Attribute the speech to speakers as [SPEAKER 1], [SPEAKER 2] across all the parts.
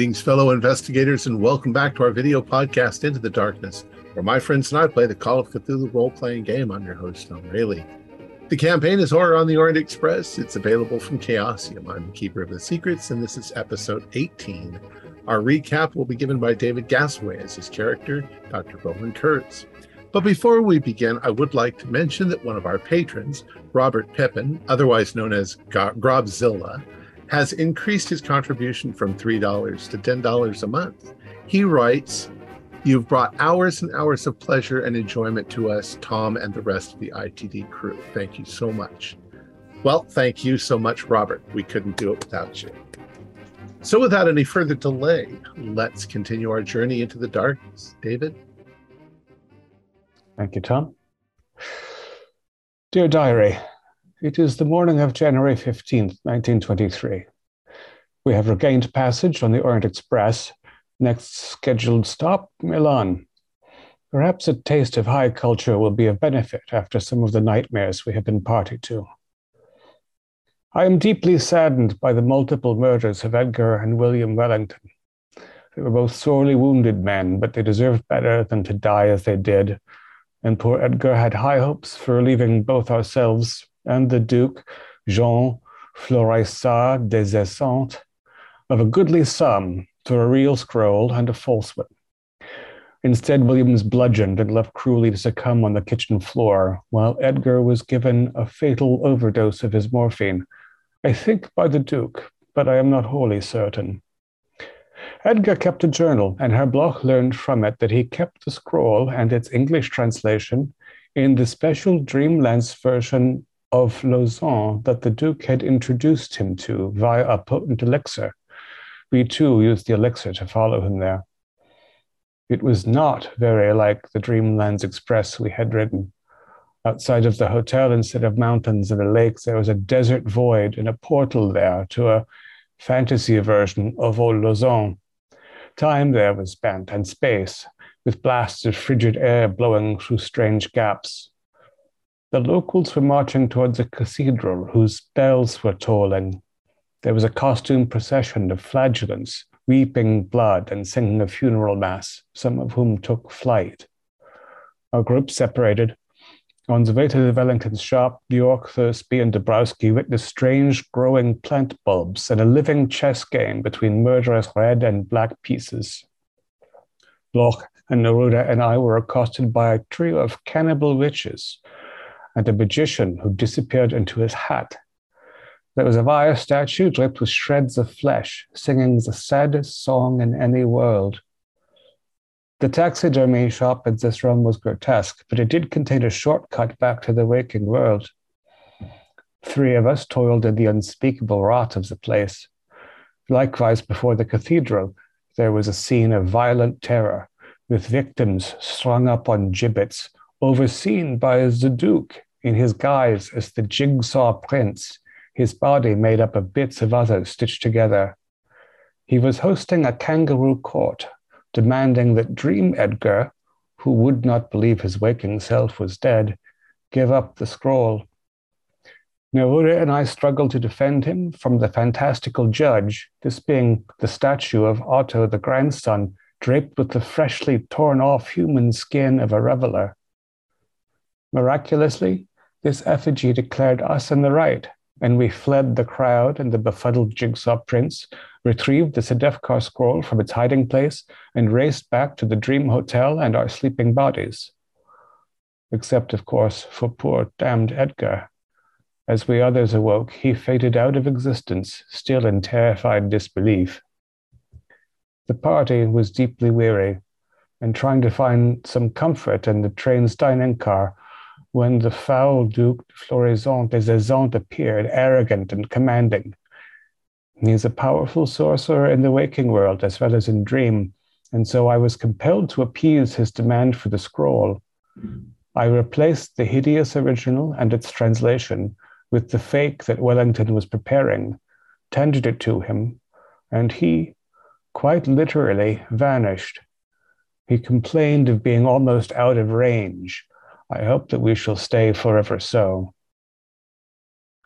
[SPEAKER 1] Greetings, fellow investigators, and welcome back to our video podcast, Into the Darkness, where my friends and I play the Call of Cthulhu role playing game. I'm your host, Tom Rayleigh. The campaign is Horror on the Orient Express. It's available from Chaosium. I'm the Keeper of the Secrets, and this is episode 18. Our recap will be given by David Gasaway as his character, Dr. Bowman Kurtz. But before we begin, I would like to mention that one of our patrons, Robert Pippin, otherwise known as Grobzilla, has increased his contribution from $3 to $10 a month. He writes, You've brought hours and hours of pleasure and enjoyment to us, Tom, and the rest of the ITD crew. Thank you so much. Well, thank you so much, Robert. We couldn't do it without you. So, without any further delay, let's continue our journey into the darkness. David?
[SPEAKER 2] Thank you, Tom. Dear Diary, it is the morning of January 15th, 1923. We have regained passage on the Orient Express. Next scheduled stop, Milan. Perhaps a taste of high culture will be of benefit after some of the nightmares we have been party to. I am deeply saddened by the multiple murders of Edgar and William Wellington. They were both sorely wounded men, but they deserved better than to die as they did. And poor Edgar had high hopes for relieving both ourselves and the Duke, Jean Florissart des Esseintes, of a goodly sum for a real scroll and a false one. Instead, William was bludgeoned and left cruelly to succumb on the kitchen floor, while Edgar was given a fatal overdose of his morphine, I think by the Duke, but I am not wholly certain. Edgar kept a journal, and Herr Bloch learned from it that he kept the scroll and its English translation in the special Dreamlands version of Lausanne that the Duke had introduced him to via a potent elixir. We too used the elixir to follow him there. It was not very like the Dreamlands Express we had ridden. Outside of the hotel, instead of mountains and a lake, there was a desert void and a portal there to a fantasy version of Old Lausanne. Time there was spent and space, with blasts of frigid air blowing through strange gaps. The locals were marching towards a cathedral whose bells were tolling. There was a costume procession of flagellants, weeping blood and singing a funeral mass, some of whom took flight. Our group separated. On the way to the Wellington's shop, York, Thursby, and Dabrowski witnessed strange growing plant bulbs and a living chess game between murderous red and black pieces. Bloch and Neruda and I were accosted by a trio of cannibal witches and a magician who disappeared into his hat. There was a wire statue draped with shreds of flesh, singing the saddest song in any world. The taxidermy shop in this room was grotesque, but it did contain a shortcut back to the waking world. Three of us toiled in the unspeakable rot of the place. Likewise, before the cathedral, there was a scene of violent terror, with victims strung up on gibbets overseen by the Duke in his guise as the jigsaw prince, his body made up of bits of others stitched together. He was hosting a kangaroo court, demanding that Dream Edgar, who would not believe his waking self was dead, give up the scroll. Neruda and I struggled to defend him from the fantastical judge, this being the statue of Otto the grandson, draped with the freshly torn off human skin of a reveler. Miraculously, this effigy declared us in the right, and we fled the crowd and the befuddled jigsaw prince, retrieved the Sedefkar scroll from its hiding place, and raced back to the Dream Hotel and our sleeping bodies. Except, of course, for poor damned Edgar. As we others awoke, he faded out of existence, still in terrified disbelief. The party was deeply weary, and trying to find some comfort in the train's dining car, when the foul Duke de Florisant des Esseintes appeared, arrogant and commanding. He is a powerful sorcerer in the waking world as well as in dream, and so I was compelled to appease his demand for the scroll. I replaced the hideous original and its translation with the fake that Wellington was preparing, tendered it to him, and he, quite literally, vanished. He complained of being almost out of range I hope that we shall stay forever so.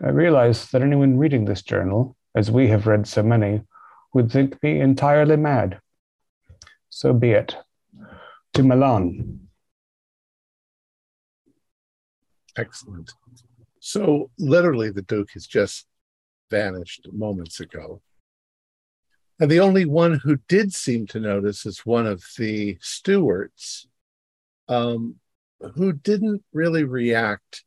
[SPEAKER 2] I realize that anyone reading this journal, as we have read so many, would think me entirely mad. So be it. To Milan.
[SPEAKER 1] Excellent. So, literally, the Duke has just vanished moments ago. And the only one who did seem to notice is one of the stewards, um, who didn't really react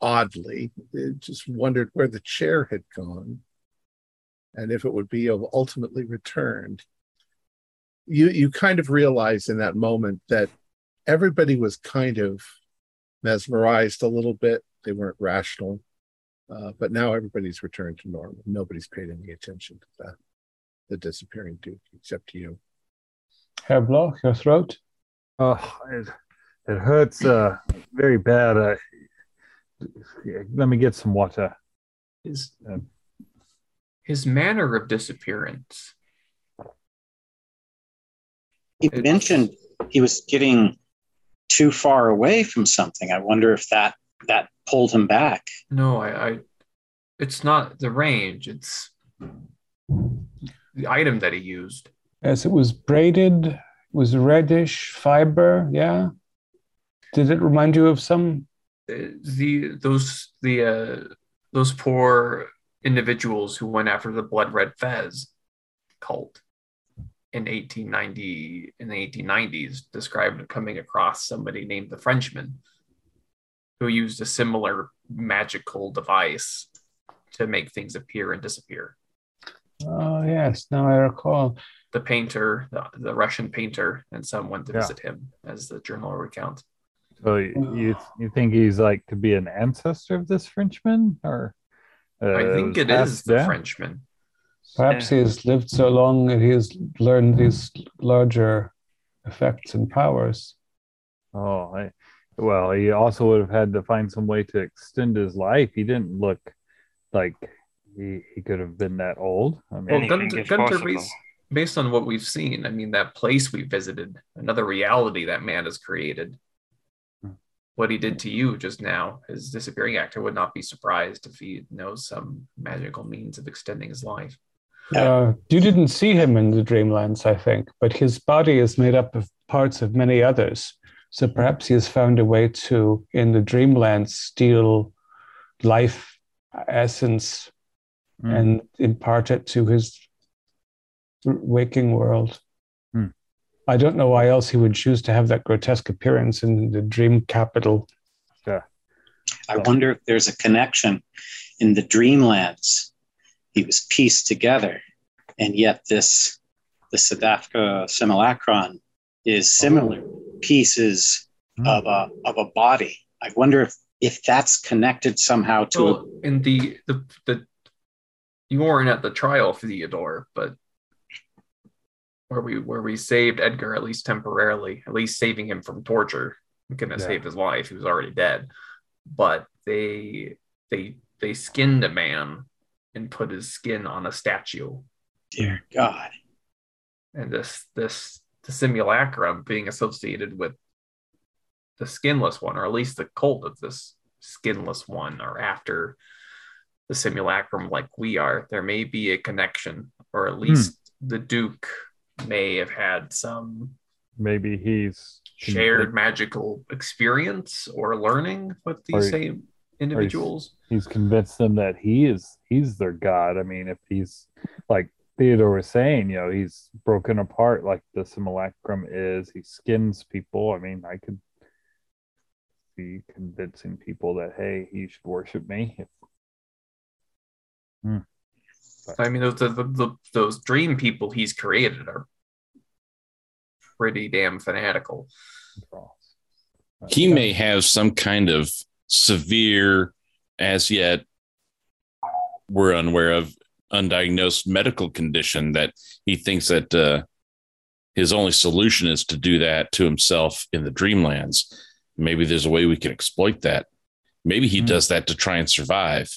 [SPEAKER 1] oddly. It just wondered where the chair had gone and if it would be ultimately returned. You you kind of realize in that moment that everybody was kind of mesmerized a little bit. They weren't rational, uh, but now everybody's returned to normal. Nobody's paid any attention to that, the disappearing Duke, except you.
[SPEAKER 2] Herr Bloch, your throat.
[SPEAKER 3] Oh, it, it hurts uh, very bad. Uh, let me get some water.
[SPEAKER 4] His, uh, his manner of disappearance.
[SPEAKER 5] He mentioned he was getting too far away from something. I wonder if that that pulled him back.
[SPEAKER 4] No, I, I it's not the range, it's the item that he used.
[SPEAKER 2] As it was braided, was reddish fiber, yeah. Did it remind you of some
[SPEAKER 4] the those the uh, those poor individuals who went after the blood red fez cult in 1890 in the 1890s described coming across somebody named the Frenchman who used a similar magical device to make things appear and disappear.
[SPEAKER 2] Oh yes, now I recall.
[SPEAKER 4] The painter, the, the Russian painter, and some went to yeah. visit him, as the journal recounts.
[SPEAKER 3] So you you think he's like to be an ancestor of this Frenchman, or
[SPEAKER 4] uh, I think it is the down? Frenchman.
[SPEAKER 2] Perhaps yeah. he has lived so long that he has learned these larger effects and powers.
[SPEAKER 3] Oh, I, well, he also would have had to find some way to extend his life. He didn't look like he, he could have been that old.
[SPEAKER 4] I mean, well, Gunter, Gunter based, based on what we've seen, I mean, that place we visited, another reality that man has created. Hmm. What he did to you just now, his disappearing actor would not be surprised if he knows some magical means of extending his life.
[SPEAKER 2] Uh, you didn't see him in the Dreamlands, I think, but his body is made up of parts of many others. So perhaps he has found a way to, in the Dreamlands, steal life essence mm. and impart it to his waking world. Mm. I don't know why else he would choose to have that grotesque appearance in the dream capital.
[SPEAKER 3] Yeah.
[SPEAKER 5] I wonder if there's a connection in the Dreamlands he was pieced together. And yet this the Sedefkar simulacrum is similar pieces mm. of a of a body. I wonder if if that's connected somehow to well,
[SPEAKER 4] a, in the the the you weren't at the trial for Theodore, but where we where we saved Edgar at least temporarily, at least saving him from torture. We couldn't have yeah. saved his life; he was already dead. But they they they skinned a man and put his skin on a statue.
[SPEAKER 5] Dear God.
[SPEAKER 4] And this this the simulacrum being associated with the skinless one, or at least the cult of this skinless one, or after the simulacrum like we are, there may be a connection, or at least hmm. the Duke may have had some
[SPEAKER 3] maybe he's
[SPEAKER 4] shared magical experience or learning with these same individuals.
[SPEAKER 3] He's, he's, convinced them that he is he's their god. I mean, if he's like Theodore was saying, you know, he's broken apart like the simulacrum is. He skins people. I mean, I could be convincing people that hey, he should worship me.
[SPEAKER 4] Hmm. I mean, those the, the, those dream people he's created are pretty damn fanatical.
[SPEAKER 6] He may have some kind of severe, as yet we're unaware of, undiagnosed medical condition that he thinks that uh, his only solution is to do that to himself in the dreamlands. Maybe there's a way we can exploit that. Maybe he mm-hmm. does that to try and survive.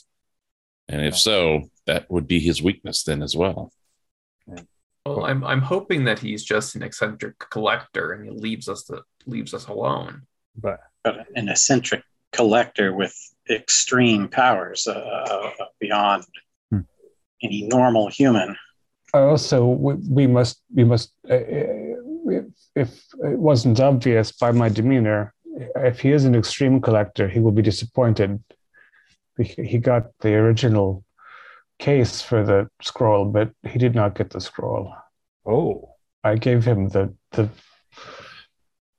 [SPEAKER 6] And if so, that would be his weakness then as well.
[SPEAKER 4] Well, I'm I'm hoping that he's just an eccentric collector and he leaves us the leaves us alone.
[SPEAKER 3] But
[SPEAKER 5] an eccentric collector with extreme powers uh, beyond. Hmm. any normal human.
[SPEAKER 2] Also, we, we must we must uh, uh, if it wasn't obvious by my demeanor, if he is an extreme collector, he will be disappointed. He got the original case for the scroll, but he did not get the scroll.
[SPEAKER 3] Oh,
[SPEAKER 2] I gave him the the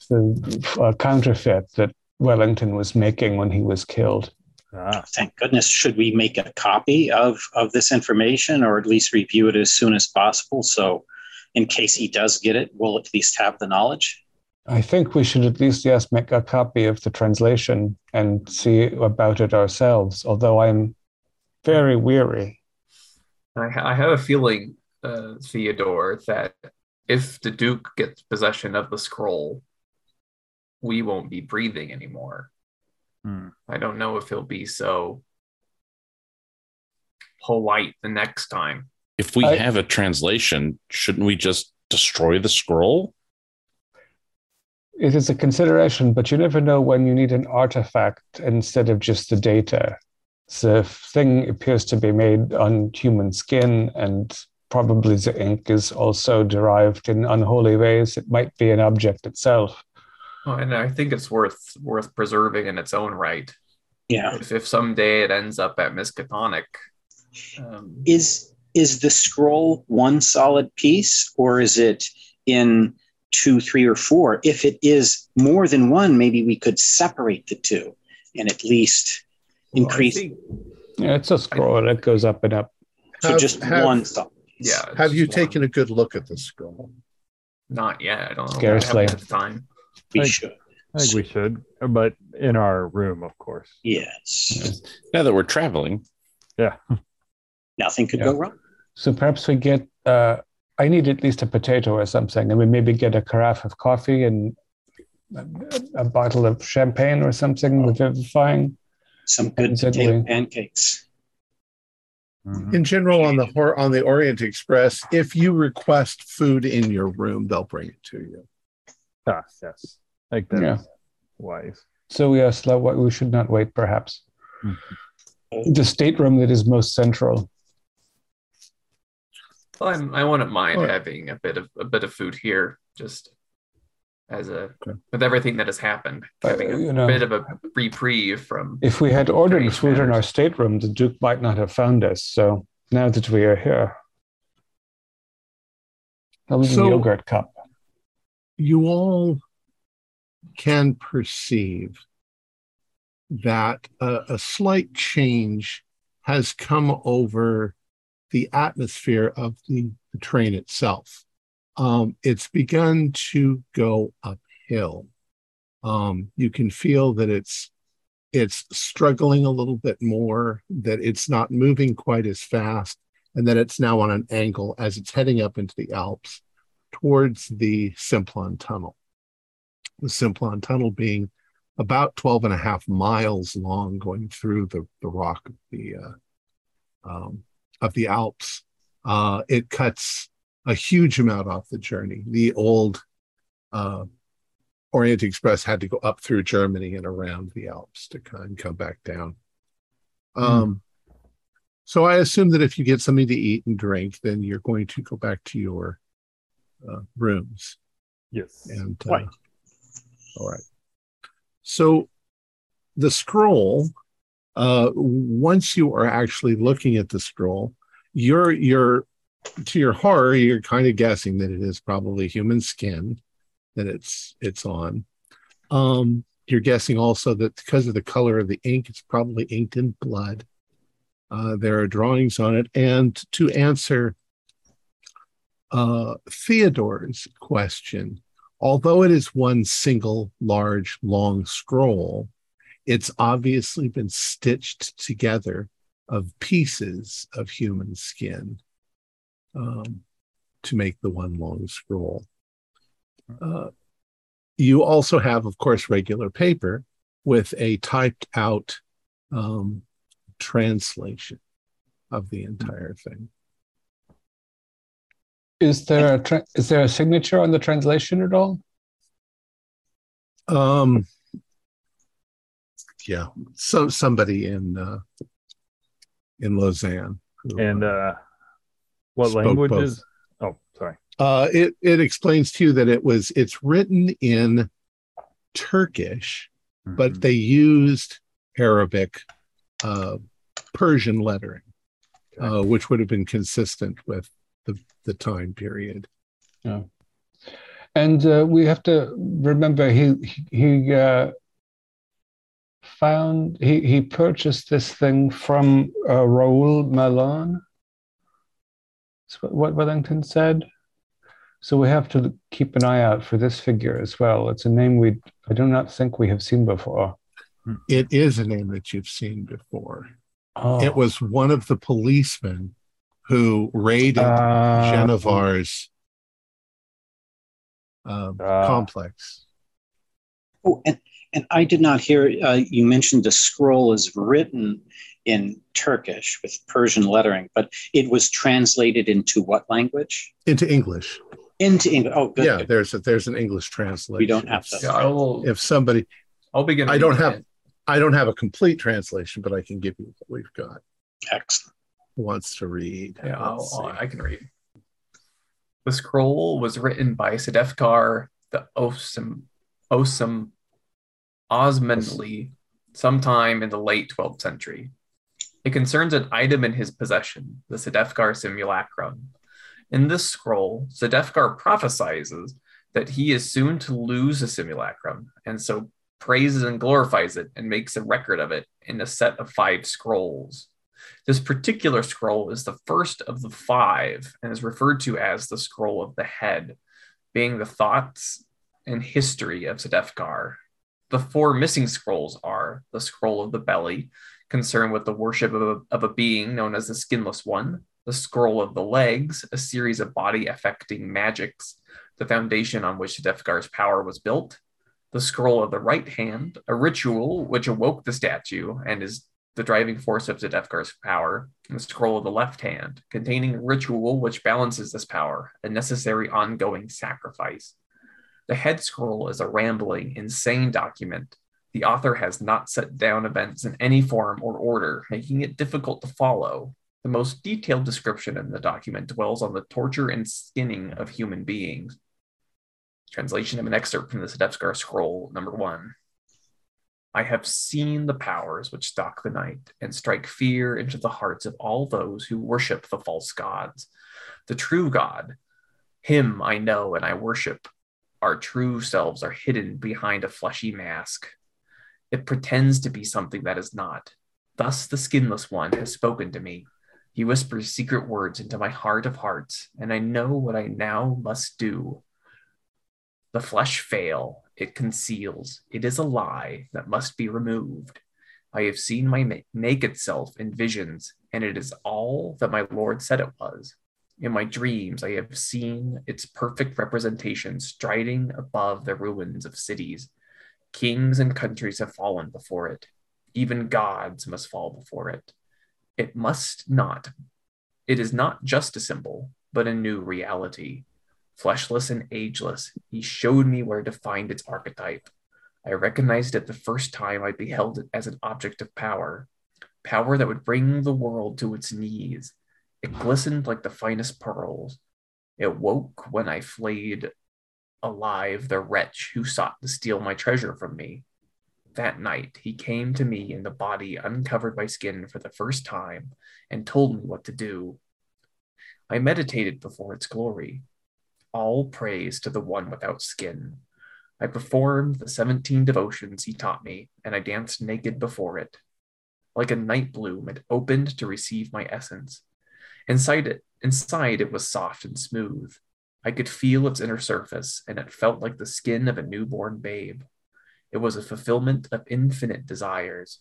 [SPEAKER 2] the uh, counterfeit that Wellington was making when he was killed.
[SPEAKER 3] ah,
[SPEAKER 5] Thank goodness. Should we make a copy of, of this information or at least review it as soon as possible? So, in case he does get it, we'll at least have the knowledge.
[SPEAKER 2] I think we should at least yes make a copy of the translation and see about it ourselves. Although I'm very weary.
[SPEAKER 4] I, ha- I have a feeling, uh, Theodore, that if the Duke gets possession of the scroll, we won't be breathing anymore.
[SPEAKER 3] hmm.
[SPEAKER 4] I don't know if he'll be so polite the next time.
[SPEAKER 6] If we
[SPEAKER 2] I-
[SPEAKER 6] have a translation, shouldn't we just destroy the scroll?
[SPEAKER 2] It is a consideration, but you never know when you need an artifact instead of just the data. The thing appears to be made on human skin, and probably the ink is also derived in unholy ways. It might be an object itself.
[SPEAKER 4] Oh, and I think it's worth worth preserving in its own right.
[SPEAKER 5] Yeah.
[SPEAKER 4] If, if someday it ends up at Miskatonic, um,
[SPEAKER 5] Is is the scroll one solid piece or is it in two, three, or four? If it is more than one, maybe we could separate the two and at least
[SPEAKER 4] well,
[SPEAKER 5] increase
[SPEAKER 4] think-
[SPEAKER 2] Yeah, it's a scroll that goes up and up.
[SPEAKER 5] to
[SPEAKER 1] Have-
[SPEAKER 5] just
[SPEAKER 1] have-
[SPEAKER 5] one solid piece.
[SPEAKER 4] yeah.
[SPEAKER 1] Have you
[SPEAKER 4] one.
[SPEAKER 1] taken a good look at the scroll?
[SPEAKER 4] Not yet. I don't know.
[SPEAKER 2] Scarcely.
[SPEAKER 4] I haven't time.
[SPEAKER 5] We
[SPEAKER 3] Like-
[SPEAKER 5] should.
[SPEAKER 3] I think we should, but in our room, of course.
[SPEAKER 5] Yes.
[SPEAKER 6] Now that we're traveling, Yeah.
[SPEAKER 5] Nothing could
[SPEAKER 2] Yeah.
[SPEAKER 5] go wrong.
[SPEAKER 2] So perhaps we get. Uh, I need at least a potato or something, and we maybe get a carafe of coffee and a, a bottle of champagne or something revivifying.
[SPEAKER 5] Some good
[SPEAKER 2] Exactly.
[SPEAKER 5] potato pancakes.
[SPEAKER 3] Mhm.
[SPEAKER 1] In general, on the Hor- on the Orient Express, if you request food in your room, they'll bring it to you.
[SPEAKER 3] Ah, yes, like that. that's
[SPEAKER 2] Yeah.
[SPEAKER 3] wise.
[SPEAKER 2] So we yes, lo- we should not wait. Perhaps the stateroom that is most central.
[SPEAKER 4] Well, I'm, I wouldn't mind
[SPEAKER 1] Alright.
[SPEAKER 4] having a bit of a bit of food here, just as a
[SPEAKER 1] Okay.
[SPEAKER 4] with everything that has happened,
[SPEAKER 2] Uh,
[SPEAKER 4] having a
[SPEAKER 2] know-
[SPEAKER 4] bit of a reprieve from.
[SPEAKER 2] If we had ordered
[SPEAKER 4] Strange
[SPEAKER 2] food in our stateroom, the Duke might not have found us. So now that we are here, that was
[SPEAKER 1] So-
[SPEAKER 2] a yogurt cup.
[SPEAKER 1] You all can perceive that a, a slight change has come over the atmosphere of the, the train itself. Um, it's begun to go uphill. Um, you can feel that it's it's struggling a little bit more, that it's not moving quite as fast, and that it's now on an angle as it's heading up into the Alps towards the Simplon Tunnel. The Simplon Tunnel being about 12 and a half miles long, going through the, the rock of the, uh, um, of the Alps. Uh, it cuts a huge amount off the journey. The old uh, Orient Express had to go up through Germany and around the Alps to kind of come back down. Um, So I assume that if you get something to eat and drink, then you're going to go back to your uh, rooms.
[SPEAKER 3] Yes.
[SPEAKER 1] And uh,
[SPEAKER 5] Right.
[SPEAKER 1] all right. So the scroll, uh, once you are actually looking at the scroll, you're you're to your horror, you're kind of guessing that it is probably human skin that it's it's on. Um, you're guessing also that because of the color of the ink, it's probably inked in blood. Uh, there are drawings on it, and to answer uh, Theodore's question, although it is one single large long scroll, it's obviously been stitched together of pieces of human skin um, to make the one long scroll. Uh, you also have, of course, regular paper with a typed out um, translation of the entire thing.
[SPEAKER 2] Is there a tra- is there a signature on the translation at all?
[SPEAKER 1] Um, yeah, so somebody in uh, in Lausanne. who,
[SPEAKER 3] And
[SPEAKER 1] uh,
[SPEAKER 3] uh, What languages?
[SPEAKER 1] both.
[SPEAKER 3] Oh, sorry.
[SPEAKER 1] Uh, it it explains to you that it was it's written in Turkish, but
[SPEAKER 3] Mhm.
[SPEAKER 1] they used Arabic, uh, Persian lettering, uh, which would have been consistent with the the time period. Yeah.
[SPEAKER 2] And uh, we have to remember he he, he uh, found he he purchased this thing from uh, Raoul Malone. That's what, what Wellington said. So we have to keep an eye out for this figure as well. It's a name we I do not think we have seen before.
[SPEAKER 1] It is a name that you've seen before.
[SPEAKER 2] Oh,
[SPEAKER 1] It was one of the policemen who raided
[SPEAKER 2] uh,
[SPEAKER 1] Genevar's um,
[SPEAKER 3] Ah.
[SPEAKER 1] complex.
[SPEAKER 5] Oh, and, and I did not hear uh, you mentioned the scroll is written in Turkish with Persian lettering, but it was translated into what language?
[SPEAKER 1] into English.
[SPEAKER 5] Into English. Oh, good.
[SPEAKER 1] yeah,
[SPEAKER 5] good.
[SPEAKER 1] there's a, there's an English translation.
[SPEAKER 5] We don't have to-
[SPEAKER 4] Yeah, I'll,
[SPEAKER 1] If somebody,
[SPEAKER 4] I'll begin.
[SPEAKER 1] I don't have-
[SPEAKER 4] it.
[SPEAKER 1] I don't have a complete translation, but I can give you what we've got.
[SPEAKER 5] Excellent.
[SPEAKER 1] Wants to read?
[SPEAKER 4] Yeah, I'll, I'll- I can read. The scroll was written by Sedefkar the Osam Osam Osmanli sometime in the late 12th century. It concerns an item in his possession, the Sedefkar simulacrum. In this scroll, Sedefkar prophesizes that he is soon to lose the simulacrum, and so praises and glorifies it and makes a record of it in a set of five scrolls. This particular scroll is the first of the five and is referred to as the scroll of the head, being the thoughts and history of Sedefkar. The four missing scrolls are the scroll of the belly, concerned with the worship of a, of a being known as the skinless one, the scroll of the legs, a series of body affecting magics, the foundation on which Sedefkar's power was built, the scroll of the right hand, a ritual which awoke the statue and is the driving force of Sedefkar's power, and the scroll of the left hand, containing a ritual which balances this power, a necessary ongoing sacrifice. The head scroll is a rambling, insane document. The author has not set down events in any form or order, making it difficult to follow. The most detailed description in the document dwells on the torture and skinning of human beings. Translation of an excerpt from the Sedefkar scroll, number one. I have seen the powers which stalk the night and strike fear into the hearts of all those who worship the false gods. The true God, him I know and I worship, our true selves are hidden behind a fleshy mask. It pretends to be something that is not. Thus, the skinless one has spoken to me. He whispers secret words into my heart of hearts, and I know what I now must do. The flesh fail, it conceals, it is a lie that must be removed. I have seen my na- naked self in visions, and it is all that my Lord said it was. In my dreams, I have seen its perfect representation striding above the ruins of cities. Kings and countries have fallen before it. Even gods must fall before it. It must not. It is not just a symbol, but a new reality. Fleshless and ageless, he showed me where to find its archetype. I recognized it the first time I beheld it as an object of power, power that would bring the world to its knees. It glistened like the finest pearls. It woke when I flayed alive the wretch who sought to steal my treasure from me. That night, he came to me in the body uncovered by skin for the first time and told me what to do. I meditated before its glory. All praise to the one without skin. I performed the 17 devotions he taught me, and I danced naked before it. Like a night bloom, it opened to receive my essence. Inside it, inside it was soft and smooth. I could feel its inner surface, and it felt like the skin of a newborn babe. It was a fulfillment of infinite desires.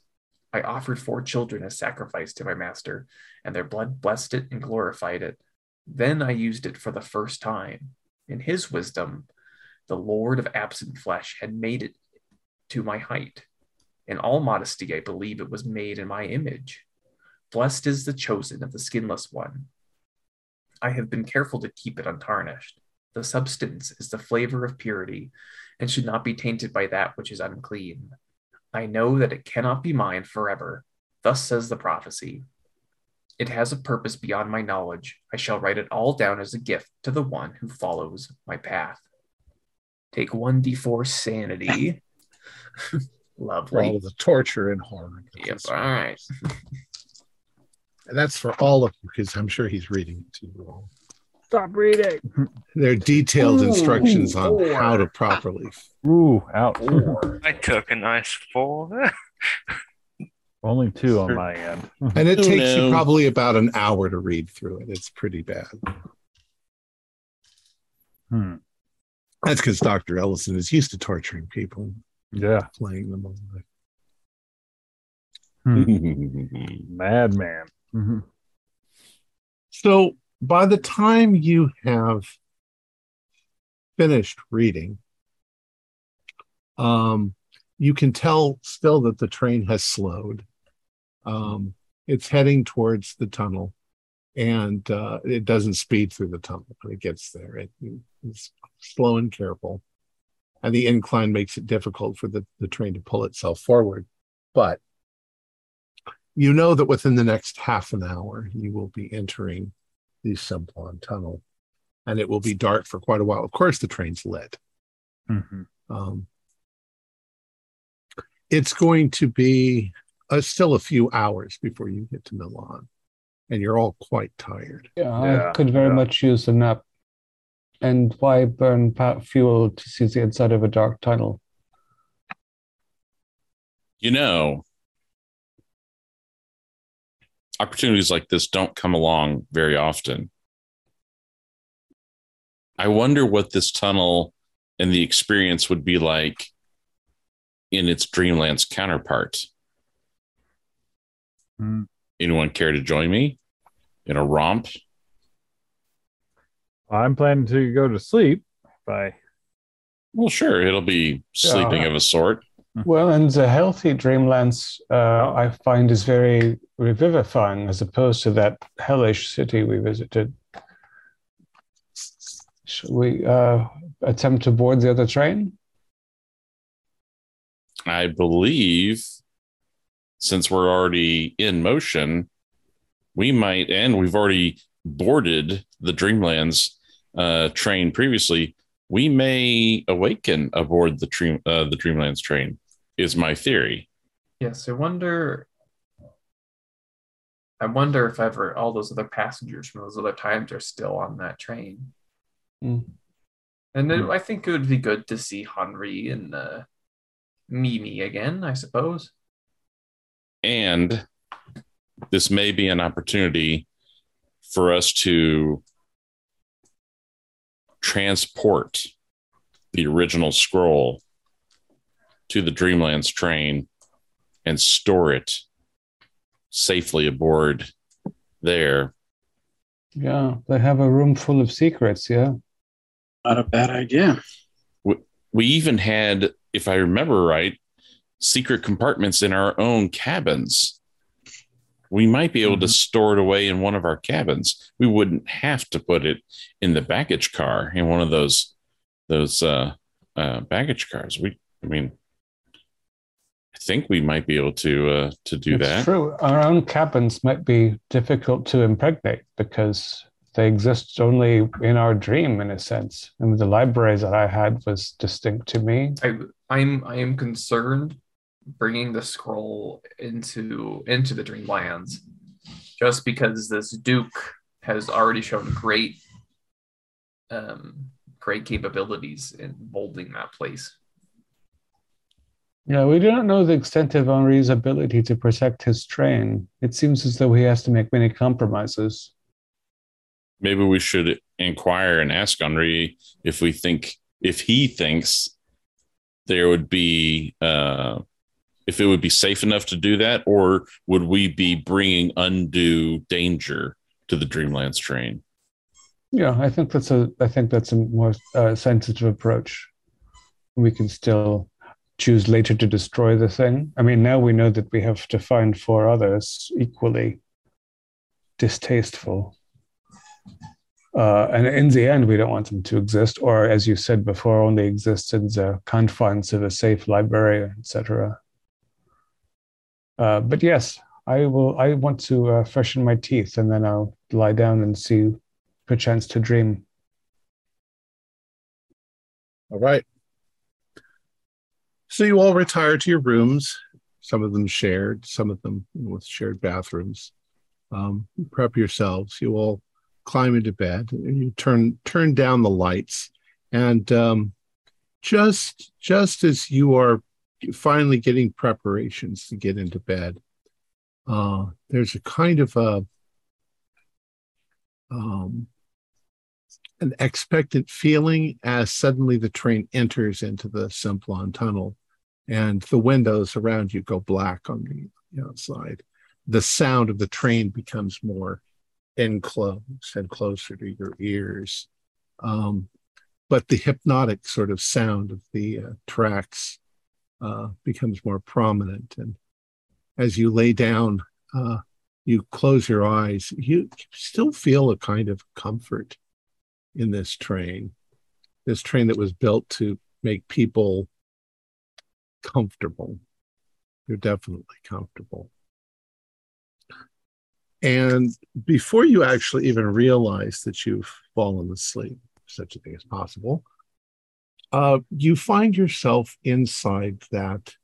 [SPEAKER 4] I offered four children as sacrifice to my master, and their blood blessed it and glorified it. Then I used it for the first time. In his wisdom, the Lord of absent flesh had made it to my height. In all modesty, I believe it was made in my image. Blessed is the chosen of the skinless one. I have been careful to keep it untarnished. The substance is the flavor of purity and should not be tainted by that which is unclean. I know that it cannot be mine forever. Thus says the prophecy. It has a purpose beyond my knowledge. I shall write it all down as a gift to the one who follows my path. Take 1d4 sanity. Lovely.
[SPEAKER 1] all the torture and horror.
[SPEAKER 4] Yep. All right.
[SPEAKER 1] And that's for all of you because I'm sure he's reading it to you all.
[SPEAKER 3] Stop reading.
[SPEAKER 1] There are detailed
[SPEAKER 4] Ooh,
[SPEAKER 1] instructions on
[SPEAKER 4] four.
[SPEAKER 1] how to properly.
[SPEAKER 3] Ooh, ouch.
[SPEAKER 4] Four.
[SPEAKER 7] I took a nice four.
[SPEAKER 3] Only two on my end.
[SPEAKER 1] And it
[SPEAKER 6] Oh,
[SPEAKER 1] takes you probably about an hour to read through it. It's pretty bad.
[SPEAKER 3] Hmm.
[SPEAKER 1] That's because Dr. Ellison is used to torturing people,
[SPEAKER 3] Yeah.
[SPEAKER 1] playing them alive.
[SPEAKER 3] Hmm. Madman. Mhm.
[SPEAKER 1] So by the time you have finished reading, um, you can tell still that the train has slowed. Um, it's heading towards the tunnel, and uh, it doesn't speed through the tunnel when it gets there. It, it's slow and careful, and the incline makes it difficult for the, the train to pull itself forward. But you know that within the next half an hour, you will be entering the Simplon tunnel, and it will be dark for quite a while. Of course, the train's lit.
[SPEAKER 3] Mhm.
[SPEAKER 1] Um, it's going to be uh, still a few hours before you get to Milan, and you're all quite tired.
[SPEAKER 2] Yeah,
[SPEAKER 3] Yeah,
[SPEAKER 2] I could very
[SPEAKER 3] yeah.
[SPEAKER 2] much use a nap. And why burn fuel to see the inside of a dark tunnel?
[SPEAKER 6] you know, opportunities like this don't come along very often. I wonder what this tunnel and the experience would be like in its Dreamlands counterpart.
[SPEAKER 3] Hmm.
[SPEAKER 6] Anyone care to join me in a romp?
[SPEAKER 3] I'm planning to go to sleep by
[SPEAKER 6] Well, sure, it'll be sleeping of a sort.
[SPEAKER 2] Well, and the healthy dreamlands uh, I find is very revivifying as opposed to that hellish city we visited. Should we uh, attempt to board the other train?
[SPEAKER 6] I believe since we're already in motion, we might, and we've already boarded the Dreamlands uh, train previously. We may awaken aboard the dream, uh, the Dreamlands train. Is my theory.
[SPEAKER 4] Yes, I wonder. I wonder if ever all those other passengers from those other times are still on that train.
[SPEAKER 2] Hmm.
[SPEAKER 4] And then
[SPEAKER 3] Hmm.
[SPEAKER 4] I think it would be good to see Henri and uh, Mimi again, I suppose.
[SPEAKER 6] And this may be an opportunity for us to transport the original scroll to the Dreamlands train and store it safely aboard there.
[SPEAKER 2] Yeah, they have a room full of secrets. Yeah.
[SPEAKER 5] Not a bad idea.
[SPEAKER 6] We even had, if I remember right, secret compartments in our own cabins. We might be able to store it away in one of our cabins. We wouldn't have to put it in the baggage car in one of those those uh, uh, baggage cars. We, I mean, I think we might be able to uh, to do
[SPEAKER 2] it's
[SPEAKER 6] that.
[SPEAKER 2] true. Our own cabins might be difficult to impregnate because they exist only in our dream, in a sense. And the library that I had was distinct to me.
[SPEAKER 4] I, I'm I am concerned bringing the scroll into into the Dreamlands, just because this Duke has already shown great um great capabilities in molding that place.
[SPEAKER 2] Yeah, we do not know the extent of Henri's ability to protect his train. It seems as though he has to make many compromises.
[SPEAKER 6] Maybe we should inquire and ask Henri if we think if he thinks there would be uh, if it would be safe enough to do that, or would we be bringing undue danger to the Dreamlands train?
[SPEAKER 2] Yeah, I think that's a I think that's a more uh, sensitive approach. We can still choose later to destroy the thing. I mean, now we know that we have to find four others equally distasteful. Uh, and in the end, we don't want them to exist, or as you said before, only exist in the confines of a safe library, etc. Uh, but yes, I will. I want to uh, freshen my teeth, and then I'll lie down and see, perchance to dream.
[SPEAKER 1] All right. So you all retire to your rooms. Some of them shared, some of them with shared bathrooms. Um, prep yourselves. You all climb into bed. And You turn turn down the lights, and um, just just as you are finally getting preparations to get into bed, uh, there's a kind of a um, an expectant feeling as suddenly the train enters into the Simplon tunnel and the windows around you go black on the outside. The sound of the train becomes more enclosed and closer to your ears. Um, but the hypnotic sort of sound of the uh, tracks uh, becomes more prominent. And as you lay down, uh, you close your eyes, you still feel a kind of comfort in this train, this train that was built to make people comfortable. You're definitely comfortable. And before you actually even realize that you've fallen asleep, such a thing as possible, uh, you find yourself inside that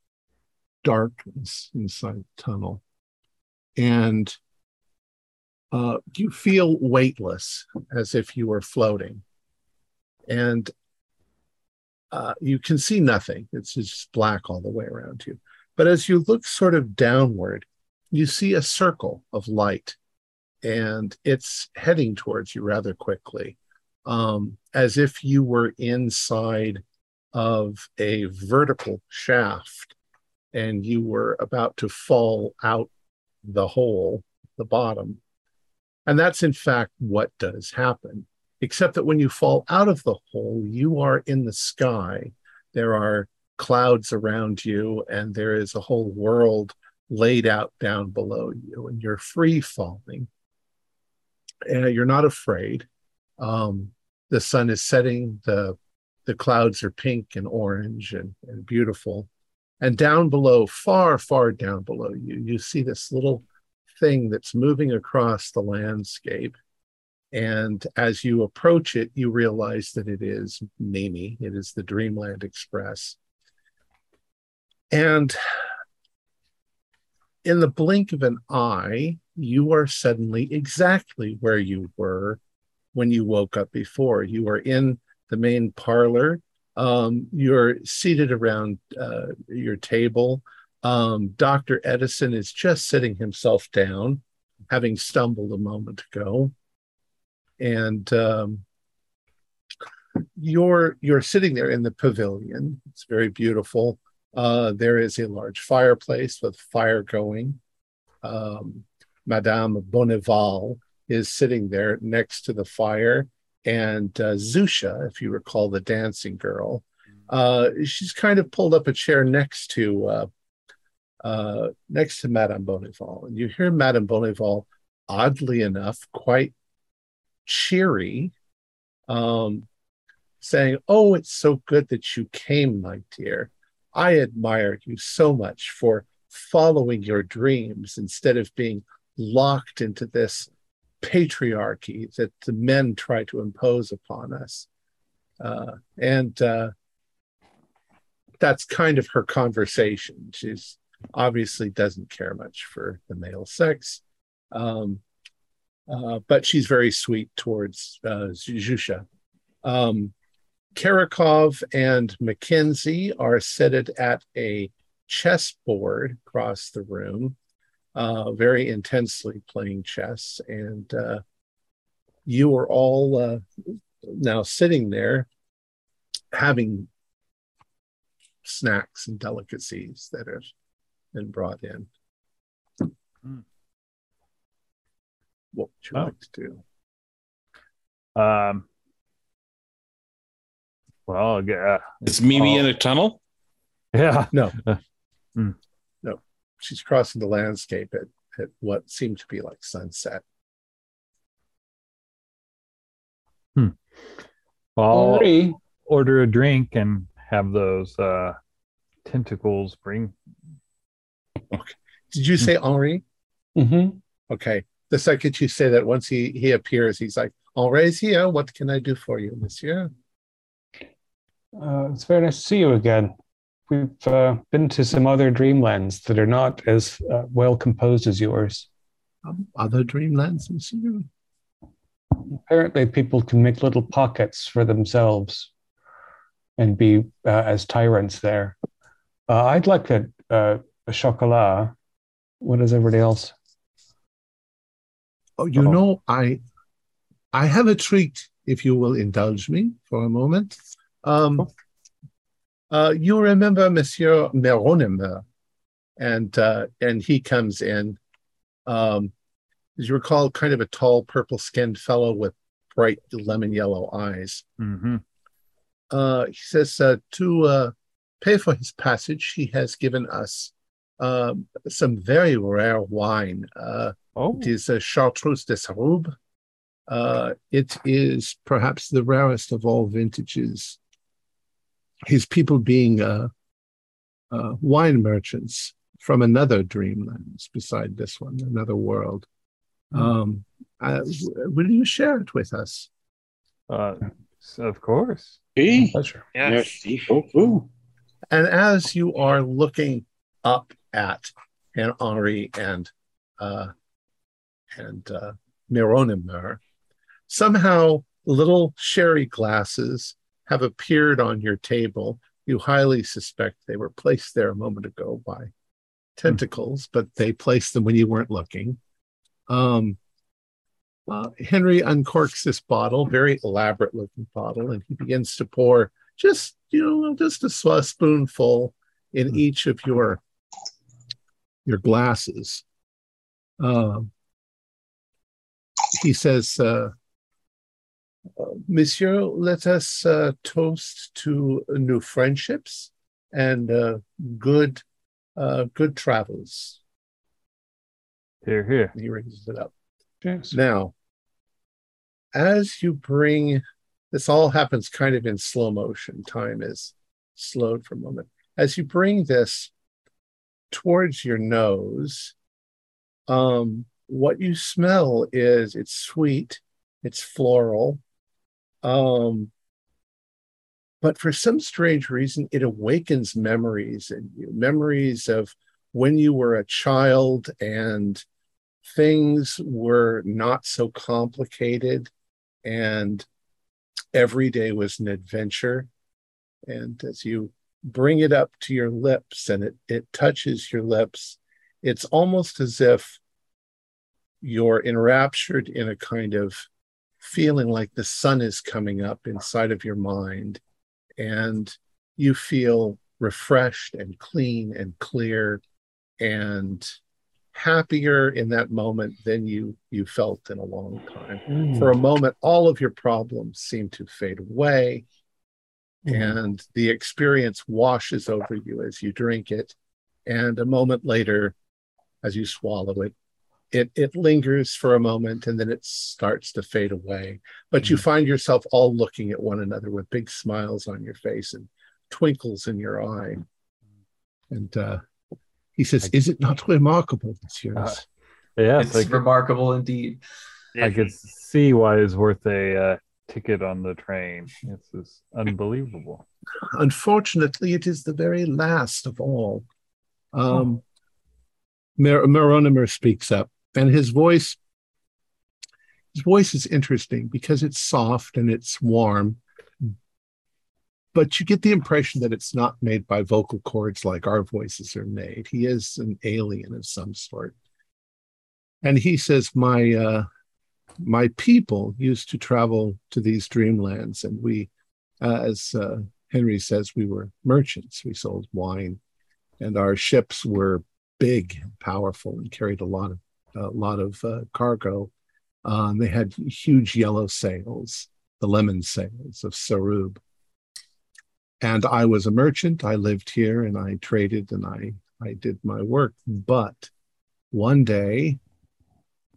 [SPEAKER 1] darkness, inside the tunnel. And uh, you feel weightless as if you were floating. And uh, you can see nothing. It's just black all the way around you. But as you look sort of downward, you see a circle of light and it's heading towards you rather quickly, um, as if you were inside of a vertical shaft and you were about to fall out the hole, the bottom. And that's in fact what does happen except that when you fall out of the hole, you are in the sky. There are clouds around you, and there is a whole world laid out down below you, and you're free falling. And you're not afraid. Um, the sun is setting, the the clouds are pink and orange and, and beautiful. And down below, far, far down below you, you see this little thing that's moving across the landscape and as you approach it, you realize that it is Mimi, it is the Dreamland Express. And in the blink of an eye, you are suddenly exactly where you were when you woke up before. You are in the main parlor. Um, you're seated around uh, your table. Um, Dr. Edison is just sitting himself down, having stumbled a moment ago and um, you're you're sitting there in the pavilion. It's very beautiful. Uh, there is a large fireplace with fire going. Um, Madame Bonneval is sitting there next to the fire, and uh, Zusha, if you recall the dancing girl, uh, she's kind of pulled up a chair next to uh, next to Madame Bonneval, and you hear Madame Bonneval, oddly enough, quite cheery, um, saying, Oh, it's so good that you came, my dear. I admire you so much for following your dreams instead of being locked into this patriarchy that the men try to impose upon us. Uh, and uh, that's kind of her conversation. She's obviously doesn't care much for the male sex. Um, uh, but she's very sweet towards uh, Zhusha. Um, Karakov and Mackenzie are seated at a chessboard across the room, uh, very intensely playing chess. And uh, you are all uh, now sitting there having snacks and delicacies that have been brought in. Mm what would you oh. like to
[SPEAKER 3] do? Um. Well, yeah.
[SPEAKER 6] Is Mimi in a tunnel?
[SPEAKER 3] Yeah.
[SPEAKER 1] No. mm. No. She's crossing the landscape at, at what seemed to be like sunset.
[SPEAKER 3] Hmm. I'll Henri. order a drink and have those uh, tentacles bring.
[SPEAKER 1] Okay. Did you say Henri?
[SPEAKER 2] Mm-hmm.
[SPEAKER 1] Okay. The second you say that, once he he appears, he's like, "Henri's here. What can I do for you, Monsieur?"
[SPEAKER 2] Uh, it's very nice to see you again. We've uh, been to some other dreamlands that are not as uh, well composed as yours.
[SPEAKER 1] Um, other dreamlands, Monsieur.
[SPEAKER 2] Apparently, people can make little pockets for themselves and be uh, as tyrants there. Uh, I'd like to uh, chocolat. What is everybody else?
[SPEAKER 1] Oh, you
[SPEAKER 2] Oh.
[SPEAKER 1] know, I I have a treat, if you will indulge me for a moment. Um, uh, you remember Monsieur Meronimer, and uh, and he comes in. Um, as you recall, kind of a tall, purple-skinned fellow with bright lemon yellow eyes.
[SPEAKER 3] Mm-hmm.
[SPEAKER 1] Uh, he says uh, to uh, pay for his passage, he has given us um, some very rare wine. Uh,
[SPEAKER 3] Oh,
[SPEAKER 1] it is a Chartreuse de Sarube. Uh, it is perhaps the rarest of all vintages. His people being uh, uh, wine merchants from another dreamland beside this one, another world. Um, uh, w- will you share it with us?
[SPEAKER 3] uh, of course.
[SPEAKER 5] Hey,
[SPEAKER 2] Pleasure.
[SPEAKER 7] Yes.
[SPEAKER 5] merci beaucoup.
[SPEAKER 1] And as you are looking up at and Henri and uh, and uh, Mironimer, somehow little sherry glasses have appeared on your table. You highly suspect they were placed there a moment ago by tentacles, but they placed them when you weren't looking. Um, uh, Henry uncorks this bottle, very elaborate looking bottle, and he begins to pour just you know just a spoonful in each of your your glasses. Um, he says, uh, uh, "Monsieur, let us uh, toast to new friendships and uh, good uh, good travels."
[SPEAKER 3] Here, here.
[SPEAKER 1] He raises it up.
[SPEAKER 2] Yes.
[SPEAKER 1] Now, as you bring this, all happens kind of in slow motion. Time is slowed for a moment. As you bring this towards your nose, um, what you smell is it's sweet, it's floral, um, but for some strange reason, it awakens memories in you, memories of when you were a child and things were not so complicated and every day was an adventure. And as you bring it up to your lips and it, it touches your lips. It's almost as if you're enraptured in a kind of feeling like the sun is coming up inside of your mind and you feel refreshed and clean and clear and happier in that moment than you you felt in a long time.
[SPEAKER 2] Mm.
[SPEAKER 1] for a moment all of your problems seem to fade away
[SPEAKER 2] Mhm.
[SPEAKER 1] and the experience washes over you as you drink it. And a moment later as you swallow it it it lingers for a moment and then it starts to fade away. But you find yourself all looking at one another with big smiles on your face and twinkles in your eye. And uh he says is it not remarkable monsieur
[SPEAKER 3] Uh, Yes,
[SPEAKER 4] it's
[SPEAKER 3] I,
[SPEAKER 4] remarkable indeed.
[SPEAKER 3] I could see why it's worth a uh, ticket on the train. This is unbelievable.
[SPEAKER 1] Unfortunately, it is the very last of all. Um, Mer- Meronimer speaks up, and his voice, his voice is interesting because it's soft and it's warm, but you get the impression that it's not made by vocal cords like our voices are made. He is an alien of some sort, and he says, "My uh, my people used to travel to these dreamlands, and we, uh, as uh, Henry says we were merchants. We sold wine, and our ships were big and powerful and carried a lot of a lot of uh, cargo. Um, they had huge yellow sails, the lemon sails of Sarub. And I was a merchant. I lived here and I traded and I I did my work. But one day,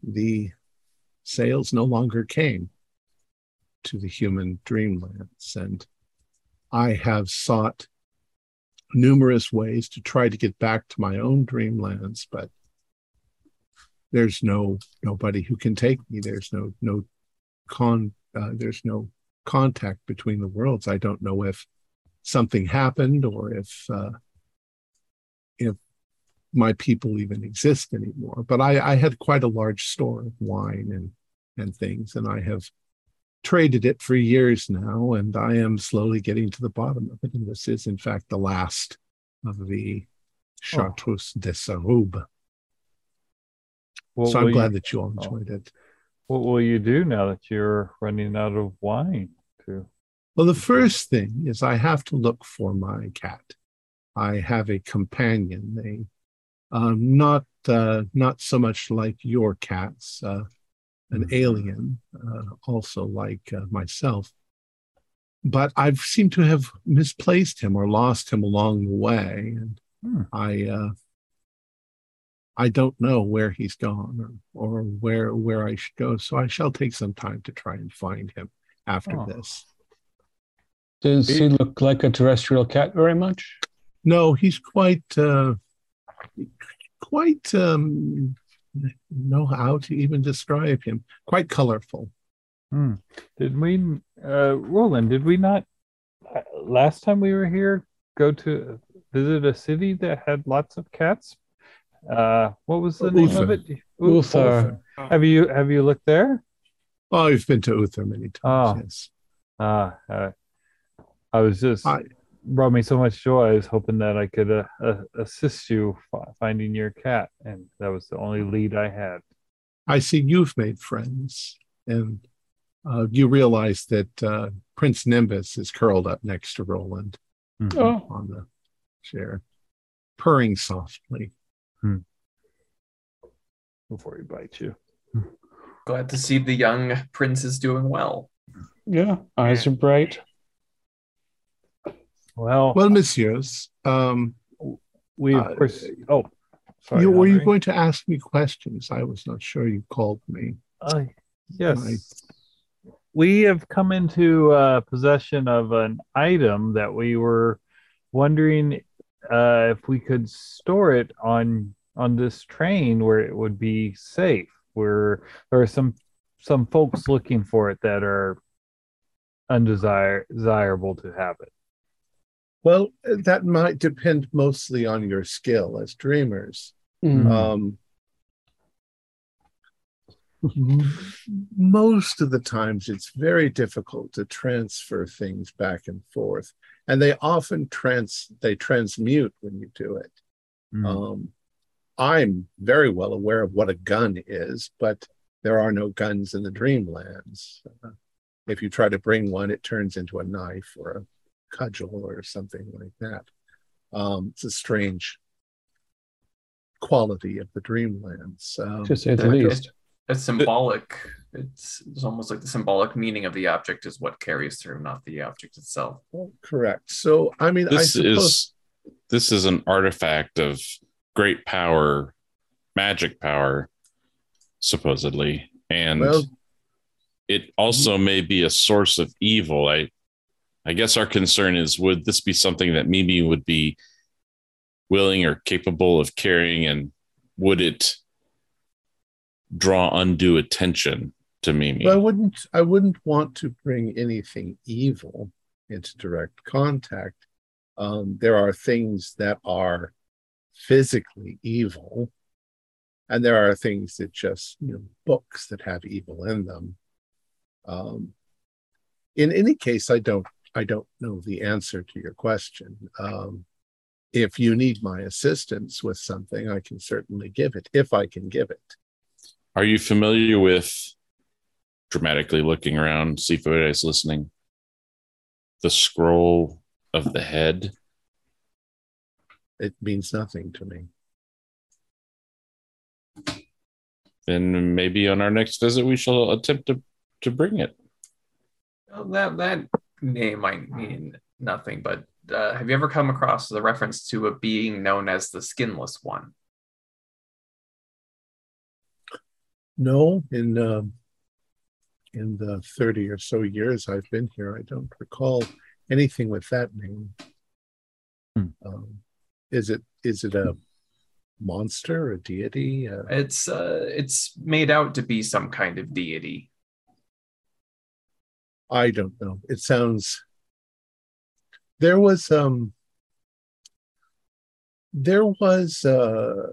[SPEAKER 1] the sails no longer came to the human dreamlands and I have sought numerous ways to try to get back to my own dreamlands, but there's no nobody who can take me. There's no no con. Uh, there's no contact between the worlds. I don't know if something happened or if uh, if my people even exist anymore. But I, I had quite a large store of wine and and things, and I have traded it for years now, and I am slowly getting to the bottom of it. And this is, in fact, the last of the Chartreuse de Sarube.
[SPEAKER 3] What
[SPEAKER 1] so I'm glad
[SPEAKER 3] you,
[SPEAKER 1] that you all enjoyed it.
[SPEAKER 3] what will you do now that you're running out of wine? To
[SPEAKER 1] Well, the first thing is I have to look for my cat. I have a companion, a um, not uh, not so much like your cats, uh, an alien, uh, also like uh, myself. But I've seemed to have misplaced him or lost him along the way, and
[SPEAKER 3] Hmm.
[SPEAKER 1] I uh, I don't know where he's gone or, or where where I should go. So I shall take some time to try and find him after
[SPEAKER 3] Oh.
[SPEAKER 1] this.
[SPEAKER 2] Does he look like a terrestrial cat very much?
[SPEAKER 1] No, he's quite uh, quite um, know how to even describe him. Quite colorful.
[SPEAKER 3] Hmm. Did we, uh, Roland? Did we not uh, last time we were here go to visit a city that had lots of cats? Uh, what was the name of it? U-
[SPEAKER 2] Ulthar.
[SPEAKER 3] Have you have you looked there?
[SPEAKER 1] Oh, I've been to Ulthar many times.
[SPEAKER 3] Oh.
[SPEAKER 1] Yes.
[SPEAKER 3] Ah, uh, I was just
[SPEAKER 1] I-
[SPEAKER 3] brought me so much joy. I was hoping that I could uh, uh, assist you fi- finding your cat, and that was the only lead I had.
[SPEAKER 1] I see you've made friends, and uh, you realize that uh, Prince Nimbus is curled up next to Roland
[SPEAKER 3] Mhm.
[SPEAKER 2] Oh,
[SPEAKER 1] on the chair, purring softly.
[SPEAKER 3] Before he bites you.
[SPEAKER 4] Glad to see the young prince is doing well.
[SPEAKER 2] yeah. Eyes are bright.
[SPEAKER 3] Well,
[SPEAKER 1] Well, messieurs, um,
[SPEAKER 3] we of
[SPEAKER 1] uh,
[SPEAKER 3] course. Oh, sorry.
[SPEAKER 1] you, were you going to ask me questions? I was not sure you called me.
[SPEAKER 3] Uh, yes.
[SPEAKER 1] I-
[SPEAKER 3] We have come into uh, possession of an item that we were wondering uh, if we could store it on on this train where it would be safe. Where there are some some folks looking for it that are undesirable desirable to have it.
[SPEAKER 1] Well, that might depend mostly on your skill as dreamers.
[SPEAKER 2] Mm.
[SPEAKER 1] Um, most of the times, it's very difficult to transfer things back and forth, and they often trans they transmute when you do it.
[SPEAKER 3] Mm.
[SPEAKER 1] Um, I'm very well aware of what a gun is, but there are no guns in the Dreamlands. Uh, if you try to bring one, it turns into a knife or a cudgel or something like that. Um, it's a strange quality of the Dreamlands. Um,
[SPEAKER 2] to say the least.
[SPEAKER 4] It's symbolic. It's, it's almost like the symbolic meaning of the object is what carries through, not the object itself.
[SPEAKER 1] correct. So, I mean, I
[SPEAKER 6] This
[SPEAKER 1] suppose
[SPEAKER 6] is this is an artifact of great power, magic power, supposedly, and
[SPEAKER 1] Well-
[SPEAKER 6] it also may be a source of evil. I, I guess our concern is: would this be something that Mimi would be willing or capable of carrying, and would it draw undue attention to Mimi?
[SPEAKER 1] But I wouldn't I wouldn't want to bring anything evil into direct contact. Um, there are things that are physically evil, and there are things that just you know books that have evil in them. Um, in any case, I don't I don't know the answer to your question. Um, if you need my assistance with something, I can certainly give it if I can give it.
[SPEAKER 6] Are you familiar with dramatically looking around, see if anybody's listening? The scroll of the head.
[SPEAKER 1] It means nothing to me.
[SPEAKER 6] Then maybe on our next visit we shall attempt to, to bring it.
[SPEAKER 4] Well, that that name might mean nothing, but uh, have you ever come across the reference to a being known as the Skinless One?
[SPEAKER 1] No, in um in the thirty or so years I've been here, I don't recall anything with that name.
[SPEAKER 3] Hmm.
[SPEAKER 1] Um, is it is it a monster, a deity? Uh,
[SPEAKER 4] It's uh, it's made out to be some kind of deity.
[SPEAKER 1] I don't know. It sounds. There was um. There was uh,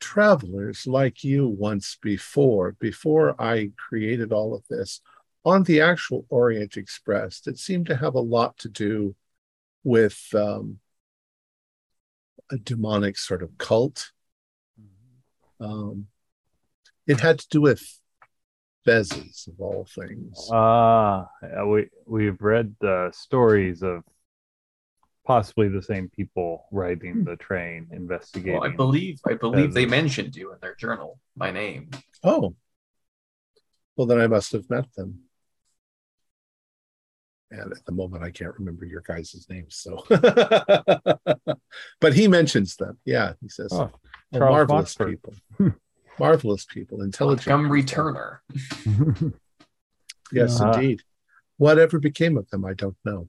[SPEAKER 1] travelers like you once before. Before I created all of this, on the actual Orient Express, that seemed to have a lot to do with um, a demonic sort of cult. Um, it had to do with Bezes of all things.
[SPEAKER 3] Ah, uh, we we've read uh, stories of possibly the same people riding the train investigating.
[SPEAKER 4] Well, I believe I believe they mentioned you in their journal by name.
[SPEAKER 1] Oh, well, then I must have met them. And at the moment, I can't remember your guys' names. So, but he mentions them. Yeah, he says,
[SPEAKER 3] Oh,
[SPEAKER 1] "Oh, marvelous
[SPEAKER 3] Moxford."
[SPEAKER 1] people, marvelous people, intelligent.
[SPEAKER 4] Montgomery
[SPEAKER 1] people.
[SPEAKER 4] Turner.
[SPEAKER 1] Yes,
[SPEAKER 3] Ah.
[SPEAKER 1] indeed. Whatever became of them, I don't know.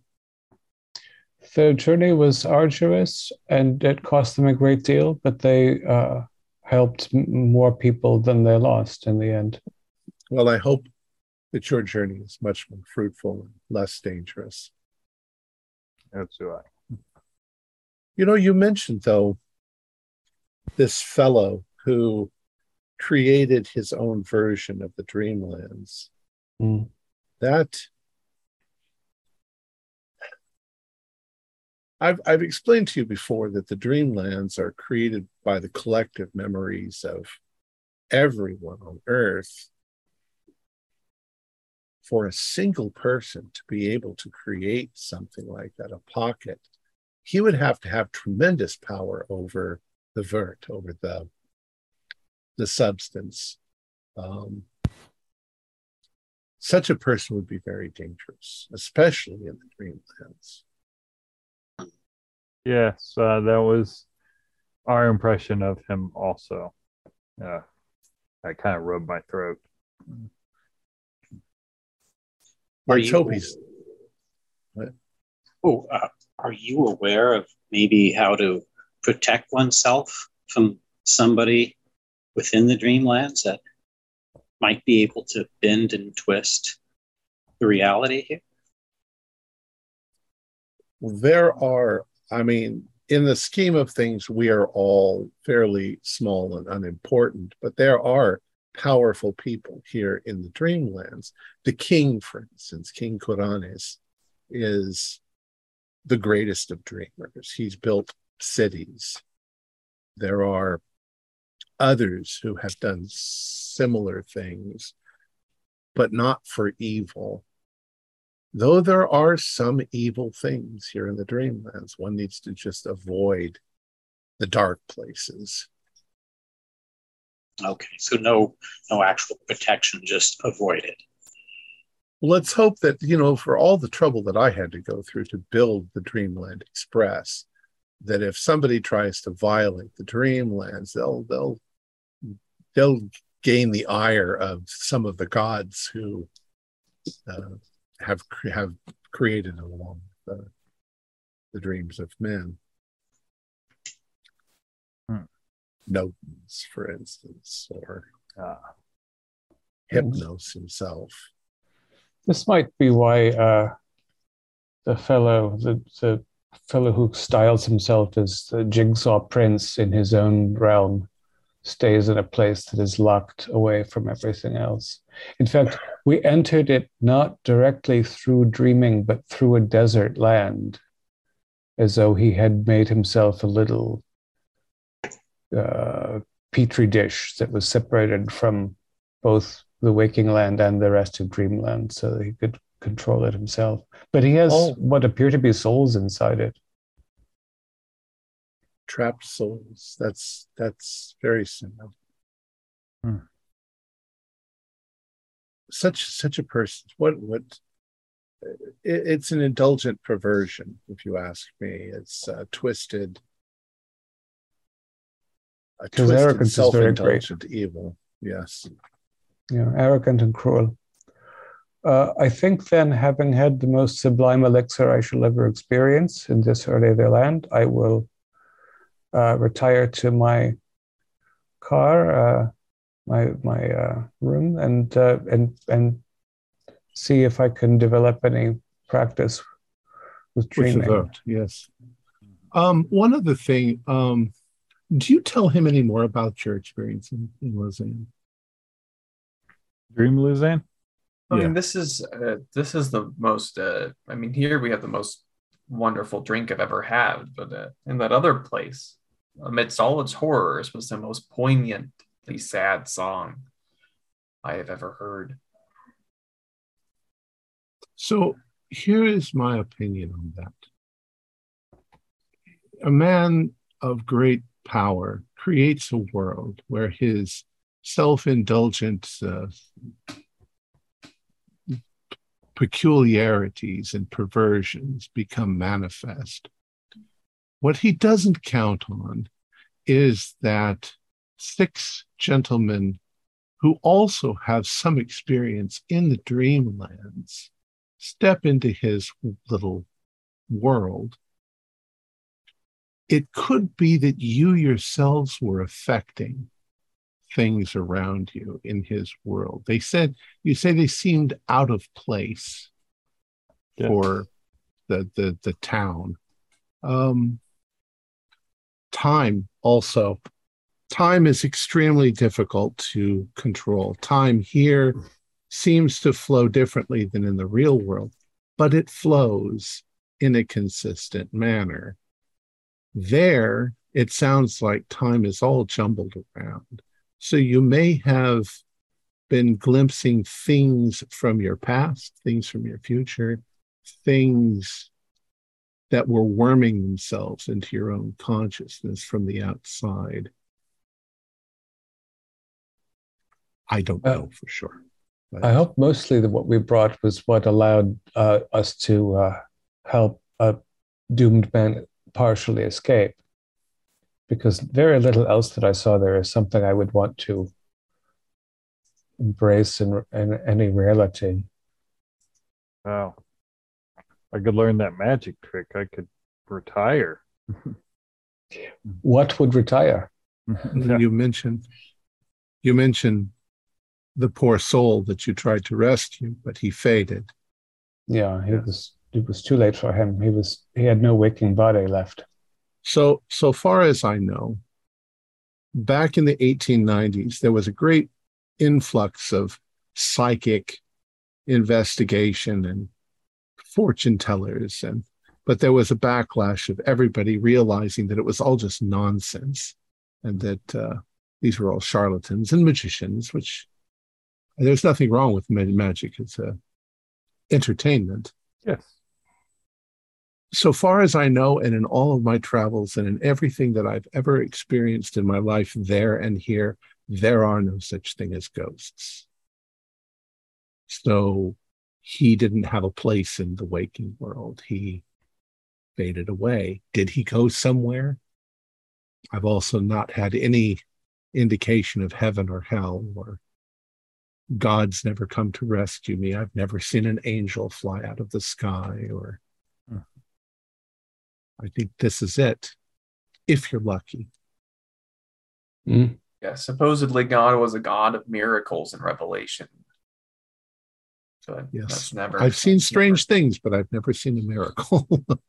[SPEAKER 2] Their journey was arduous and it cost them a great deal, but they uh, helped m- more people than they lost in the end.
[SPEAKER 1] Well, I hope that your journey is much more fruitful and less dangerous.
[SPEAKER 3] That's who I.
[SPEAKER 1] You know, you mentioned though this fellow who created his own version of the Dreamlands.
[SPEAKER 2] Mm.
[SPEAKER 1] That I've I've explained to you before that the Dreamlands are created by the collective memories of everyone on Earth. For a single person to be able to create something like that, a pocket, he would have to have tremendous power over the vert, over the the substance. Um, such a person would be very dangerous, especially in the dreamlands.
[SPEAKER 3] Yes, uh, that was our impression of him. Also, uh, that kind of rubbed my throat.
[SPEAKER 5] Are you-
[SPEAKER 1] hope
[SPEAKER 5] Oh, uh, are you aware of maybe how to protect oneself from somebody within the dreamlands that might be able to bend and twist the reality here?
[SPEAKER 1] there are, I mean, in the scheme of things, we are all fairly small and unimportant, but there are powerful people here in the dreamlands. The king, for instance, King Kuranes, is the greatest of dreamers. He's built cities. There are others who have done similar things, but not for evil. Though there are some evil things here in the dreamlands, one needs to just avoid the dark places.
[SPEAKER 5] Okay, so no, no actual protection, just avoid it.
[SPEAKER 1] Let's hope that, you know, for all the trouble that I had to go through to build the Dreamland Express, that if somebody tries to violate the Dreamlands, they'll they'll they'll gain the ire of some of the gods who uh, have have created along the, the dreams of men.
[SPEAKER 3] Hmm.
[SPEAKER 1] Nodens, for instance, or
[SPEAKER 3] Ah.
[SPEAKER 1] Hypnos himself.
[SPEAKER 2] This might be why uh, the fellow, the, the fellow who styles himself as the jigsaw prince in his own realm, stays in a place that is locked away from everything else. In fact, we entered it not directly through dreaming, but through a desert land, as though he had made himself a little uh, petri dish that was separated from both the waking land and the rest of dreamland so that he could control it himself but he has
[SPEAKER 1] Oh.
[SPEAKER 2] what appear to be souls inside it
[SPEAKER 1] trapped souls. That's that's very sad.
[SPEAKER 3] Hmm.
[SPEAKER 1] Such such a person. What what? It, it's an indulgent perversion, if you ask me. It's uh, twisted. A twisted,
[SPEAKER 2] arrogance is very great.
[SPEAKER 1] evil. Yes.
[SPEAKER 2] know, arrogant and cruel. Uh, I think then, having had the most sublime elixir I shall ever experience in this early of the land, I will uh, retire to my car, uh, my my uh, room, and uh, and and see if I can develop any practice with
[SPEAKER 1] With
[SPEAKER 2] dreaming.
[SPEAKER 1] the vote, yes. Um, one other thing, um, do you tell him any more about your experience in, in Lausanne?
[SPEAKER 3] Dream Lausanne?
[SPEAKER 4] I
[SPEAKER 3] Yeah.
[SPEAKER 4] mean, this is uh, this is the most. Uh, I mean, here we have the most wonderful drink I've ever had, but uh, in that other place, amidst all its horrors, was the most poignantly sad song I have ever heard.
[SPEAKER 1] So here is my opinion on that. A man of great power creates a world where his self indulgent uh, peculiarities and perversions become manifest. What he doesn't count on is that six gentlemen who also have some experience in the dreamlands step into his little world, it could be that you yourselves were affecting things around you in his world. They said, you say they seemed out of place
[SPEAKER 3] Yeah.
[SPEAKER 1] for the, the, the town. Um, time also. Time is extremely difficult to control. Time here seems to flow differently than in the real world, but it flows in a consistent manner. There, it sounds like time is all jumbled around. So you may have been glimpsing things from your past, things from your future, things that were worming themselves into your own consciousness from the outside. I don't
[SPEAKER 2] Uh,
[SPEAKER 1] know for sure. but-
[SPEAKER 2] I hope mostly that what we brought was what allowed uh, us to uh, help a doomed man partially escape. Because very little else that I saw there is something I would want to embrace in, in any reality.
[SPEAKER 3] Wow. I could learn that magic trick. I could retire.
[SPEAKER 2] What would retire?
[SPEAKER 1] You mentioned you mentioned the poor soul that you tried to rescue, but he faded.
[SPEAKER 2] Yeah, it
[SPEAKER 1] Yes.
[SPEAKER 2] was it was too late for him. He was he had no waking body left.
[SPEAKER 1] So, so far as I know, back in the 1890s, there was a great influx of psychic investigation and fortune tellers, and but there was a backlash of everybody realizing that it was all just nonsense, and that uh, these were all charlatans and magicians. Which there's nothing wrong with magic; it's a entertainment
[SPEAKER 3] Yes.
[SPEAKER 1] so far as I know, and in all of my travels and in everything that I've ever experienced in my life, there and here, there are no such thing as ghosts. So he didn't have a place in the waking world. He faded away. Did he go somewhere? I've also not had any indication of heaven or hell or God's never come to rescue me. I've never seen an angel fly out of the sky or I think this is it, if you're lucky.
[SPEAKER 2] Mm.
[SPEAKER 4] Yeah, supposedly God was a God of miracles in Revelation. But
[SPEAKER 1] Yes.
[SPEAKER 4] that's never.
[SPEAKER 1] I've seen strange things, but I've never seen a miracle.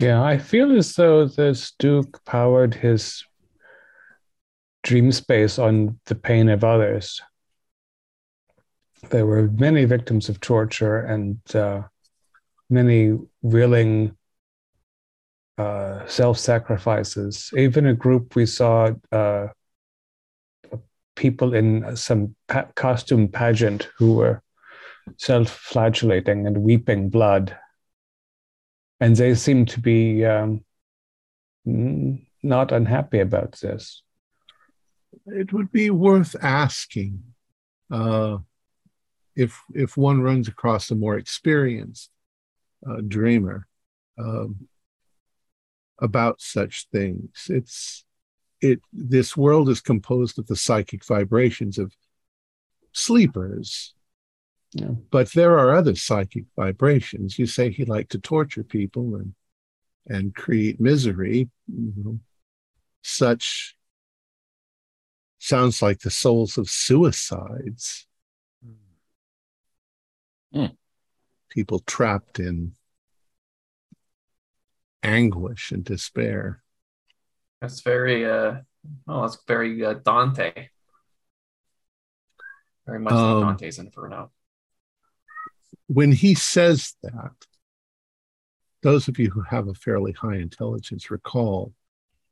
[SPEAKER 2] Yeah, I feel as though this Duke powered his dream space on the pain of others. There were many victims of torture and uh, many willing uh, self sacrifices. Even a group we saw uh, people in some pa- costume pageant who were self flagellating and weeping blood and they seem to be um, not unhappy about this.
[SPEAKER 1] it would be worth asking uh, if if one runs across a more experienced uh, dreamer um, about such things. It's it. This world is composed of the psychic vibrations of sleepers,
[SPEAKER 2] Yeah.
[SPEAKER 1] but there are other psychic vibrations. You say he liked to torture people, and and create misery. You know, such sounds like the souls of suicides.
[SPEAKER 6] Hmm.
[SPEAKER 1] People trapped in anguish and despair.
[SPEAKER 4] That's very uh oh that's very uh, Dante. Very much
[SPEAKER 1] Um,
[SPEAKER 4] like Dante's Inferno.
[SPEAKER 1] when he says that, those of you who have a fairly high intelligence recall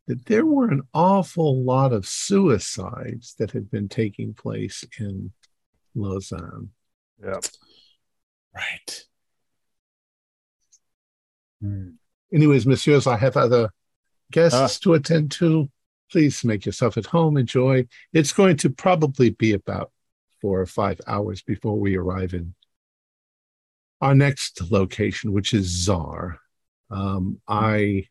[SPEAKER 1] that there were an awful lot of suicides that had been taking place in Lausanne.
[SPEAKER 3] Yeah.
[SPEAKER 6] Right.
[SPEAKER 1] Anyways, messieurs, I have other guests
[SPEAKER 3] Ah.
[SPEAKER 1] to attend to. Please make yourself at home, enjoy. It's going to probably be about four or five hours before we arrive in our next location, which is Zar. Um, I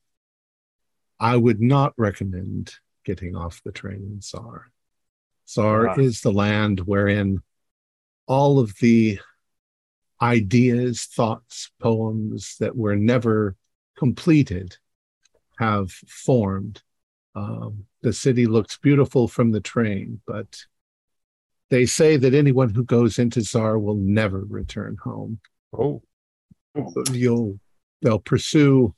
[SPEAKER 1] I would not recommend getting off the train in Zar. Zar
[SPEAKER 3] Ah.
[SPEAKER 1] is the land wherein all of the ideas, thoughts, poems that were never completed have formed. Um, the city looks beautiful from the train, but they say that anyone who goes into Zar will never return home.
[SPEAKER 3] Oh.
[SPEAKER 1] You'll they'll pursue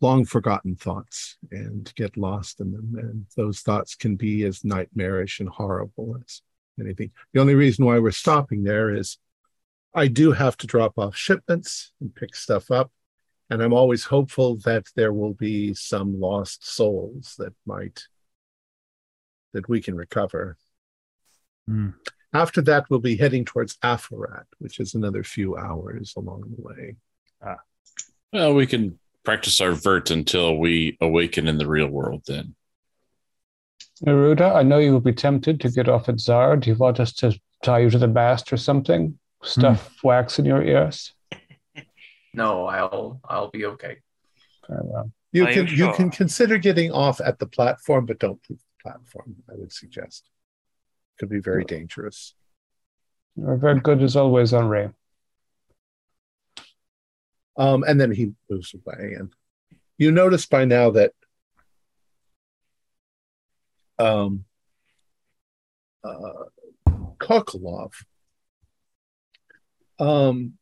[SPEAKER 1] long forgotten thoughts and get lost in them, and those thoughts can be as nightmarish and horrible as anything. The only reason why we're stopping there is I do have to drop off shipments and pick stuff up. And I'm always hopeful that there will be some lost souls that might, that we can recover.
[SPEAKER 3] Hmm.
[SPEAKER 1] After that, we'll be heading towards Afarat, which is another few hours along the way.
[SPEAKER 6] Well, we can practice our vert until we awaken in the real world then.
[SPEAKER 2] Neruda, I know you will be tempted to get off at Zara. Do you want us to tie you to the mast or something? Stuff wax in your ears?
[SPEAKER 4] No, I'll I'll be okay.
[SPEAKER 2] Very well.
[SPEAKER 1] You
[SPEAKER 7] Are you
[SPEAKER 1] can you can consider getting off at the platform, but don't leave the platform. I would suggest. Could be very dangerous.
[SPEAKER 2] You're very good as always, Henri.
[SPEAKER 1] Um, and then he moves away, and you notice by now that um, uh, Kokolov, um,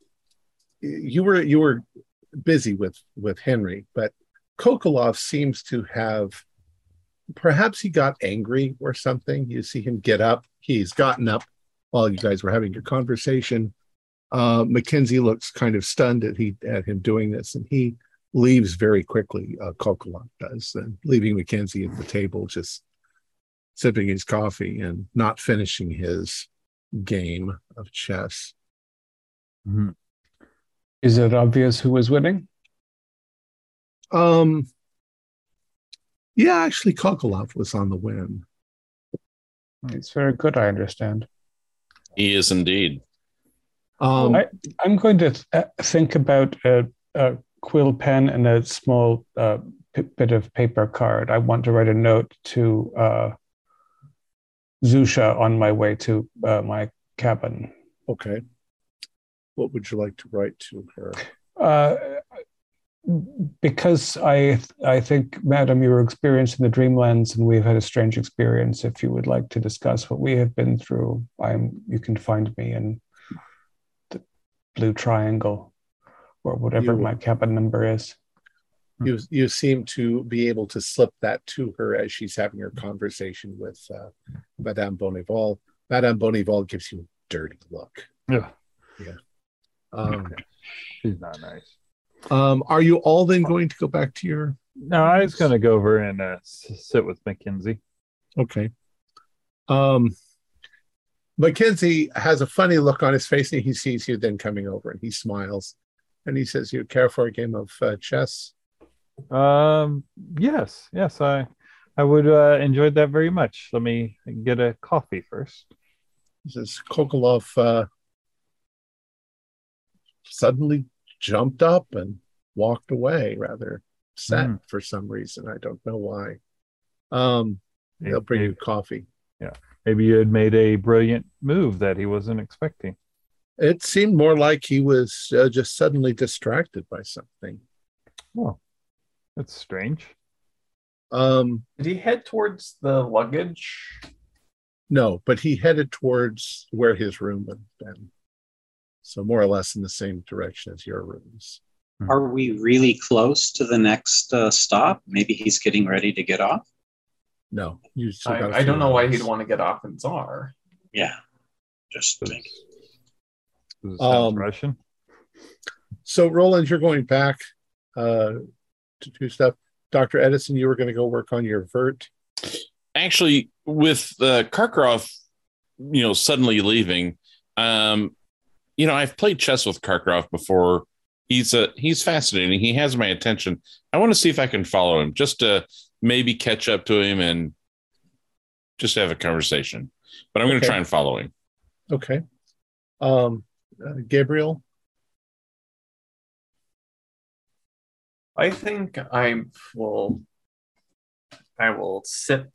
[SPEAKER 1] you were you were busy with with Henry, but Kokolov seems to have perhaps he got angry or something. You see him get up. He's gotten up while you guys were having your conversation. Uh, Mackenzie looks kind of stunned at he at him doing this, and he leaves very quickly. Uh, Kokolov does, and leaving Mackenzie at the table, just sipping his coffee and not finishing his game of chess.
[SPEAKER 3] Mhm.
[SPEAKER 2] Is it obvious who was winning?
[SPEAKER 1] Um, yeah, actually, Kokolov was on the win.
[SPEAKER 2] It's very good, I understand.
[SPEAKER 6] He is indeed.
[SPEAKER 1] Um,
[SPEAKER 2] I- I'm going to uh, think about a, a quill pen and a small uh, p- bit of paper card. I want to write a note to uh, Zusha on my way to uh, my cabin.
[SPEAKER 1] okay. What would you like to write to her?
[SPEAKER 2] Uh, because I I think, Madam, you were experienced in the Dreamlands, and we've had a strange experience. If you would like to discuss what we have been through, I'm you can find me in the Blue Triangle, or whatever
[SPEAKER 1] You-
[SPEAKER 2] my cabin number is.
[SPEAKER 1] You you seem to be able to slip that to her as she's having her conversation with uh, Madame Bonival. Madame Bonival gives you a dirty look.
[SPEAKER 3] Yeah.
[SPEAKER 1] Um,
[SPEAKER 3] She's not nice.
[SPEAKER 1] um, are you all then going to go back to your?
[SPEAKER 3] No, I was going to go over and uh, sit with Mackenzie.
[SPEAKER 1] Okay. Um, Mackenzie has a funny look on his face, and he sees you then coming over, and he smiles, and he says, "You care for a game of uh, chess?"
[SPEAKER 3] Um, yes, yes, I, I would uh, enjoy that very much. Let me get a coffee first.
[SPEAKER 1] This is Kokolov uh, suddenly jumped up and walked away, rather sad
[SPEAKER 3] Hmm.
[SPEAKER 1] for some reason. I don't know why. Um, they'll bring you coffee. Yeah.
[SPEAKER 3] Maybe you had made a brilliant move that he wasn't expecting.
[SPEAKER 1] It seemed more like he was uh, just suddenly distracted by something.
[SPEAKER 3] Oh, that's strange.
[SPEAKER 1] Um,
[SPEAKER 4] Did he head towards the luggage?
[SPEAKER 1] no, but he headed towards where his room would have been. So more or less in the same direction as your rooms.
[SPEAKER 5] Are we really close to the next uh, stop? Maybe he's getting ready to get off.
[SPEAKER 1] No, you still got a
[SPEAKER 4] I, I
[SPEAKER 1] few
[SPEAKER 4] don't know why he'd want to get off in Zar.
[SPEAKER 5] Yeah, just think.
[SPEAKER 3] does
[SPEAKER 1] Um,
[SPEAKER 3] Russian?
[SPEAKER 1] So, Roland, you're going back uh, to do stuff. Dr. Edison, you were going to go work on your vert.
[SPEAKER 6] Actually, with uh, Karkaroff, you know, suddenly leaving, um, you know, I've played chess with Karkaroff before. He's a he's fascinating. He has my attention. I want to see if I can follow him, just to maybe catch up to him and just have a conversation. But I'm going to try and follow him.
[SPEAKER 1] Okay. Um, uh, Gabriel,
[SPEAKER 4] I think I will. I will sip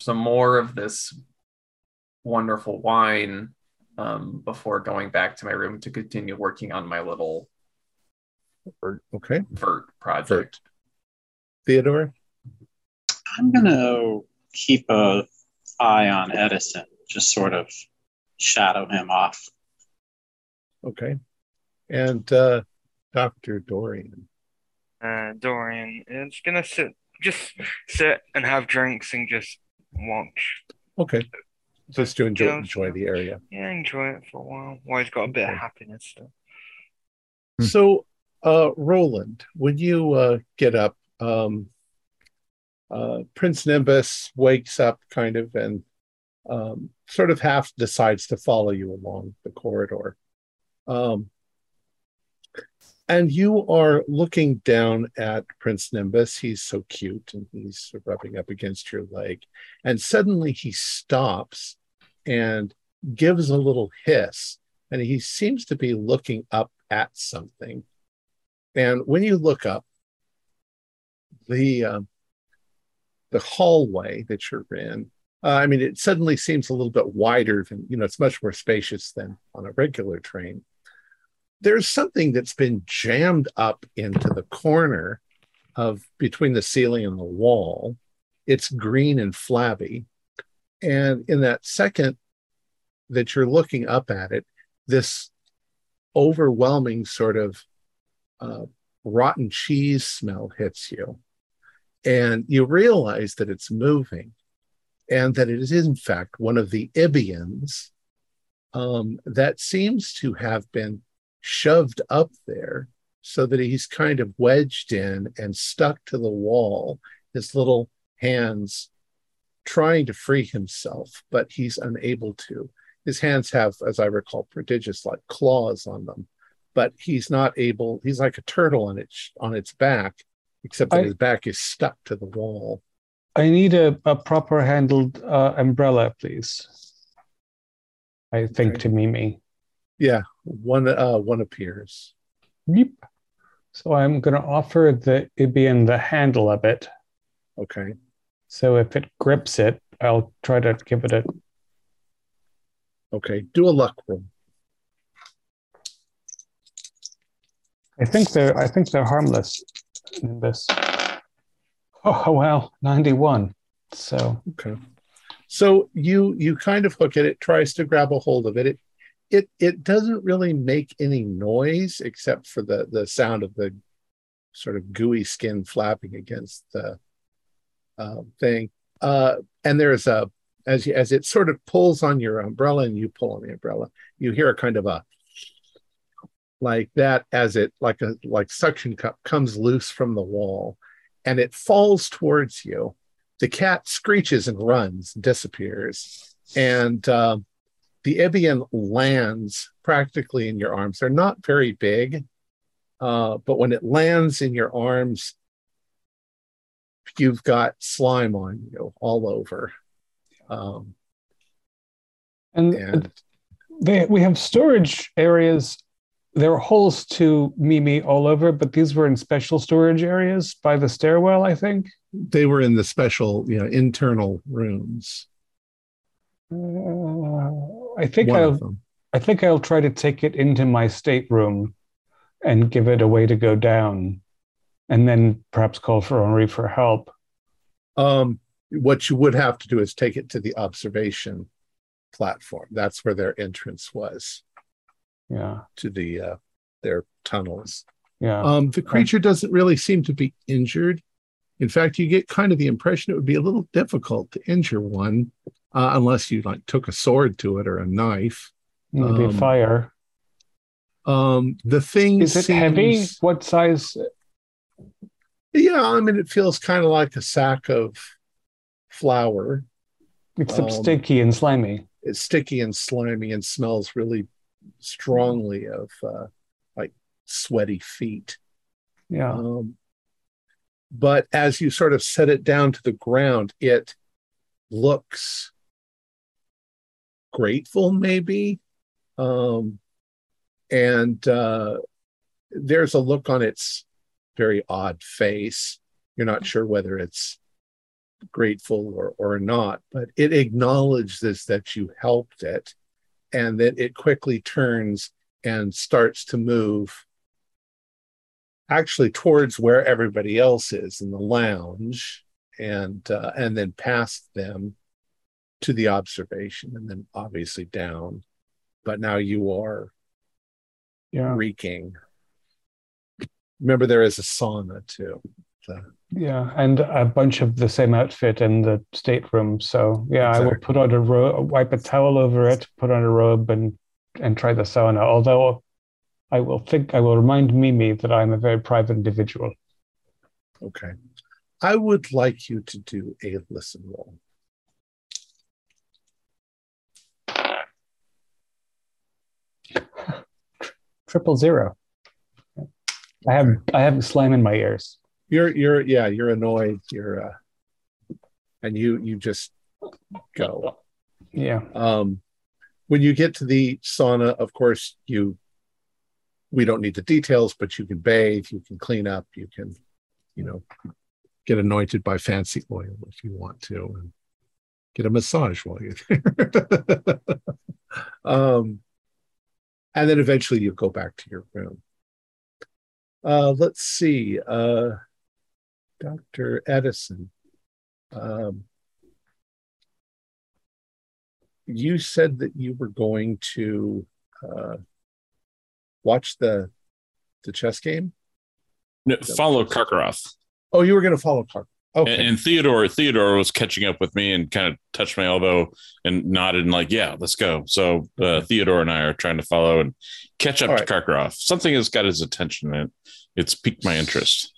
[SPEAKER 4] some more of this wonderful wine um, before going back to my room to continue working on my little
[SPEAKER 1] okay.
[SPEAKER 4] vert project.
[SPEAKER 1] Theodore,
[SPEAKER 5] I'm gonna keep a eye on Edison, just sort of shadow him off.
[SPEAKER 1] okay. And uh, Dr. Dorian,
[SPEAKER 7] Uh, Dorian is gonna sit, just sit and have drinks and just watch.
[SPEAKER 1] okay. Just to enjoy,
[SPEAKER 7] Yeah.
[SPEAKER 1] enjoy the area.
[SPEAKER 7] Yeah, enjoy it for a while. While he's got a bit
[SPEAKER 1] Okay.
[SPEAKER 7] of happiness still.
[SPEAKER 3] Hmm.
[SPEAKER 1] So, uh, Roland, when you uh, get up, um, uh, Prince Nimbus wakes up kind of and um, sort of half decides to follow you along the corridor. Um, and you are looking down at Prince Nimbus. He's so cute and he's rubbing up against your leg. And suddenly he stops and gives a little hiss. And he seems to be looking up at something. And when you look up, the um, the hallway that you're in, uh, I mean, it suddenly seems a little bit wider than you know. It's much more spacious than on a regular train. There's something that's been jammed up into the corner of between the ceiling and the wall. It's green and flabby, and in that second that you're looking up at it, this overwhelming sort of uh, rotten cheese smell hits you. And you realize that it's moving and that it is, in fact, one of the Ibians um, that seems to have been shoved up there so that he's kind of wedged in and stuck to the wall, his little hands trying to free himself, but he's unable to his hands have, as I recall, prodigious like claws on them, but he's not able. He's like a turtle on its on its back, except that
[SPEAKER 2] I-
[SPEAKER 1] his back is stuck to the wall.
[SPEAKER 2] I need a, a proper handled uh, umbrella, please. I think
[SPEAKER 1] Okay.
[SPEAKER 2] to Mimi.
[SPEAKER 1] Yeah, one uh one appears.
[SPEAKER 2] Yep. So I'm going to offer the Ibian the handle of it.
[SPEAKER 1] Okay,
[SPEAKER 2] So if it grips it, I'll try to give it a.
[SPEAKER 1] okay. Do a luck roll.
[SPEAKER 2] I think they're. I think they're harmless. Nimbus. Oh wow, ninety-one. So
[SPEAKER 1] Okay. So you you kind of hook it. It tries to grab a hold of it. It it it doesn't really make any noise except for the the sound of the sort of gooey skin flapping against the uh, thing. Uh, and there's a as you, as it sort of pulls on your umbrella and you pull on the umbrella, you hear a kind of a like that as it like a like suction cup comes loose from the wall and it falls towards you the cat screeches and runs, disappears, and uh, the Ibian lands practically in your arms. They're not very big, uh, but when it lands in your arms, you've got slime on you all over. Um,
[SPEAKER 2] and
[SPEAKER 1] and
[SPEAKER 2] they we have storage areas. There are holes to Mimi all over, but these were in special storage areas by the stairwell, I think.
[SPEAKER 1] they were in the special, you know, internal rooms.
[SPEAKER 2] Uh, I think
[SPEAKER 1] One
[SPEAKER 2] I'll. I think I'll try to take it into my stateroom and give it a way to go down. and then perhaps call for Henri for help.
[SPEAKER 1] Um, what you would have to do is take it to the observation platform. That's where their entrance was
[SPEAKER 2] Yeah,
[SPEAKER 1] to the uh, their tunnels.
[SPEAKER 2] yeah.
[SPEAKER 1] Um, the creature doesn't really seem to be injured. In fact, you get kind of the impression it would be a little difficult to injure one uh, unless you like took a sword to it or a knife.
[SPEAKER 2] Maybe
[SPEAKER 1] um,
[SPEAKER 2] fire.
[SPEAKER 1] Um, the thing
[SPEAKER 2] Is it heavy? What size?
[SPEAKER 1] Yeah, I mean, it feels kind of like a sack of flour.
[SPEAKER 2] Except
[SPEAKER 1] Um,
[SPEAKER 2] sticky and slimy.
[SPEAKER 1] It's sticky and slimy and smells really strongly of uh, like sweaty feet.
[SPEAKER 2] Yeah.
[SPEAKER 1] Um, but as you sort of set it down to the ground, it looks grateful, maybe. Um, and uh, there's a look on its very odd face. You're not sure whether it's grateful or, or not, but it acknowledges that you helped it and then it quickly turns and starts to move actually towards where everybody else is in the lounge and uh, and then past them to the observation and then obviously down but now you are
[SPEAKER 2] Yeah.
[SPEAKER 1] reeking remember there is a sauna too So-
[SPEAKER 2] Yeah. And a bunch of the same outfit in the stateroom. So yeah, I will put on a robe, wipe a towel over it, put on a robe and and try the sauna. Although I will think I will remind Mimi that I'm a very private individual.
[SPEAKER 1] okay i would like you to do a listen roll
[SPEAKER 2] Triple zero. I have I have slime in my ears.
[SPEAKER 1] you're you're yeah you're annoyed you're uh and you you just go
[SPEAKER 2] Yeah.
[SPEAKER 1] um when you get to the sauna of course you we don't need the details but you can bathe you can clean up you can you know get anointed by fancy oil if you want to and get a massage while you're there um and then eventually you go back to your room uh let's see uh dr edison um you said that you were going to uh, watch the the chess game.
[SPEAKER 6] No, follow Karkaroff.
[SPEAKER 1] Oh, you were going to follow Clark. Okay,
[SPEAKER 6] And, and Theodore, Theodore was catching up with me and kind of touched my elbow and nodded and like, yeah, let's go. So uh, Theodore and I are trying to follow and catch up
[SPEAKER 1] All
[SPEAKER 6] to Karkaroff. Something has got his attention and it's piqued my interest.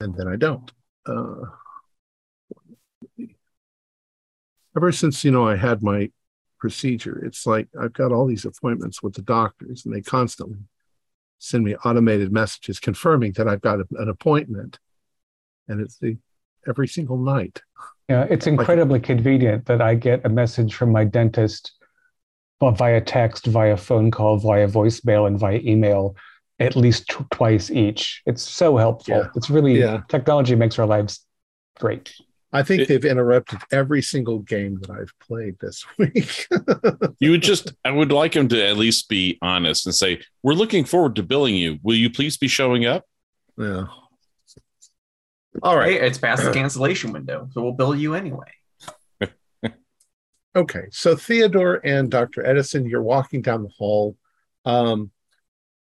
[SPEAKER 1] and then I don't. Uh, ever since you know I had my procedure, it's like I've got all these appointments with the doctors, and they constantly send me automated messages confirming that I've got a- an appointment, and it's the every single night.
[SPEAKER 2] Yeah, it's incredibly convenient that I get a message from my dentist well, via text, via phone call, via voicemail, and via email at least tw- twice each. It's so helpful.
[SPEAKER 1] Yeah.
[SPEAKER 2] It's really
[SPEAKER 1] Yeah.
[SPEAKER 2] technology makes our lives great.
[SPEAKER 1] I think
[SPEAKER 6] It-
[SPEAKER 1] they've interrupted every single game that I've played this week.
[SPEAKER 6] You would just, I would like him to at least be honest and say, We're looking forward to billing you. Will you please be showing up?
[SPEAKER 1] yeah. All right.
[SPEAKER 4] Hey, it's past the cancellation window, so we'll bill you anyway.
[SPEAKER 1] Okay, so Theodore and Dr. Edison, you're walking down the hall. Um,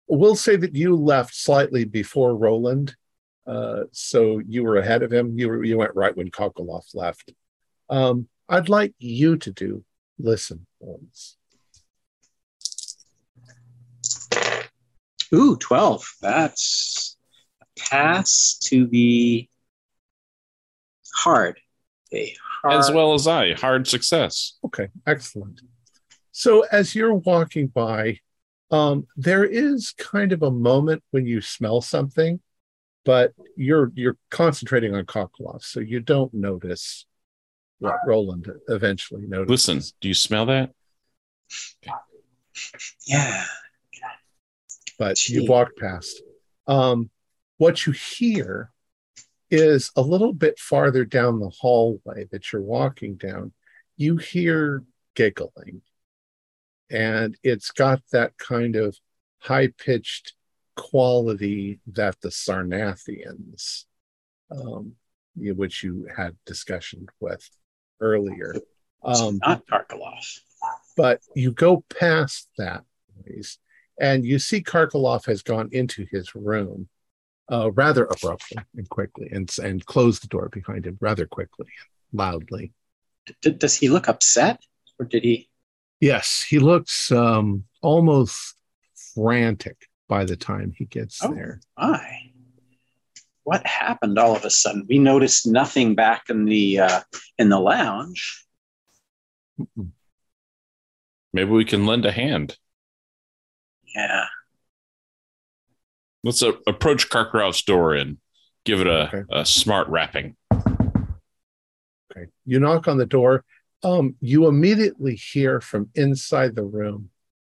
[SPEAKER 1] we'll say that you left slightly before Roland, uh, so you were ahead of him. You were you went right when Kokolov left. Um, I'd like you to do listen once.
[SPEAKER 5] Ooh, 12. That's a pass to be hard. A hard.
[SPEAKER 6] As well as I. Hard success.
[SPEAKER 1] Okay, excellent. So as you're walking by, um, there is kind of a moment when you smell something, but you're you're concentrating on Kokolov, so you don't notice what Roland eventually notices.
[SPEAKER 6] Listen, do you smell that?
[SPEAKER 5] Yeah.
[SPEAKER 1] but you
[SPEAKER 5] Gee.
[SPEAKER 1] walked past. Um, what you hear is a little bit farther down the hallway that you're walking down, you hear giggling. And it's got that kind of high pitched quality that the Sarnathians, um, which you had discussion with earlier. Um,
[SPEAKER 5] Not Karkalov.
[SPEAKER 1] but you go past that noise and you see Karkalov has gone into his room uh, rather abruptly and quickly and, and closed the door behind him rather quickly and loudly.
[SPEAKER 5] D- does he look upset, or did he?
[SPEAKER 1] Yes, he looks um, almost frantic by the time he gets
[SPEAKER 5] Oh.
[SPEAKER 1] there.
[SPEAKER 5] My, what happened all of a sudden? We noticed nothing back in the uh, in the lounge.
[SPEAKER 6] Maybe we can lend a hand.
[SPEAKER 5] Yeah,
[SPEAKER 6] Let's uh, approach Karkarov's door and give it a,
[SPEAKER 1] Okay.
[SPEAKER 6] a smart wrapping.
[SPEAKER 1] Okay. You knock on the door. Um, you immediately hear from inside the room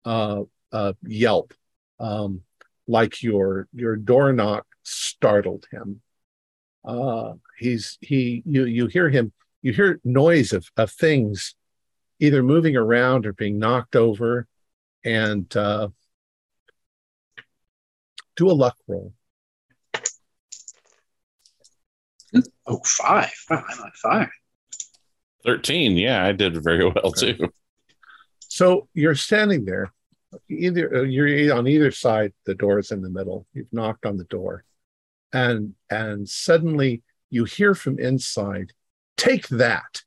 [SPEAKER 1] uh, uh, yelp, um, like your your door knock startled him. Uh, he's he you you hear him. You hear noise of of things either moving around or being knocked over, and uh, do a luck roll.
[SPEAKER 5] Oh, five. Wow, I'm on fire.
[SPEAKER 6] 13. Yeah, I did very well
[SPEAKER 1] Okay.
[SPEAKER 6] too.
[SPEAKER 1] So you're standing there, either uh, you're on either side. The door is in the middle. You've knocked on the door, and and suddenly you hear from inside, "Take that!"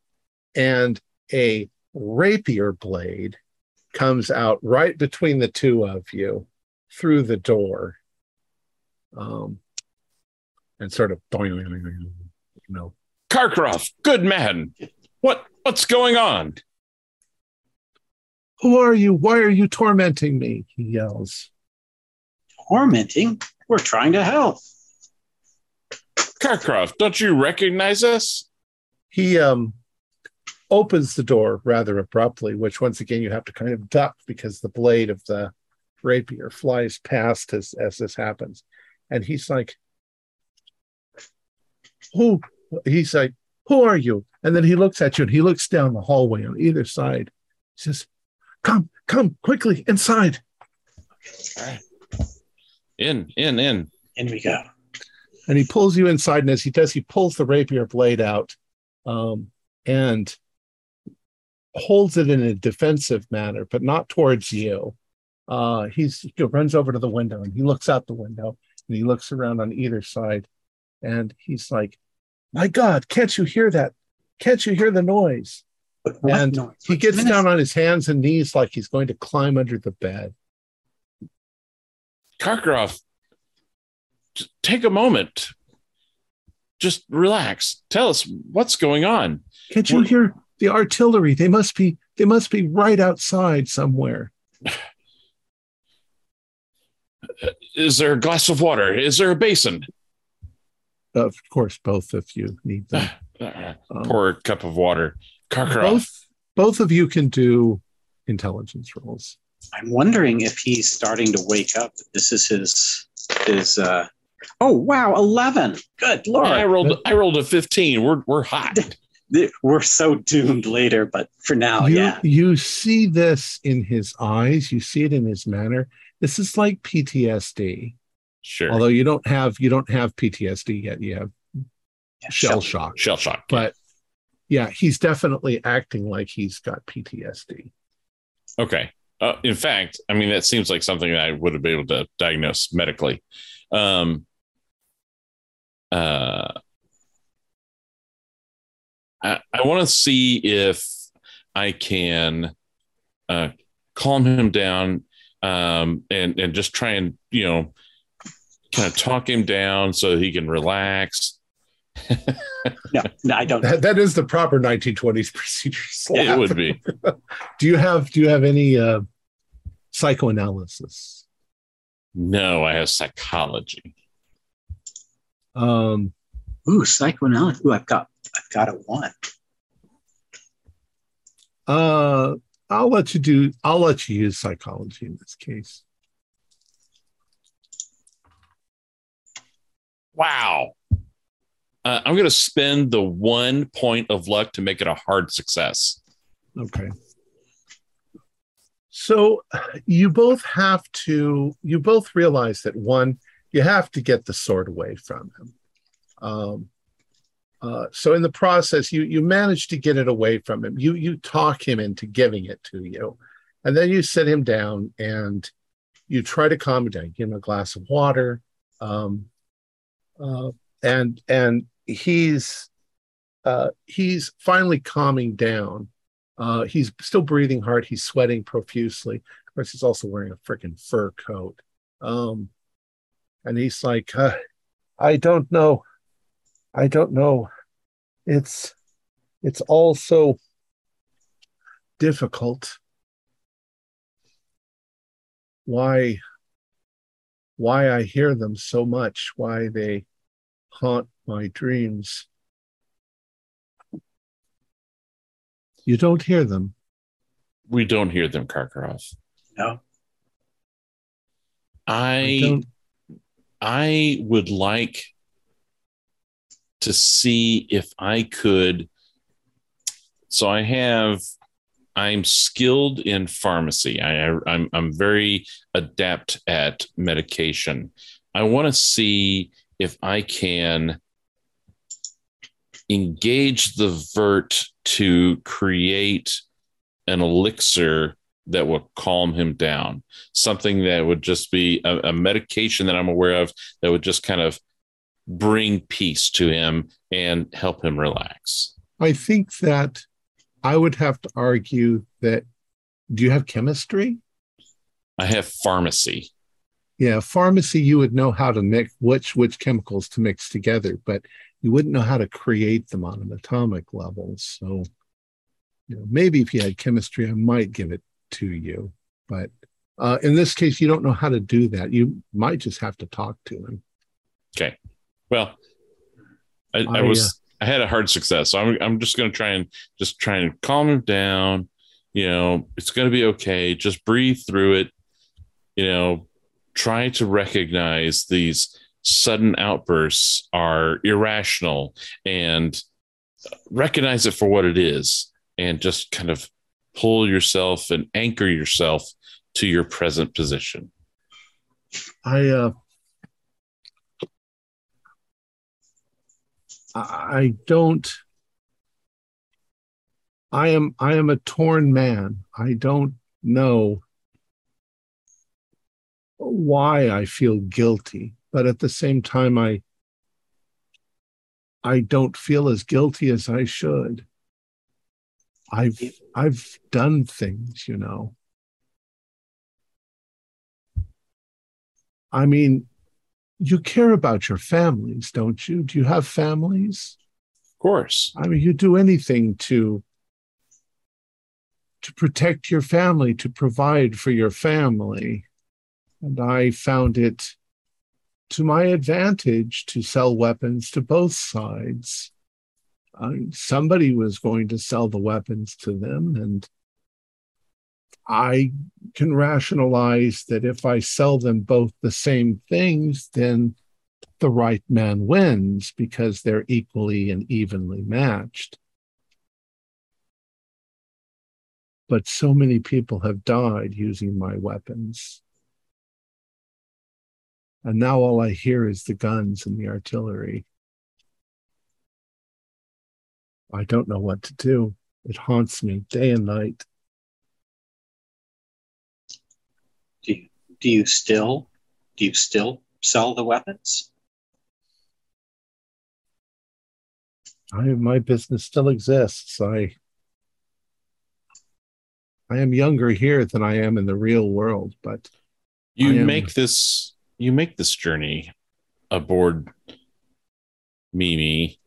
[SPEAKER 1] and a rapier blade comes out right between the two of you through the door, um, and sort of you know
[SPEAKER 6] Karkarov, good man. What what's going on?
[SPEAKER 1] Who are you? Why are you tormenting me? He yells.
[SPEAKER 5] Tormenting. We're trying to help.
[SPEAKER 6] Karkarov, don't you recognize us?
[SPEAKER 1] he um opens the door rather abruptly which once again you have to kind of duck because the blade of the rapier flies past as as this happens and he's like who he's like who are you and then he looks at you and he looks down the hallway on either side he says come come quickly inside Okay.
[SPEAKER 6] In, in, in.
[SPEAKER 5] In we go.
[SPEAKER 1] and he pulls you inside and as he does he pulls the rapier blade out um, and holds it in a defensive manner but not towards you uh, he's he runs over to the window and he looks out the window and he looks around on either side and he's like my god can't you hear that can't you hear the noise
[SPEAKER 5] But what
[SPEAKER 1] And
[SPEAKER 5] noise?
[SPEAKER 1] he gets
[SPEAKER 5] minute.
[SPEAKER 1] down on his hands and knees like he's going to climb under the bed
[SPEAKER 6] Karkarov, just take a moment. Just relax. Tell us what's going on.
[SPEAKER 1] can't you
[SPEAKER 6] What-
[SPEAKER 1] hear the artillery they must be they must be right outside somewhere
[SPEAKER 6] Is there a glass of water? Is there a basin?
[SPEAKER 1] of course both of you need them
[SPEAKER 6] Uh,
[SPEAKER 1] Um,
[SPEAKER 6] Pour a cup of water. Karkarov,
[SPEAKER 1] both both of you can do intelligence rolls
[SPEAKER 5] I'm wondering if he's starting to wake up. This is his his. uh Oh wow, eleven. Good lord.
[SPEAKER 6] I rolled. I rolled a fifteen. We're we're hot.
[SPEAKER 5] We're so doomed later, but for now,
[SPEAKER 1] you,
[SPEAKER 5] yeah.
[SPEAKER 1] you see this in his eyes you see it in his manner this is like ptsd
[SPEAKER 6] Sure.
[SPEAKER 1] although you don't have you don't have ptsd yet you have
[SPEAKER 5] Yeah,
[SPEAKER 1] shell
[SPEAKER 5] shell-
[SPEAKER 1] shock
[SPEAKER 6] Shell shock.
[SPEAKER 1] but yeah he's definitely acting like he's got ptsd
[SPEAKER 6] Okay. Uh, in fact, I mean that seems like something I would have been able to diagnose medically. Um, uh, I, I want to see if I can uh, calm him down um, and and just try and you know kind of talk him down so he can relax.
[SPEAKER 5] No, no, I don't.
[SPEAKER 1] that, that is the proper 1920s procedure slap.
[SPEAKER 6] It would be.
[SPEAKER 1] do you have do you have any uh psychoanalysis
[SPEAKER 6] No, I have psychology.
[SPEAKER 1] um
[SPEAKER 5] Ooh, psychoanalysis. Ooh, I've got, I've got a one.
[SPEAKER 1] Uh, I'll let you do. I'll let you use psychology in this case.
[SPEAKER 6] Wow. Uh, I'm going to spend the one point of luck to make it a hard success.
[SPEAKER 1] Okay. So you both have to, you both realize that one, you have to get the sword away from him. Um, uh, so in the process, you you manage to get it away from him. You you talk him into giving it to you, and then you sit him down and you try to calm him down. Give him a glass of water, um, uh, and and he's uh, he's finally calming down. Uh, he's still breathing hard. He's sweating profusely. Of course, he's also wearing a freaking fur coat. Um, and he's like, uh, I don't know. I don't know. It's it's all so difficult. Why why I hear them so much, why they haunt my dreams. You don't hear them.
[SPEAKER 6] We don't hear them, Karkaroff.
[SPEAKER 5] No.
[SPEAKER 6] I
[SPEAKER 1] don't-
[SPEAKER 6] I would like to see if I could. So I have, I'm skilled in pharmacy. I, I'm I'm very adept at medication. I want to see if I can engage the vert to create an elixir that will calm him down. Something that would just be a, a medication that I'm aware of that would just kind of bring peace to him and help him relax.
[SPEAKER 1] I think that I would have to argue that do you have chemistry?
[SPEAKER 6] I have pharmacy.
[SPEAKER 1] Yeah, pharmacy you would know how to mix which which chemicals to mix together, but you wouldn't know how to create them on an atomic level. So you know, maybe if you had chemistry, I might give it to you. But uh, in this case, you don't know how to do that. You might just have to talk to him.
[SPEAKER 6] Okay. Well, I, I,
[SPEAKER 1] I,
[SPEAKER 6] was I had a hard success, so I'm I'm just going to try and just try and calm him down. You know, it's going to be okay. Just breathe through it. You know, try to recognize these sudden outbursts are irrational and recognize it for what it is, and just kind of pull yourself and anchor yourself to your present position.
[SPEAKER 1] I uh, I don't. I am I am a torn man. I don't know why I feel guilty, but at the same time I I don't feel as guilty as I should. I've I've done things, you know. I mean, you care about your families, don't you? Do you have families?
[SPEAKER 6] Of course.
[SPEAKER 1] I mean, you do anything to to protect your family, to provide for your family. And I found it to my advantage to sell weapons to both sides. Uh, somebody was going to sell the weapons to them, and I can rationalize that if I sell them both the same things, then the right man wins because they're equally and evenly matched. But so many people have died using my weapons. And now all I hear is the guns and the artillery. I don't know what to do. It haunts me day and night.
[SPEAKER 5] Do you, do you still do you still sell the weapons?
[SPEAKER 1] I my business still exists. I I am younger here than I am in the real world, but
[SPEAKER 6] You
[SPEAKER 1] am-
[SPEAKER 6] make this you make this journey aboard Mimi.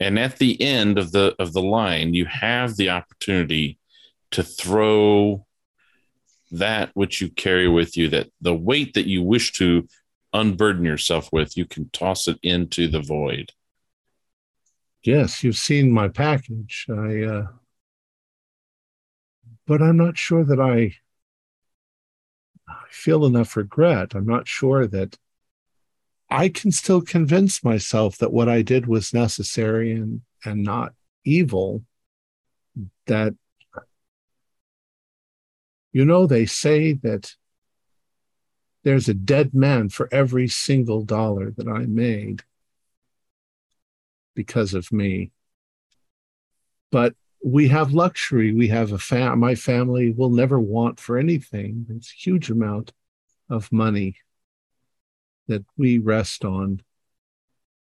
[SPEAKER 6] And at the end of the of the line, you have the opportunity to throw that which you carry with you, that the weight that you wish to unburden yourself with, you can toss it into the void.
[SPEAKER 1] yes, you've seen my package. I uh but I'm not sure that I I feel enough regret. I'm not sure that I can still convince myself that what I did was necessary and and not evil. That you know, they say that there's a dead man for every single dollar that I made because of me. But we have luxury. We have a fam. My family will never want for anything. It's a huge amount of money that we rest on.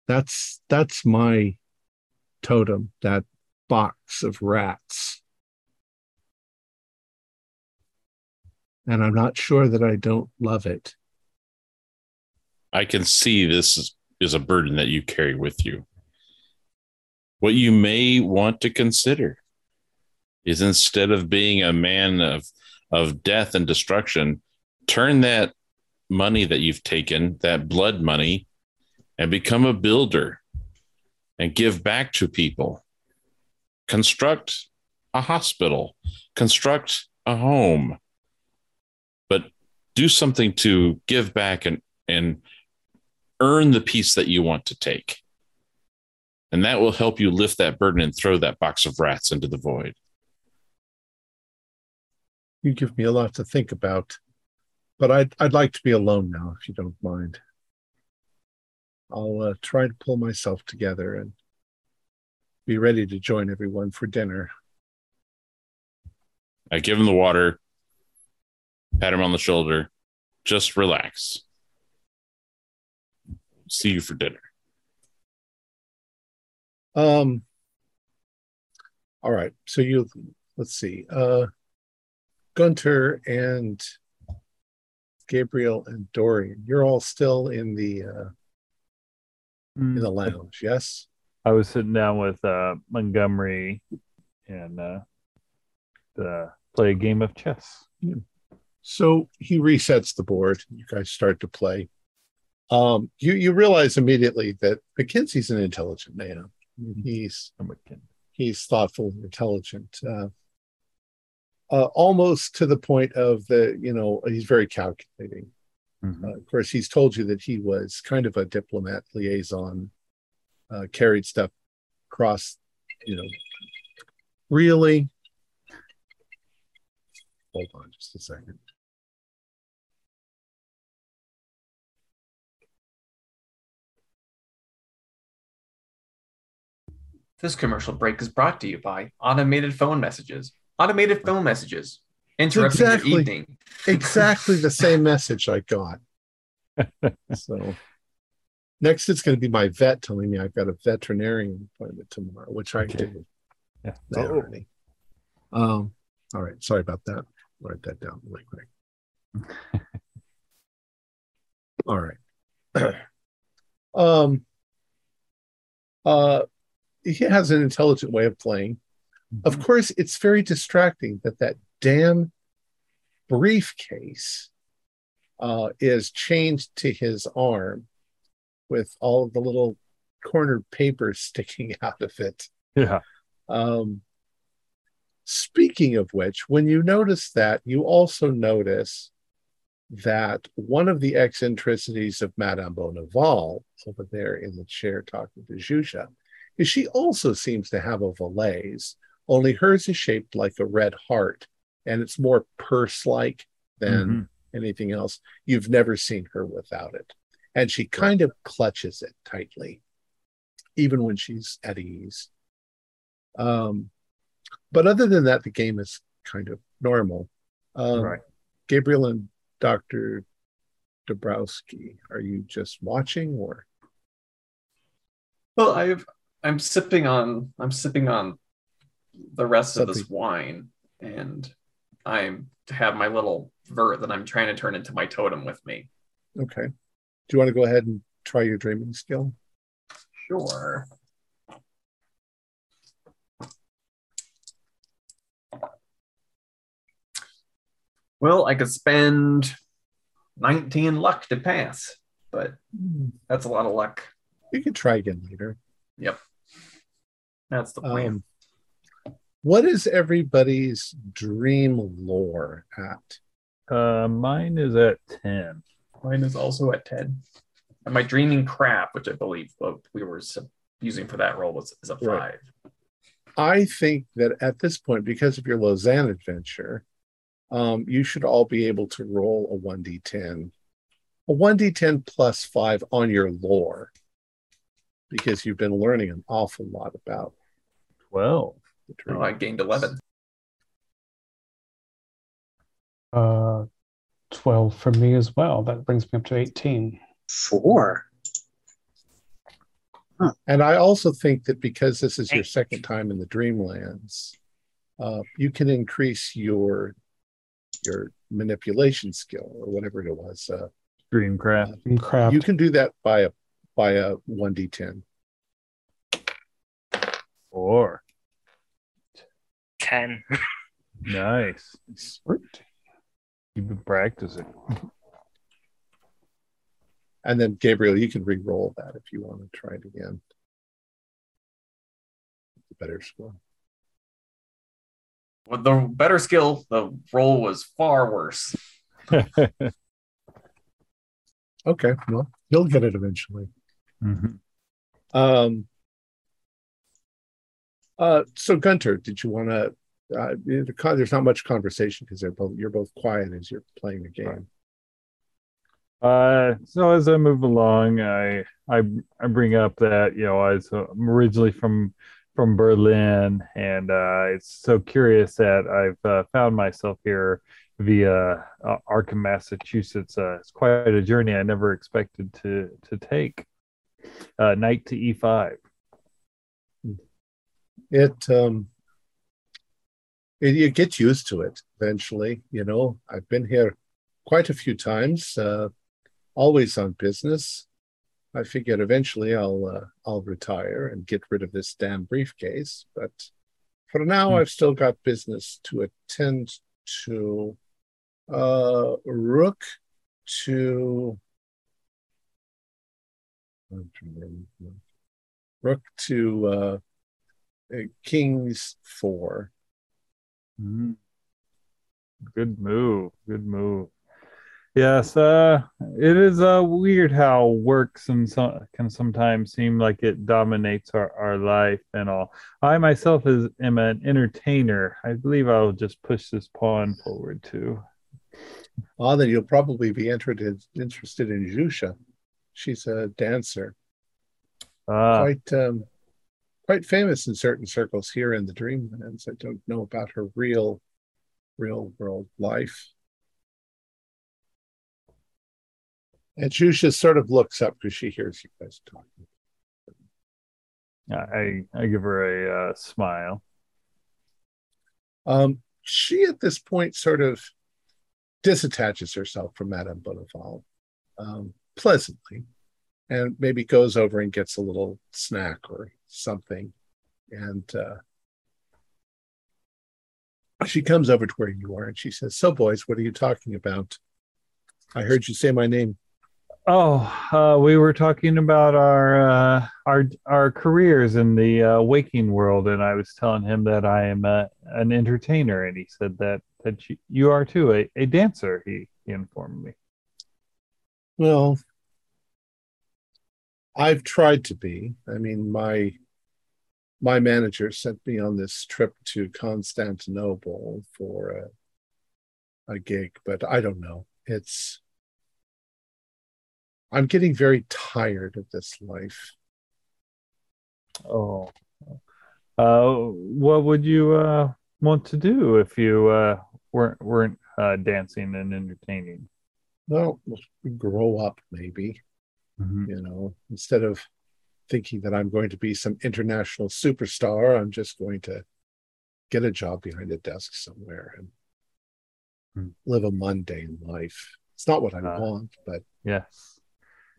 [SPEAKER 1] That's that's my totem. That box of rats. And I'm not sure that I don't love it.
[SPEAKER 6] I can see this is, is a burden that you carry with you. What you may want to consider is instead of being a man of, of death and destruction, turn that money that you've taken, that blood money, and become a builder and give back to people. Construct a hospital, construct a home, but do something to give back and, and earn the peace that you want to take. And that will help you lift that burden and throw that box of rats into the void.
[SPEAKER 1] You give me a lot to think about, but I'd, I'd like to be alone now, if you don't mind. I'll uh, try to pull myself together and be ready to join everyone for dinner.
[SPEAKER 6] I give him the water, pat him on the shoulder, just relax. See you for dinner.
[SPEAKER 1] Um. All right. So you let's see. Uh, Gunter and Gabriel and Dorian. You're all still in the uh, in the lounge. Yes.
[SPEAKER 3] I was sitting down with uh, Montgomery and uh, to play a game of chess.
[SPEAKER 1] So he resets the board. You guys start to play. Um, you you realize immediately that McKinsey's an intelligent man. He's
[SPEAKER 3] with Ken.
[SPEAKER 1] he's thoughtful and intelligent. Uh, uh, almost to the point of the you know he's very calculating.
[SPEAKER 3] Mhm.
[SPEAKER 1] Uh, of course, he's told you that he was kind of a diplomat liaison, uh, carried stuff across, you know, really. Hold on just a second.
[SPEAKER 4] This commercial break is brought to you by automated phone messages. Automated phone messages. Interrupting
[SPEAKER 1] Exactly.
[SPEAKER 4] your evening.
[SPEAKER 1] Exactly the same message I got. So next, it's going to be my vet telling me I've got a veterinarian appointment tomorrow, which I
[SPEAKER 3] Okay.
[SPEAKER 1] do.
[SPEAKER 3] Yeah.
[SPEAKER 1] Already. Um, all right. Sorry about that. Write that down really quick. all right. um, uh, he has an intelligent way of playing. Of course, it's very distracting that that damn briefcase uh, is chained to his arm with all of the little cornered papers sticking out of it.
[SPEAKER 3] Yeah.
[SPEAKER 1] Um, speaking of which, when you notice that, you also notice that one of the eccentricities of Madame Bonaval over there in the chair talking to Jusha is she also seems to have a valise, only hers is shaped like a red heart and it's more purse like than anything else. You've never seen her without it. And she kind of clutches it tightly, even when she's at ease. Um, but other than that, the game is kind of normal. Um,
[SPEAKER 3] Right.
[SPEAKER 1] Gabriel and Dr. Dabrowski, are you just watching or?
[SPEAKER 4] Well, I've I'm sipping on I'm sipping on the rest of this wine, and I'm have my little vert that I'm trying to turn into my totem with me.
[SPEAKER 1] Okay. Do you want to go ahead and try your dreaming skill?
[SPEAKER 4] Sure. Well, I could spend 19 luck to pass, but hmm. that's a lot of luck.
[SPEAKER 1] You can try again later.
[SPEAKER 4] Yep. That's the plan.
[SPEAKER 1] Um, what is everybody's dream lore at?
[SPEAKER 3] Uh, mine is at 10.
[SPEAKER 4] Mine is also at 10. And my dreaming crap, which I believe what we were using for that role, was is a
[SPEAKER 1] Right.
[SPEAKER 4] five.
[SPEAKER 1] I think that at this point, because of your Lausanne adventure, um, you should all be able to roll a 1d10. A 1d10 plus five on your lore. Because you've been learning an awful lot about
[SPEAKER 3] Twelve.
[SPEAKER 4] Oh, I gained eleven.
[SPEAKER 2] Uh, 12 for me as well. That brings me up to 18.
[SPEAKER 5] Four.
[SPEAKER 1] And I also think that because this is your second time in the Dreamlands, uh, you can increase your your manipulation skill or whatever it was. Uh,
[SPEAKER 3] Dreamcraft.
[SPEAKER 2] And craft.
[SPEAKER 1] you can do that by a by a one d10.
[SPEAKER 3] Four.
[SPEAKER 7] Ten.
[SPEAKER 3] Nice. You've been practicing.
[SPEAKER 1] And then Gabriel, you can re-roll that if you want to try it again. It's a better score.
[SPEAKER 4] With the better skill, the roll was far worse.
[SPEAKER 1] Okay, well, you'll get it eventually.
[SPEAKER 3] Mhm.
[SPEAKER 1] Um, uh, so Gunter, did you want to? Uh, there's not much conversation because they're both you're both quiet as you're playing the game.
[SPEAKER 3] Uh, so as I move along, I I I bring up that you know I was I'm originally from from Berlin, and uh, it's so curious that I've uh, found myself here via uh, Arkham, Massachusetts. Uh, it's quite a journey I never expected to to take. Uh, knight to e5.
[SPEAKER 1] It um, it, you get used to it eventually. You know, I've been here quite a few times, uh, always on business. I figured eventually I'll uh, I'll retire and get rid of this damn briefcase, but for now
[SPEAKER 3] Hmm.
[SPEAKER 1] I've still got business to attend to. Uh, rook to rook to uh, uh, kings four.
[SPEAKER 3] Mhm. Good move. Good move. Yes, uh, it is uh, weird how works and so, can sometimes seem like it dominates our, our life and all. I myself is am an entertainer. I believe I'll just push this pawn forward too.
[SPEAKER 1] Ah, then you'll probably be interested interested in Jusha. She's a dancer,
[SPEAKER 3] Ah,
[SPEAKER 1] quite um, quite famous in certain circles here in the Dreamlands. I don't know about her real, real world life. And Jusha sort of looks up because she hears you guys talking.
[SPEAKER 3] I I give her a uh, smile.
[SPEAKER 1] Um, she at this point sort of disattaches herself from Madame Bonneval um, pleasantly and maybe goes over and gets a little snack or something. And uh, she comes over to where you are and she says, So, boys, what are you talking about? I heard you say my name.
[SPEAKER 3] Oh, uh, we were talking about our uh, our our careers in the uh, waking world, and I was telling him that I am a, an entertainer, and he said that that you, you are too, a, a dancer. He, he informed me.
[SPEAKER 1] Well, I've tried to be. I mean, my my manager sent me on this trip to Constantinople for a, a gig, but I don't know. It's I'm getting very tired of this life.
[SPEAKER 3] Oh, uh, what would you uh, want to do if you uh, weren't weren't uh, dancing and entertaining?
[SPEAKER 1] Well, grow up maybe, you know, instead of thinking that I'm going to be some international superstar, I'm just going to get a job behind a desk somewhere and
[SPEAKER 3] Hmm.
[SPEAKER 1] live a mundane life. It's not what I
[SPEAKER 3] Ah.
[SPEAKER 1] want, but
[SPEAKER 3] Yes.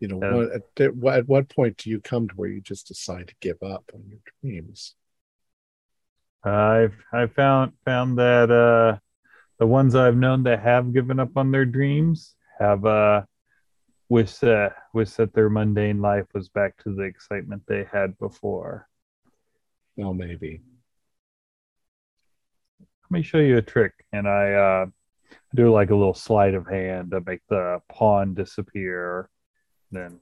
[SPEAKER 1] you know, at, at what point do you come to where you just decide to give up on your dreams?
[SPEAKER 3] I've I found found that uh, the ones I've known that have given up on their dreams have uh, wish that wish that their mundane life was back to the excitement they had before.
[SPEAKER 1] Well, maybe.
[SPEAKER 3] Let me show you a trick, and I uh, do like a little sleight of hand to make the pawn disappear. Then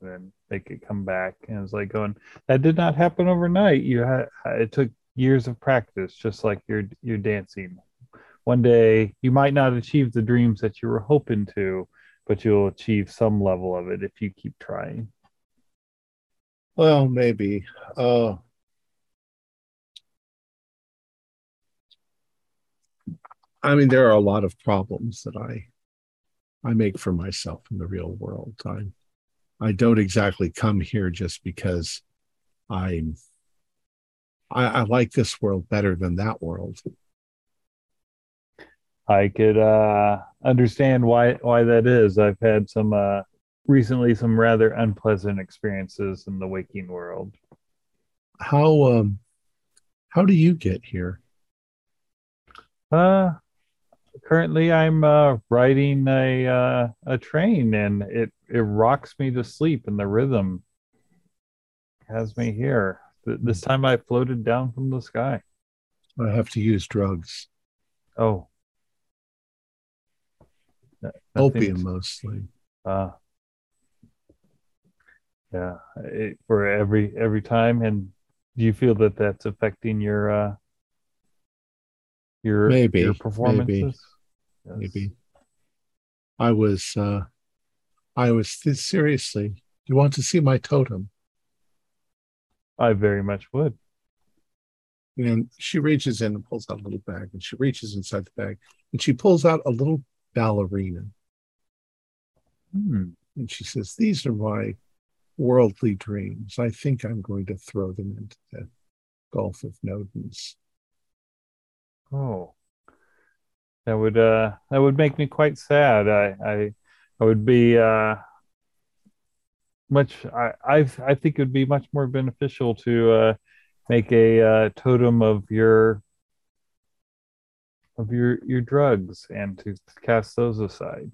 [SPEAKER 3] then make it come back. And it's like going, that did not happen overnight. You had it took years of practice, just like your your dancing. One day you might not achieve the dreams that you were hoping to, but you'll achieve some level of it if you keep trying.
[SPEAKER 1] Well, maybe. Uh, I mean, there are a lot of problems that I I make for myself in the real world. I I don't exactly come here just because I'm I, I like this world better than that world.
[SPEAKER 3] I could uh, understand why why that is. I've had some uh, recently some rather unpleasant experiences in the waking world.
[SPEAKER 1] How um how do you get here?
[SPEAKER 3] Uh currently I'm uh, riding a uh, a train and it it rocks me to sleep and the rhythm has me here. This time I floated down from the sky.
[SPEAKER 1] I have to use drugs.
[SPEAKER 3] Oh.
[SPEAKER 1] Opium mostly.
[SPEAKER 3] Uh, yeah, it, for every every time. And do you feel that that's affecting your uh your
[SPEAKER 1] Maybe,
[SPEAKER 3] your
[SPEAKER 1] maybe,
[SPEAKER 3] performances? Yes.
[SPEAKER 1] Maybe. I was uh I was seriously. You want to see my totem?
[SPEAKER 3] I very much would.
[SPEAKER 1] And she reaches in and pulls out a little bag, and she reaches inside the bag, and she pulls out a little ballerina,
[SPEAKER 3] Hmm.
[SPEAKER 1] and she says, "These are my worldly dreams. I think I'm going to throw them into the Gulf of Nodens."
[SPEAKER 3] Oh, that would uh that would make me quite sad. I I I would be uh much I I I think it would be much more beneficial to uh make a uh, totem of your of your your drugs and to cast those aside.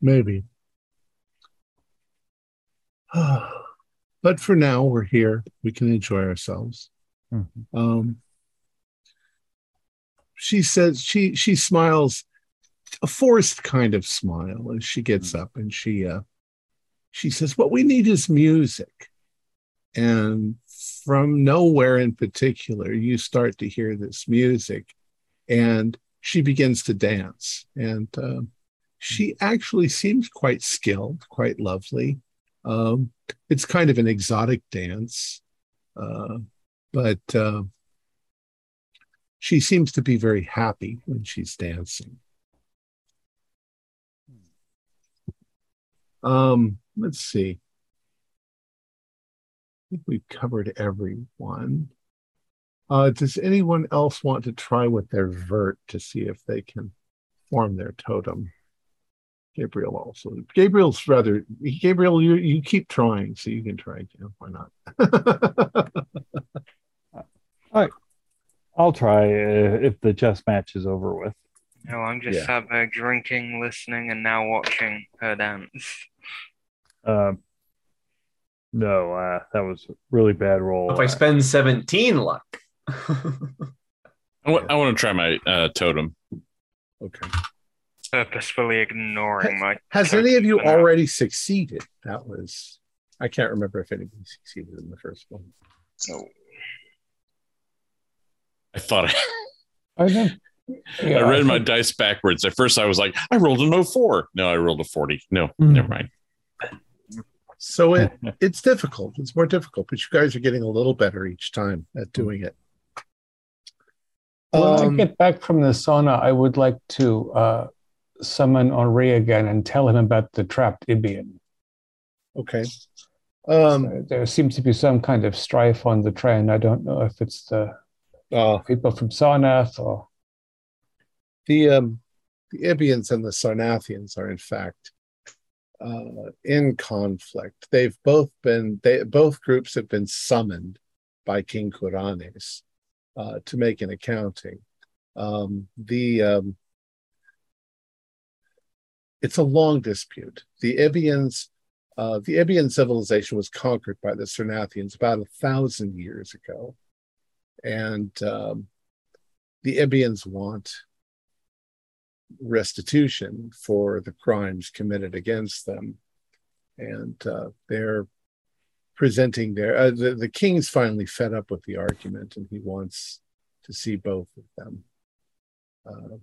[SPEAKER 1] Maybe. but for now, we're here. We can enjoy ourselves.
[SPEAKER 3] Mhm.
[SPEAKER 1] Um, she says she she smiles a forced kind of smile as she gets up and she uh she says what we need is music and from nowhere in particular you start to hear this music and she begins to dance and um, she actually seems quite skilled quite lovely um, it's kind of an exotic dance uh, but uh, she seems to be very happy when she's dancing. Um, let's see. I think we've covered everyone. Uh, does anyone else want to try with their vert to see if they can form their totem? Gabriel also. Gabriel's rather. Gabriel, you you keep trying, so you can try again. Why not?
[SPEAKER 3] I'll try uh, if the chess match is over with.
[SPEAKER 7] No, I'm just
[SPEAKER 1] Yeah.
[SPEAKER 7] sat there drinking, listening, and now watching her dance.
[SPEAKER 3] Um, no, uh, that was a really bad roll.
[SPEAKER 4] If I spend 17 luck.
[SPEAKER 6] I want, to try my uh, totem.
[SPEAKER 1] okay.
[SPEAKER 7] Purposefully ignoring my.
[SPEAKER 1] Has any of you
[SPEAKER 7] token for
[SPEAKER 1] already succeeded? That was, I can't remember if anybody succeeded in the first one.
[SPEAKER 7] No.
[SPEAKER 6] I thought I,
[SPEAKER 2] I yeah,
[SPEAKER 6] I read my
[SPEAKER 2] think-
[SPEAKER 6] dice backwards. At first, I was like, I rolled an 04. No, I rolled a 40. No,
[SPEAKER 3] Mm.
[SPEAKER 6] never mind.
[SPEAKER 1] So it it's difficult. It's more difficult, but you guys are getting a little better each time at doing it.
[SPEAKER 2] When
[SPEAKER 1] Um,
[SPEAKER 2] I get back from the sauna, I would like to uh, summon Henri again and tell him about the trapped Ibian.
[SPEAKER 1] okay. Um,
[SPEAKER 2] Uh, there seems to be some kind of strife on the train. I don't know if it's the
[SPEAKER 1] uh,
[SPEAKER 2] people from Sarnath or
[SPEAKER 1] the um, the Ibians and the Sarnathians are in fact uh, in conflict. They've both been they both groups have been summoned by King Kuranes uh, to make an accounting. Um, the um, it's a long dispute. The Ibians, uh, the Ibian civilization was conquered by the Sarnathians about a thousand years ago, and um, the Ibians want restitution for the crimes committed against them, and uh, they're presenting there. uh, the, the king's finally fed up with the argument and he wants to see both of them uh,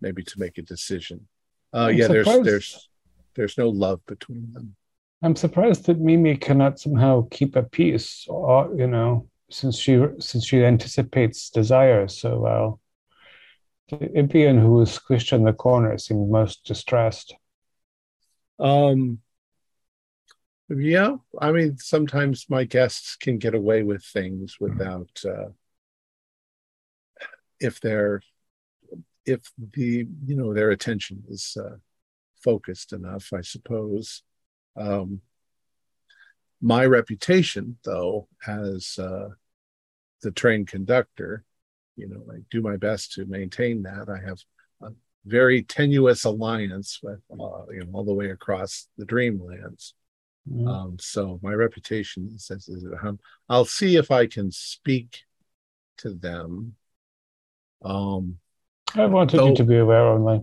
[SPEAKER 1] maybe to make a decision uh,
[SPEAKER 2] I'm
[SPEAKER 1] yeah there's
[SPEAKER 2] surprised-
[SPEAKER 1] there's there's no love between them
[SPEAKER 2] I'm surprised that Mimi cannot somehow keep a peace, or you know, since she since she anticipates desire so well. The Ibian who was squished in the corner seemed most distressed.
[SPEAKER 1] um yeah i mean sometimes my guests can get away with things without uh if they're if the you know their attention is uh focused enough i suppose. Um my reputation though as uh the train conductor you know i do my best to maintain that. I have a very tenuous alliance with uh, you know all the way across the dreamlands
[SPEAKER 2] Mm.
[SPEAKER 1] um, so my reputation says is um, I'll see if I can speak to them. Um,
[SPEAKER 2] I wanted
[SPEAKER 1] So-
[SPEAKER 2] you to be aware only.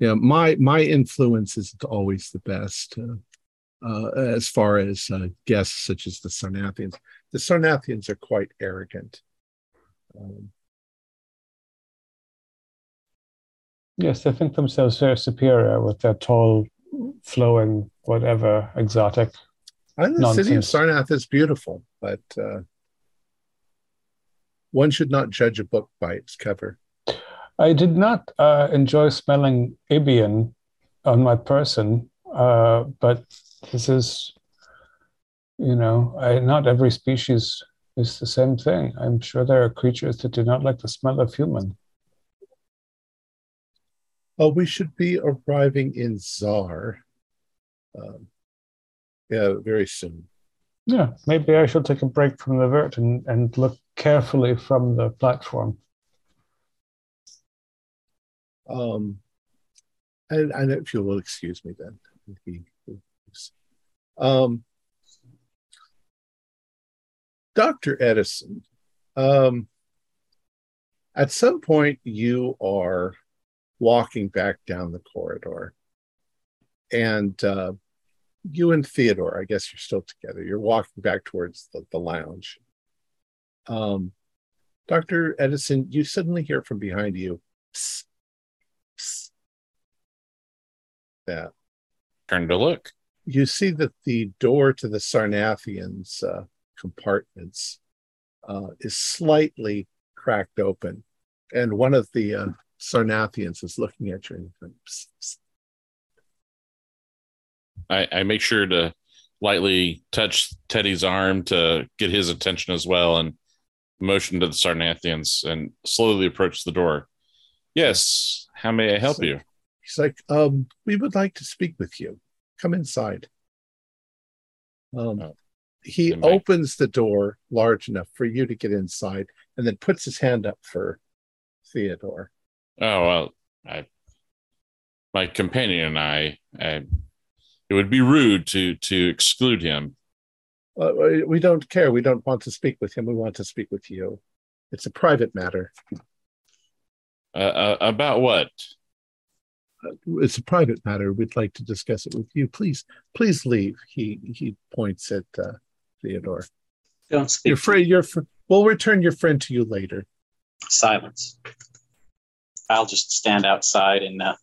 [SPEAKER 1] yeah, my my influence isn't always the best uh, uh, as far as uh, guests such as the Sarnathians. The Sarnathians are quite arrogant. Um,
[SPEAKER 2] Yes, they think themselves very superior with their tall, flowing, whatever exotic.
[SPEAKER 1] and the city of Sarnath is beautiful, but uh, one should not judge a book by its cover.
[SPEAKER 2] I did not uh, enjoy smelling Ibian on my person, uh, but this is, you know, I, not every species is the same thing. I'm sure there are creatures that do not like the smell of human.
[SPEAKER 1] Oh, we should be arriving in Zar. Um, yeah, very soon.
[SPEAKER 2] Yeah, maybe I should take a break from the vert and, and look carefully from the platform.
[SPEAKER 1] Um, and, and if you will excuse me then. He- Um, Dr. Edison, um, at some point you are walking back down the corridor, and uh, you and Theodore, I guess you're still together. You're walking back towards the, the lounge. Um, Dr. Edison, you suddenly hear from behind you, "Psst, psst." that
[SPEAKER 6] Turn to look.
[SPEAKER 1] you see that the door to the Sarnathians uh, compartments uh, is slightly cracked open, and one of the uh, Sarnathians is looking at you. And going, "Psst, psst."
[SPEAKER 6] I, I make sure to lightly touch Teddy's arm to get his attention as well and motion to the Sarnathians and slowly approach the door. Yes, how may I help
[SPEAKER 1] So-
[SPEAKER 6] you?
[SPEAKER 1] He's like, um, "We would like to speak with you. Come inside." Um,
[SPEAKER 6] Oh.
[SPEAKER 1] he opens the door large enough for you to get inside, and then puts his hand up for Theodore.
[SPEAKER 6] Oh well, I, my companion and I, I, it would be rude to to exclude him.
[SPEAKER 1] Uh, we don't care. We don't want to speak with him. We want to speak with you. It's a private matter.
[SPEAKER 6] Uh, uh, about what?
[SPEAKER 1] It's a private matter. We'd like to discuss it with you. Please, please leave. He he points at uh, Theodore.
[SPEAKER 5] Don't speak.
[SPEAKER 1] Your friend, your fr- we'll return your friend to you later.
[SPEAKER 5] Silence. I'll just stand outside and uh,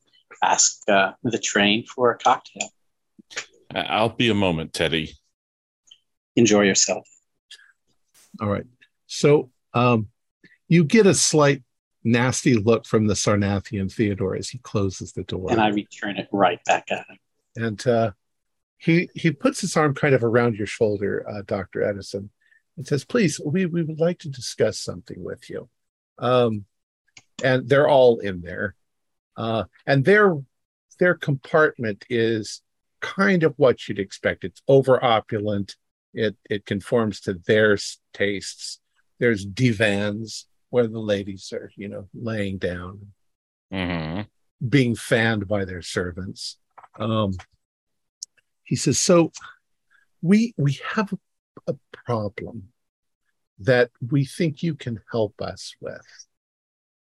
[SPEAKER 5] ask uh, the train for a cocktail.
[SPEAKER 6] I- I'll be a moment, Teddy.
[SPEAKER 5] Enjoy yourself.
[SPEAKER 1] All right. So um, you get a slight nasty look from the Sarnathian Theodore as he closes the door.
[SPEAKER 5] And I return it right back at him.
[SPEAKER 1] and uh, he he puts his arm kind of around your shoulder, uh, Doctor Edison, and says, "Please, we we would like to discuss something with you." Um, and they're all in there, uh, and their their compartment is kind of what you'd expect. It's over opulent. It it conforms to their tastes. There's divans where the ladies are, you know, laying down
[SPEAKER 6] hmm
[SPEAKER 1] being fanned by their servants. Um, he says, "So we we have a, problem that we think you can help us with.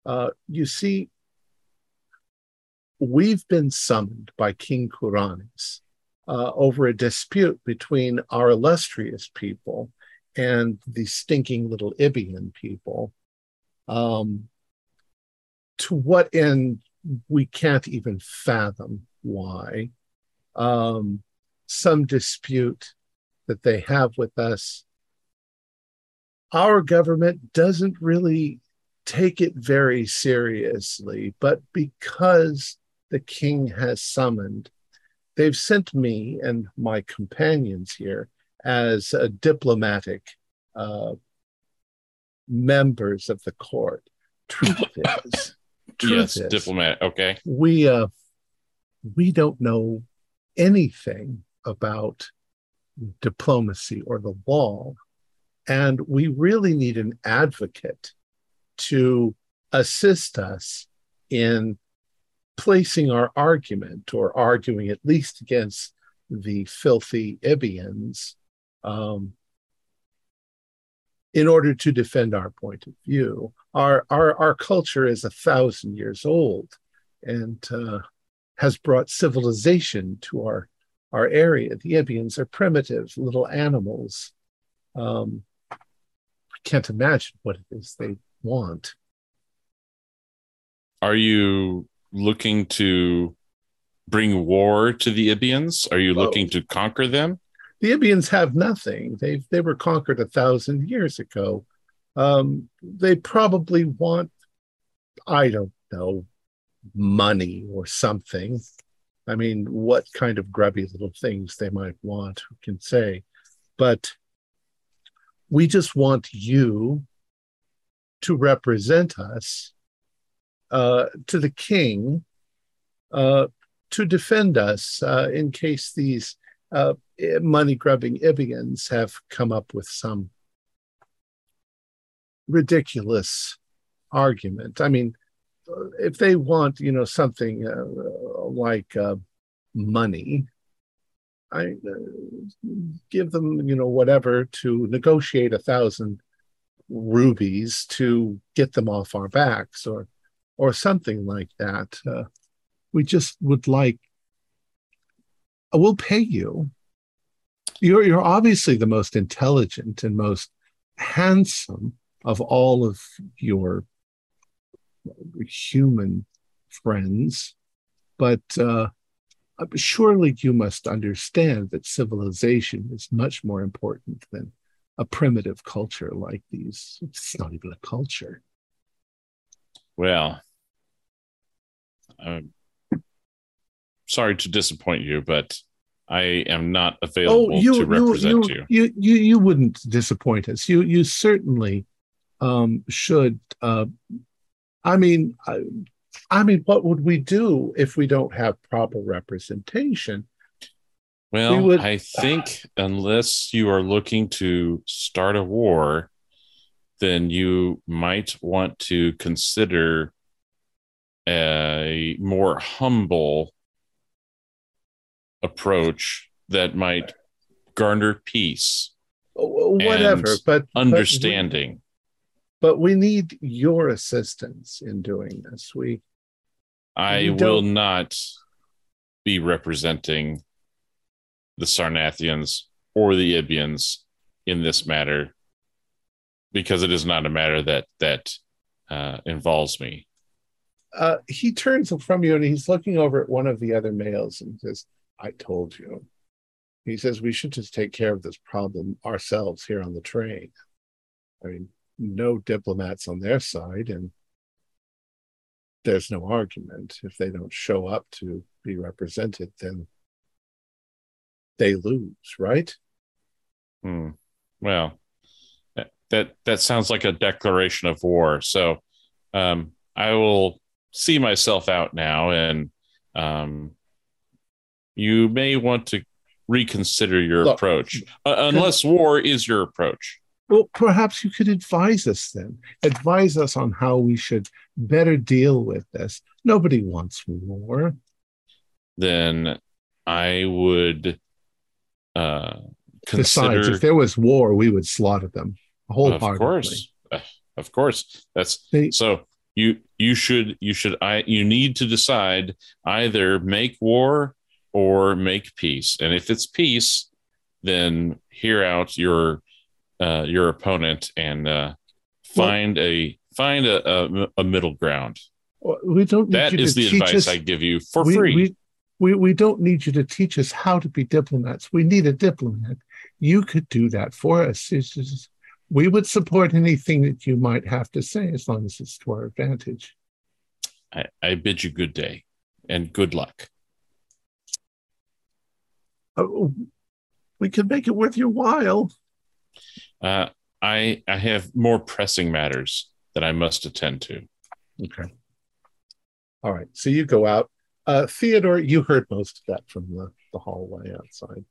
[SPEAKER 1] Uh, you see, we've been summoned by King Kuranes uh, over a dispute between our illustrious people and the stinking little Ibian people. Um, to what end we can't even fathom why. Um, some dispute that they have with us. Our government doesn't really take it very seriously, but because the king has summoned, they've sent me and my companions here as a diplomatic uh, members of the court. Truth is, truth
[SPEAKER 6] yes,
[SPEAKER 1] is,
[SPEAKER 6] diplomat. Okay.
[SPEAKER 1] we uh, we don't know anything about diplomacy or the wall, and we really need an advocate to assist us in placing our argument or arguing at least against the filthy Ibians um, in order to defend our point of view. Our, our, our culture is a thousand years old and uh, has brought civilization to our, our area. The Ibians are primitive little animals. Um, I can't imagine what it is they want.
[SPEAKER 6] Are you looking to bring war to the Ibians? Are you
[SPEAKER 1] Oh.
[SPEAKER 6] looking to conquer them?
[SPEAKER 1] the Ibians have nothing. They they were conquered a thousand years ago. Um, they probably want, I don't know, money or something. I mean, what kind of grubby little things they might want, who can say? But we just want you to represent us uh, to the king uh, to defend us uh, in case these uh, money grubbing Ibians have come up with some ridiculous argument. I mean, if they want, you know, something like money, I give them, you know, whatever to negotiate a thousand rubies to get them off our backs, or or something like that. Uh, we just would like. We'll pay you. You're you're obviously the most intelligent and most handsome of all of your human friends, but uh, surely you must understand that civilization is much more important than a primitive culture like these. It's not even a culture.
[SPEAKER 6] Well, I'm sorry to disappoint you, but I am not available to represent
[SPEAKER 1] you,
[SPEAKER 6] you.
[SPEAKER 1] you, you, you wouldn't disappoint us. You, you certainly um, should. Uh, I mean, I, I mean, what would we do if we don't have proper representation?
[SPEAKER 6] Well,
[SPEAKER 1] would-
[SPEAKER 6] I think unless you are looking to start a war, then you might want to consider a more humble approach that might garner peace,
[SPEAKER 1] Whatever,
[SPEAKER 6] And
[SPEAKER 1] but but we-
[SPEAKER 6] understanding.
[SPEAKER 1] But we, need your assistance in doing this. We
[SPEAKER 6] I
[SPEAKER 1] you
[SPEAKER 6] will not be representing the Sarnathians or the Ibians in this matter because it is not a matter that that uh, involves me.
[SPEAKER 1] Uh, he turns from you and he's looking over at one of the other males and says, I told you. He says, We should just take care of this problem ourselves here on the train. I mean, no diplomats on their side, and there's no argument. If they don't show up to be represented, then they lose, right?
[SPEAKER 6] Hmm. Well, that, that sounds like a declaration of war. So um, I will see myself out now, and um, you may want to reconsider your
[SPEAKER 1] Look,
[SPEAKER 6] approach, uh, unless war is your approach.
[SPEAKER 1] Well, perhaps you could advise us then. Advise us on how we should better deal with this. Nobody wants war.
[SPEAKER 6] Then I would uh,
[SPEAKER 1] Besides,
[SPEAKER 6] consider.
[SPEAKER 1] if there was war, we would slaughter them
[SPEAKER 6] of
[SPEAKER 1] wholeheartedly.
[SPEAKER 6] course, Uh, of course. That's
[SPEAKER 1] They-
[SPEAKER 6] so. You you should you should I you need to decide either make war or make peace. And if it's peace, then hear out your uh, your opponent and uh, find a find a, a, a middle ground.
[SPEAKER 1] Well, We don't. Need
[SPEAKER 6] That
[SPEAKER 1] you
[SPEAKER 6] is the advice
[SPEAKER 1] us-
[SPEAKER 6] I give you for
[SPEAKER 1] we,
[SPEAKER 6] free.
[SPEAKER 1] We, we, we don't need you to teach us how to be diplomats. We need a diplomat. You could do that for us. It's just, we would support anything that you might have to say as long as it's to our advantage.
[SPEAKER 6] I, I bid you good day and good luck.
[SPEAKER 1] Oh, we could make it worth your while.
[SPEAKER 6] Uh, I I have more pressing matters that I must attend to.
[SPEAKER 1] Okay. All right. So you go out. Uh, Theodore, you heard most of that from the, the hallway outside.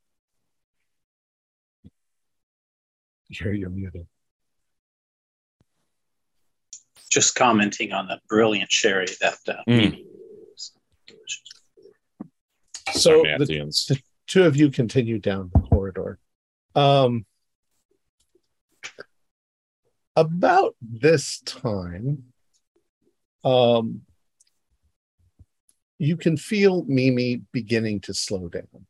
[SPEAKER 1] Here you're muted.
[SPEAKER 5] Just commenting on the brilliant sherry that uh,
[SPEAKER 6] Mm.
[SPEAKER 5] Mimi was delicious.
[SPEAKER 1] So the
[SPEAKER 6] Sarnathians.
[SPEAKER 1] two of you continue down the corridor. Um, about this time, um, you can feel Mimi beginning to slow down.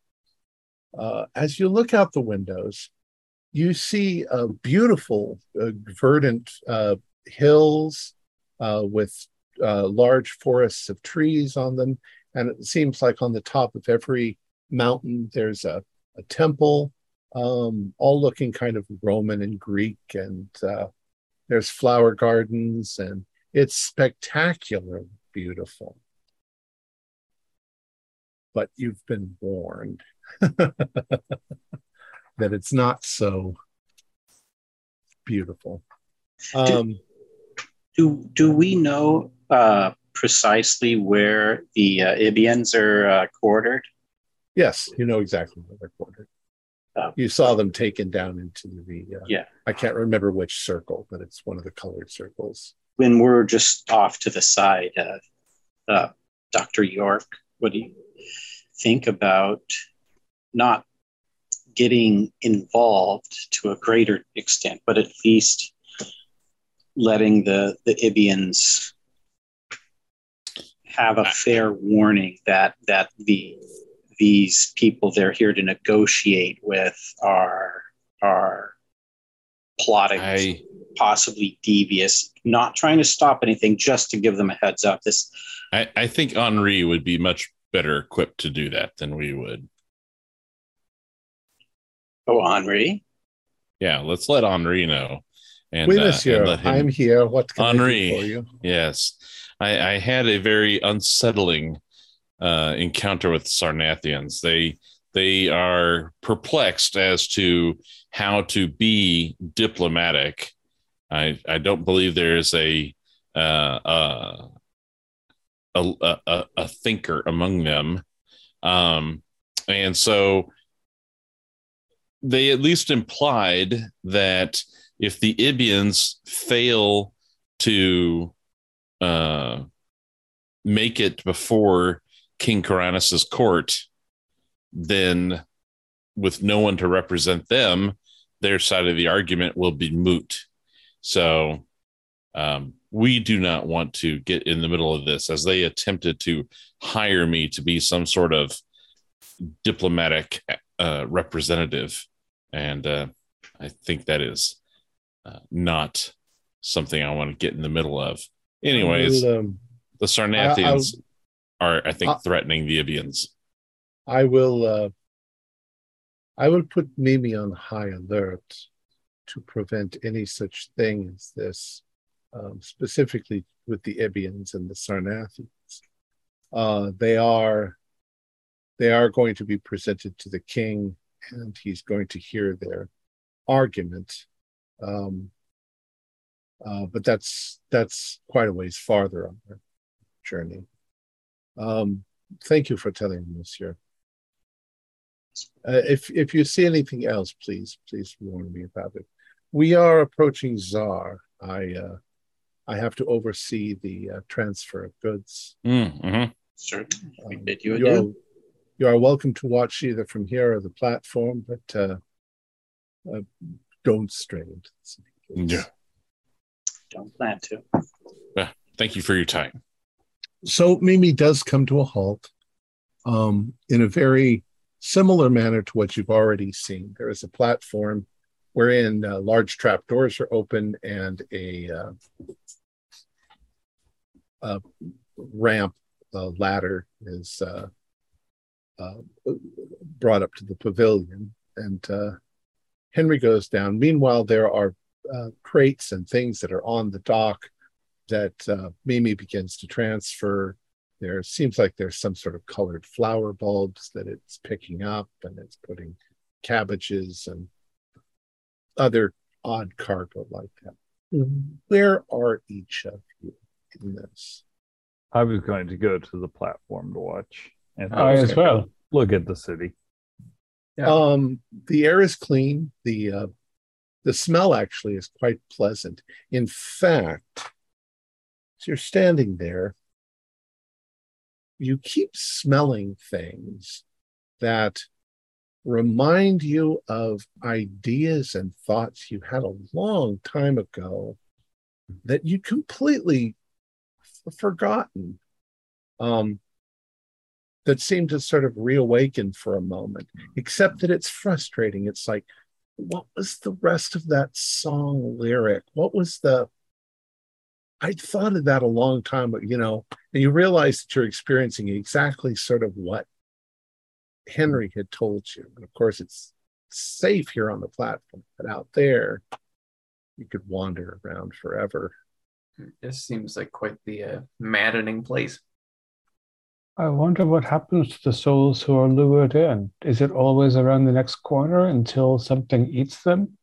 [SPEAKER 1] Uh, as you look out the windows, you see beautiful, uh, verdant uh, hills uh, with uh, large forests of trees on them. And it seems like on the top of every mountain, there's a, a temple, um, all looking kind of Roman and Greek. And uh, there's flower gardens, and it's spectacularly beautiful. But you've been warned that it's not so beautiful. Um,
[SPEAKER 5] Do do we know uh, precisely where the uh, Ibians are uh, quartered?
[SPEAKER 1] yes, you know exactly where they're quartered.
[SPEAKER 5] Oh.
[SPEAKER 1] You saw them taken down into the. Uh,
[SPEAKER 5] Yeah.
[SPEAKER 1] I can't remember which circle, but it's one of the colored circles.
[SPEAKER 5] When we're just off to the side, uh, uh, Dr. York, what do you think about not getting involved to a greater extent, but at least letting the, the Ibians have a fair warning that that the these people they're here to negotiate with are are plotting
[SPEAKER 6] I
[SPEAKER 5] possibly devious, not trying to stop anything, just to give them a heads up. This
[SPEAKER 6] I, I think Henri would be much better equipped to do that than we would.
[SPEAKER 5] Oh Henri.
[SPEAKER 6] Yeah, let's let Henri know. And,
[SPEAKER 1] oui,
[SPEAKER 6] uh,
[SPEAKER 1] monsieur,
[SPEAKER 6] and him-
[SPEAKER 1] I'm here. What can I
[SPEAKER 6] Henri.
[SPEAKER 1] do for you?
[SPEAKER 6] Yes, I, I had a very unsettling uh, encounter with Sarnathians. They they are perplexed as to how to be diplomatic. I I don't believe there is a uh, uh, a, a a a thinker among them, um, and so they at least implied that if the Ibians fail to uh, make it before King Kuranes's court, then with no one to represent them, their side of the argument will be moot. So um, we do not want to get in the middle of this as they attempted to hire me to be some sort of diplomatic uh, representative. And uh, I think that is uh, not something I want to get in the middle of. Anyways,
[SPEAKER 1] will, um,
[SPEAKER 6] the Sarnathians are, I think,
[SPEAKER 1] I-
[SPEAKER 6] threatening the Ibians.
[SPEAKER 1] I will. Uh, I will put Mimi on high alert to prevent any such thing as this, um, specifically with the Ibians and the Sarnathians. Uh, they are. They are going to be presented to the king, and he's going to hear their argument. Um, uh, but that's that's quite a ways farther on their journey. Um, thank you for telling me, Monsieur. Uh, if if you see anything else, please please warn me about it. We are approaching Zar. I uh, I have to oversee the uh, transfer of goods.
[SPEAKER 6] Mm, mhm.
[SPEAKER 5] Certainly, we
[SPEAKER 1] Um,
[SPEAKER 5] bid you
[SPEAKER 1] you
[SPEAKER 5] adieu.
[SPEAKER 1] You are welcome to watch either from here or the platform, but uh, uh, don't stray into the city. please.
[SPEAKER 6] Yeah.
[SPEAKER 5] Don't plan to.
[SPEAKER 6] Thank you for your time.
[SPEAKER 1] So Mimi does come to a halt. um, in a very similar manner to what you've already seen. There is a platform wherein uh, large trapdoors are open and a, uh, a ramp, a ladder is uh brought up to the pavilion. And uh, Henry goes down. Meanwhile, there are uh, crates and things that are on the dock that Mimi begins to transfer there seems like there's some sort of colored flower bulbs that it's picking up and it's putting cabbages and other odd cargo like that. Where are each of you in this?
[SPEAKER 3] I was going to go to the platform to watch.
[SPEAKER 2] And I as well.
[SPEAKER 3] Look at the city.
[SPEAKER 1] Yeah. Um, the air is clean. The uh, the smell actually is quite pleasant. In fact, as you're standing there, you keep smelling things that remind you of ideas and thoughts you had a long time ago that you completely f- forgotten um, that seem to sort of reawaken for a moment except that it's frustrating it's like what was the rest of that song lyric what was the I thought of that a long time, but you know, and you realize that you're experiencing exactly sort of what Henry had told you. And of course, it's safe here on the platform, but out there, you could wander around forever.
[SPEAKER 4] This seems like quite the uh, maddening place.
[SPEAKER 2] I wonder what happens to the souls who are lured in. Is it always around the next corner until something eats them?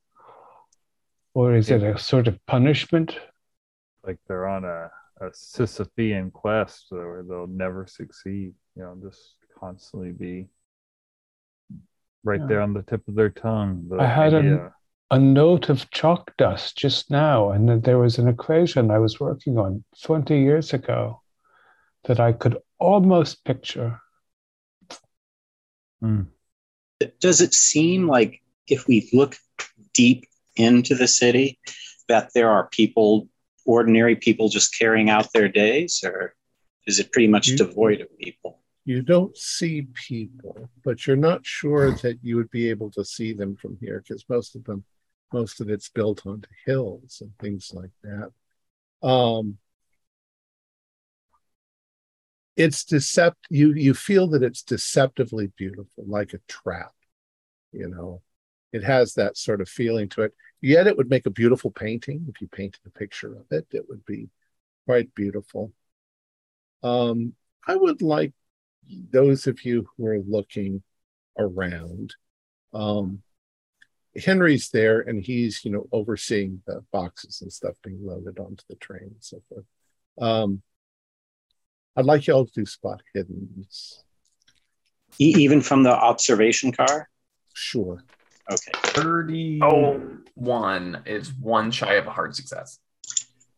[SPEAKER 2] Or is it a sort of punishment?
[SPEAKER 3] like they're on a, a Sisyphean quest where they'll never succeed. You know, just constantly be right yeah. there on the tip of their tongue. The
[SPEAKER 2] I had a, a note of chalk dust just now, and then there was an equation I was working on 20 years ago that I could almost picture.
[SPEAKER 5] Mm. Does it seem like if we look deep into the city, that there are people ordinary people just carrying out their days, or is it pretty much you, devoid of people?
[SPEAKER 1] You don't see people, but you're not sure that you would be able to see them from here because most of them, most of it's built onto hills and things like that. Um, it's decept you you feel that it's deceptively beautiful like a trap you know it has that sort of feeling to it Yet it would make a beautiful painting. If you painted a picture of it, it would be quite beautiful. Um, I would like those of you who are looking around. Um, Henry's there and he's, you know, overseeing the boxes and stuff being loaded onto the train and so forth. Um, I'd like y'all to do spot hidden.
[SPEAKER 5] Even from the observation car?
[SPEAKER 1] Sure.
[SPEAKER 5] Okay.
[SPEAKER 4] 31 is one shy of a hard success.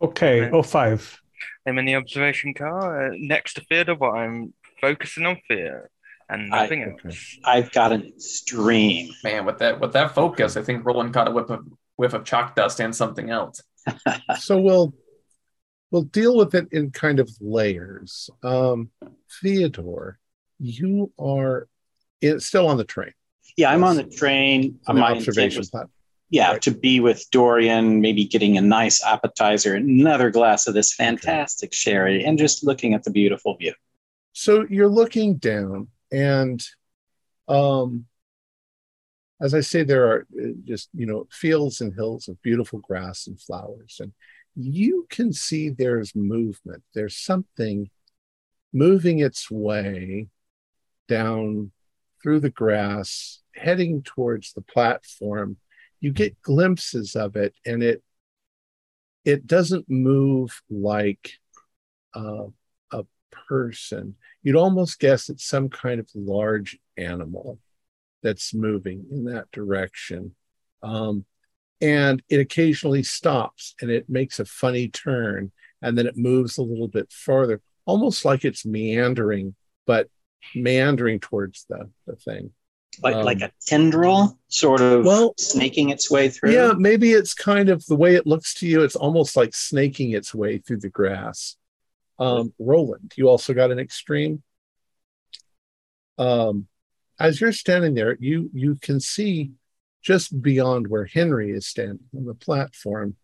[SPEAKER 2] Okay, oh five.
[SPEAKER 7] I'm in the observation car uh, next to theater, but I'm focusing on fear and nothing I, else.
[SPEAKER 5] I've got an extreme.
[SPEAKER 4] Man, with that with that focus, I think Roland caught a whiff of whiff of chalk dust and something else.
[SPEAKER 1] so we'll we'll deal with it in kind of layers. Um, Theodore, you are in, still on the train.
[SPEAKER 5] Yeah, I'm on the train.
[SPEAKER 1] On My observation was,
[SPEAKER 5] Yeah, right. to be with Dorian, maybe getting a nice appetizer, another glass of this fantastic okay. sherry, and just looking at the beautiful view.
[SPEAKER 1] So you're looking down, and um, as I say, there are uh, just you know fields and hills of beautiful grass and flowers, and you can see there's movement. There's something moving its way down through the grass heading towards the platform, you get glimpses of it, and it it doesn't move like uh, a person. You'd almost guess it's some kind of large animal that's moving in that direction. Um, and it occasionally stops and it makes a funny turn and then it moves a little bit farther, almost like it's meandering, but meandering towards the, the thing.
[SPEAKER 5] Like um, like a tendril sort of well, snaking its way through?
[SPEAKER 1] yeah maybe it's kind of the way it looks to you it's almost like snaking its way through the grass. Um roland you also got an extreme? Um, as you're standing there, you you can see just beyond where Henry is standing on the platform.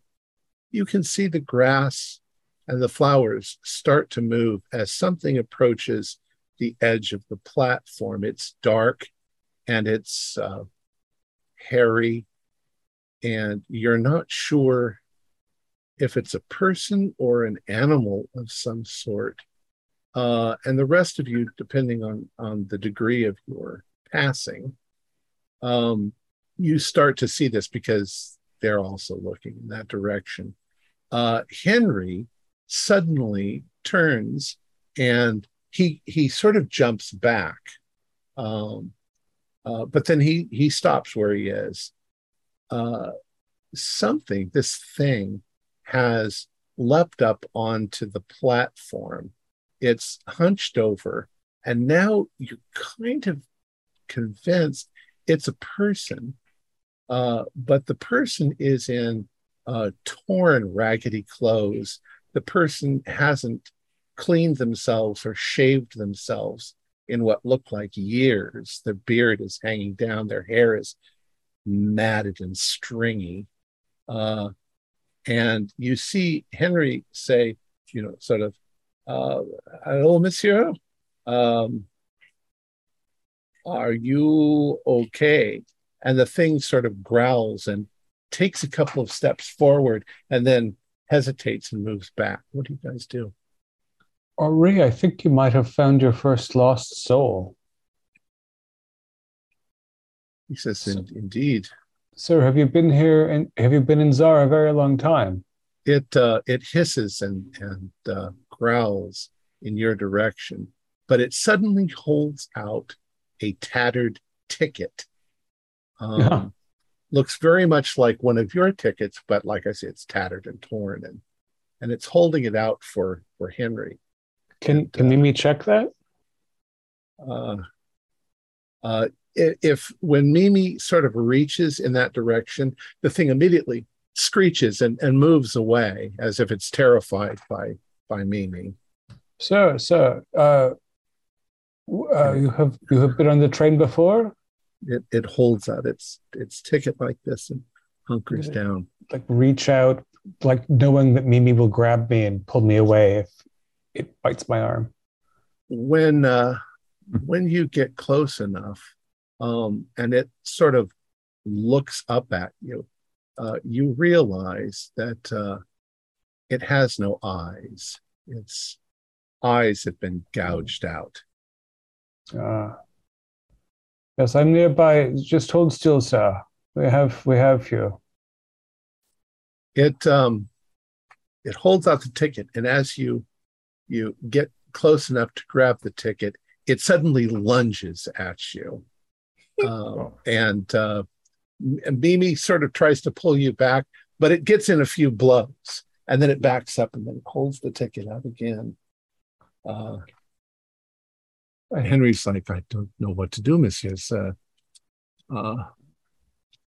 [SPEAKER 1] You can see the grass and the flowers start to move as something approaches the edge of the platform. It's dark and it's uh, hairy, and you're not sure if it's a person or an animal of some sort. Uh, and the rest of you, depending on, on the degree of your passing, um, you start to see this because they're also looking in that direction. Uh, Henry suddenly turns and he he sort of jumps back, um, uh, but then he he stops where he is. Uh, something, this thing, has leapt up onto the platform. It's hunched over, and now you're kind of convinced it's a person, uh, but the person is in uh, torn, raggedy clothes. The person hasn't cleaned themselves or shaved themselves in what looked like years. Their beard is hanging down, their hair is matted and stringy. Uh, and you see Henry say, you know, sort of, uh, hello, monsieur. Um, are you okay? And the thing sort of growls and takes a couple of steps forward and then hesitates and moves back. What do you guys do?
[SPEAKER 2] Henri, I think you might have found your first lost soul.
[SPEAKER 1] He says, in, indeed.
[SPEAKER 2] Sir, have you been here and have you been in Zara a very long time?
[SPEAKER 1] It uh, it hisses and and uh, growls in your direction, but it suddenly holds out a tattered ticket. Um,
[SPEAKER 2] Yeah.
[SPEAKER 1] Looks very much like one of your tickets, but like I said, it's tattered and torn, and and it's holding it out for for Henry.
[SPEAKER 2] Can can Mimi check that?
[SPEAKER 1] uh, uh, i- if when Mimi sort of reaches in that direction, the thing immediately screeches and, and moves away as if it's terrified by by Mimi.
[SPEAKER 2] Sir, sir, uh, uh, you have you have been on the train before?
[SPEAKER 1] It it holds out its its ticket like this and hunkers down.
[SPEAKER 2] Like reach out, like knowing that Mimi will grab me and pull me away if it bites my arm.
[SPEAKER 1] When uh, when you get close enough, um, and it sort of looks up at you, uh, you realize that uh, it has no eyes. Its eyes have been gouged out.
[SPEAKER 2] Uh, yes, I'm nearby. Just hold still, sir. We have we have you.
[SPEAKER 1] It um, it holds out the ticket, and as you you get close enough to grab the ticket, it suddenly lunges at you, um, and uh, Mimi sort of tries to pull you back, but it gets in a few blows, and then it backs up, and then it holds the ticket out again. Uh, Henry's like, I don't know what to do, Monsieur. Uh, uh,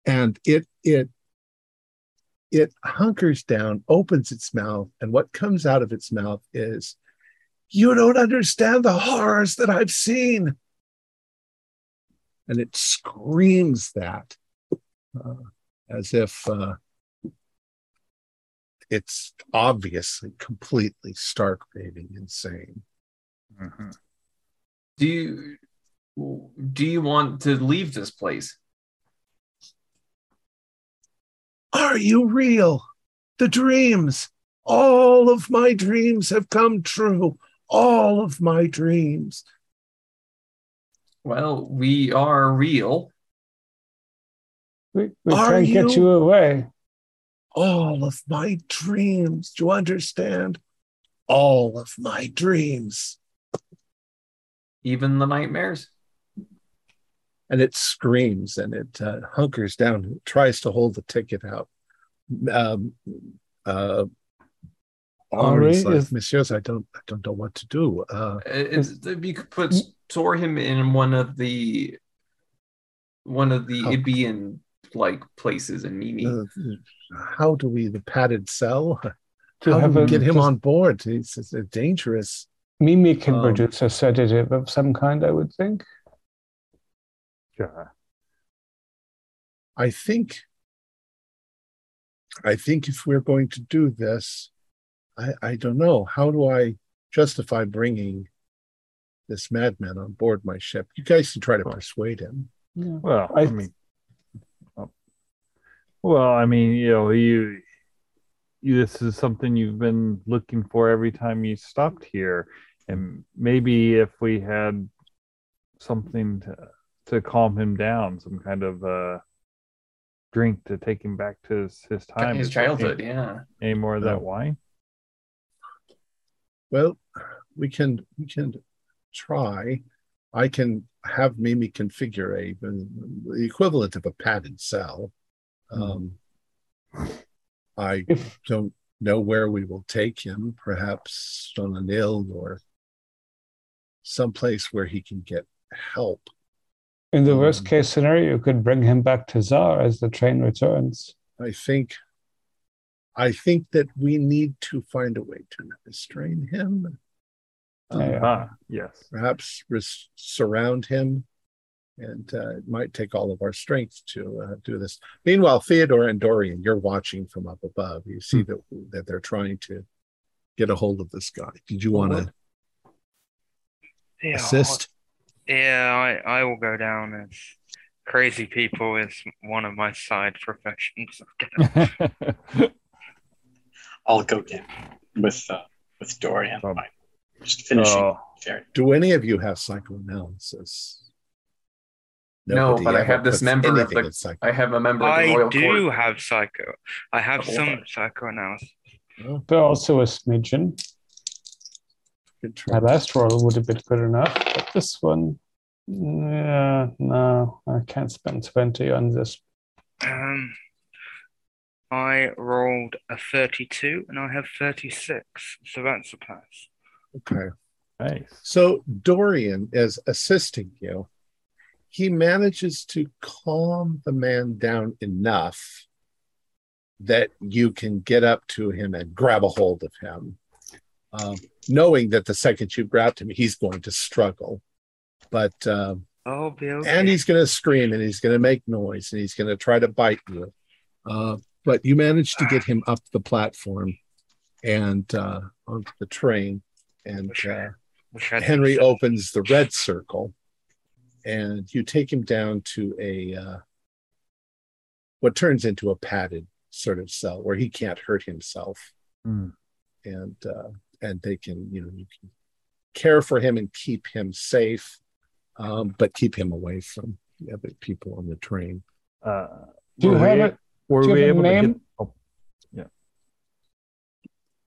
[SPEAKER 1] and it it it hunkers down, opens its mouth, and what comes out of its mouth is, "You don't understand the horrors that I've seen." And it screams that, uh, as if uh, it's obviously completely stark raving insane.
[SPEAKER 3] Mhm.
[SPEAKER 4] Do you do you want to leave this place?
[SPEAKER 1] Are you real? The dreams, all of my dreams have come true. All of my dreams.
[SPEAKER 4] Well, we are real.
[SPEAKER 2] We, we
[SPEAKER 1] Are
[SPEAKER 2] can't get
[SPEAKER 1] you-
[SPEAKER 2] you away.
[SPEAKER 1] All of my dreams. Do you understand? All of my dreams.
[SPEAKER 4] Even the nightmares.
[SPEAKER 1] And it screams and it uh, hunkers down and tries to hold the ticket out. Um, uh,
[SPEAKER 2] Henri
[SPEAKER 1] like,
[SPEAKER 2] is-
[SPEAKER 1] Messieurs, I don't, I don't know what to do. Uh,
[SPEAKER 4] It, it, you could put store him in one of the one of the
[SPEAKER 1] Oh.
[SPEAKER 4] Ibian like places in Mimi.
[SPEAKER 1] uh, how do we the padded cell?
[SPEAKER 2] To
[SPEAKER 1] How do we get him
[SPEAKER 2] just-
[SPEAKER 1] on board? It's, it's dangerous.
[SPEAKER 2] Mimi can
[SPEAKER 1] Um,
[SPEAKER 2] produce a sedative of some kind, I would think.
[SPEAKER 3] Yeah.
[SPEAKER 1] I think I think if we're going to do this, I, I don't know. How do I justify bringing this madman on board my ship? You guys can try to persuade him.
[SPEAKER 2] Yeah.
[SPEAKER 3] Well, I,
[SPEAKER 2] I-
[SPEAKER 3] mean, oh. well, I mean, you know, you, you, this is something you've been looking for every time you stopped here, and maybe if we had something to to calm him down, some kind of uh drink to take him back to his, his time,
[SPEAKER 4] His childhood, yeah.
[SPEAKER 3] Any more of that wine?
[SPEAKER 1] Well, we can we can try. I can have Mimi configure a the equivalent of a padded cell. Um, I
[SPEAKER 2] If
[SPEAKER 1] don't know where we will take him. Perhaps on an ill or someplace where he can get help.
[SPEAKER 2] in the worst
[SPEAKER 1] Um,
[SPEAKER 2] case scenario, you could bring him back to Zar as the train returns.
[SPEAKER 1] I think. I think that we need to find a way to restrain him. Um,
[SPEAKER 2] Yeah.
[SPEAKER 3] Ah, yes.
[SPEAKER 1] perhaps res- surround him and uh, it might take all of our strength to uh, do this meanwhile theodore and dorian you're watching from up above you see that that they're trying to get a hold of this guy did you want to
[SPEAKER 7] Yeah,
[SPEAKER 1] assist
[SPEAKER 7] Yeah, I, I will go down as crazy people is one of my side professions.
[SPEAKER 5] I'll go down with uh, with Dorian.
[SPEAKER 3] Um,
[SPEAKER 5] Just finishing. Fair.
[SPEAKER 1] do any of you have psychoanalysis
[SPEAKER 4] No, but I have this member of the- I have a member of the
[SPEAKER 7] I
[SPEAKER 4] royal
[SPEAKER 7] do
[SPEAKER 4] court.
[SPEAKER 7] have psycho. I have
[SPEAKER 4] Couple
[SPEAKER 7] some
[SPEAKER 4] of it.
[SPEAKER 7] psychoanalysis.
[SPEAKER 1] Oh,
[SPEAKER 2] But also a smidgen.
[SPEAKER 1] try.
[SPEAKER 2] My last roll would have been good enough, but this one, yeah, no, I can't spend 20 on this.
[SPEAKER 7] Um, I rolled a 32 and I have 36, so that's a pass.
[SPEAKER 1] okay
[SPEAKER 3] nice.
[SPEAKER 1] So Dorian is assisting you. He manages to calm the man down enough that you can get up to him and grab a hold of him, um, knowing that the second you grabbed him, he's going to struggle. But um,
[SPEAKER 7] I'll okay.
[SPEAKER 1] and he's going to scream and he's going to make noise and he's going to try to bite you. Uh, but you manage to get him up the platform and uh, onto the train, and uh, Henry opens the red circle, and you take him down to a uh, what turns into a padded sort of cell where he can't hurt himself,
[SPEAKER 3] Hmm.
[SPEAKER 1] and uh, and they can you know you can care for him and keep him safe, um, but keep him away from the other people on the train.
[SPEAKER 3] Uh,
[SPEAKER 2] Do you
[SPEAKER 3] were
[SPEAKER 2] have it?
[SPEAKER 3] Were we
[SPEAKER 2] have a
[SPEAKER 3] able to get? Oh,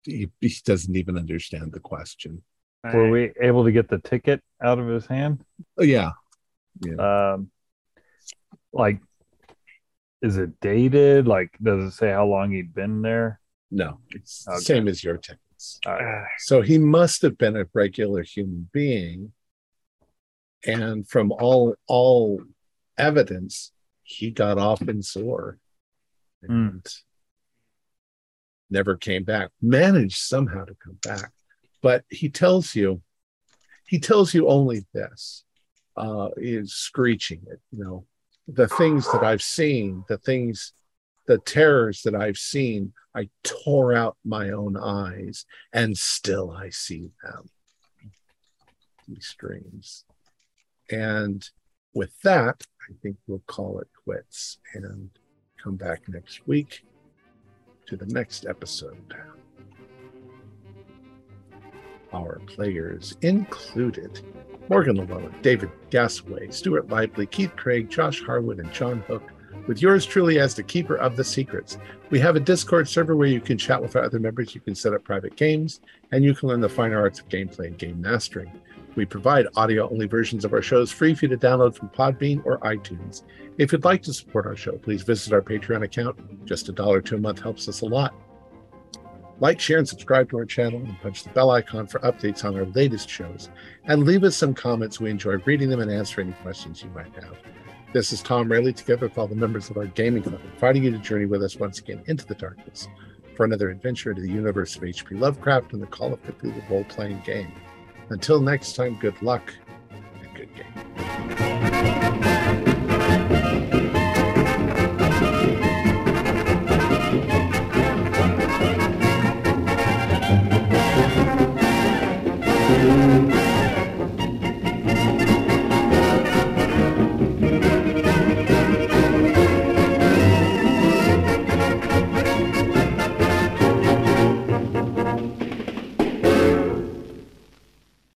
[SPEAKER 1] He, he doesn't even understand the question.
[SPEAKER 3] were we able to get the ticket out of his hand?
[SPEAKER 1] Oh yeah,
[SPEAKER 3] Um, like, is it dated? Like, does it say how long he'd been there?
[SPEAKER 1] no, it's
[SPEAKER 3] Okay.
[SPEAKER 1] same as your tickets.
[SPEAKER 3] Uh,
[SPEAKER 7] Uh,
[SPEAKER 1] So he must have been a regular human being. And from all all evidence, he got off in Zar and never came back. Managed somehow to come back. But he tells you, he tells you only this. Uh is screeching it, you know, the things that I've seen, the things, the terrors that I've seen, I tore out my own eyes and still I see them. He screams. And with that, I think we'll call it quits and come back next week to the next episode. Our players included Morgan Llewellyn, David Gasaway, Stuart Lively, Keith Craig, Josh Harwood, and John Hook, with yours truly as the keeper of the secrets. We have a Discord server where you can chat with our other members, you can set up private games, and you can learn the finer arts of gameplay and game mastering. We provide audio only versions of our shows free for you to download from Podbean or iTunes. If you'd like to support our show, please visit our Patreon account. Just a dollar to a month helps us a lot. Like, share, and subscribe to our channel and punch the bell icon for updates on our latest shows. And leave us some comments. We enjoy reading them and answering any questions you might have. This is Tom Rayleigh, together with all the members of our gaming club, inviting you to journey with us once again into the darkness for another adventure into the universe of H.P. Lovecraft and the Call of Cthulhu role playing game. Until next time, good luck and good game.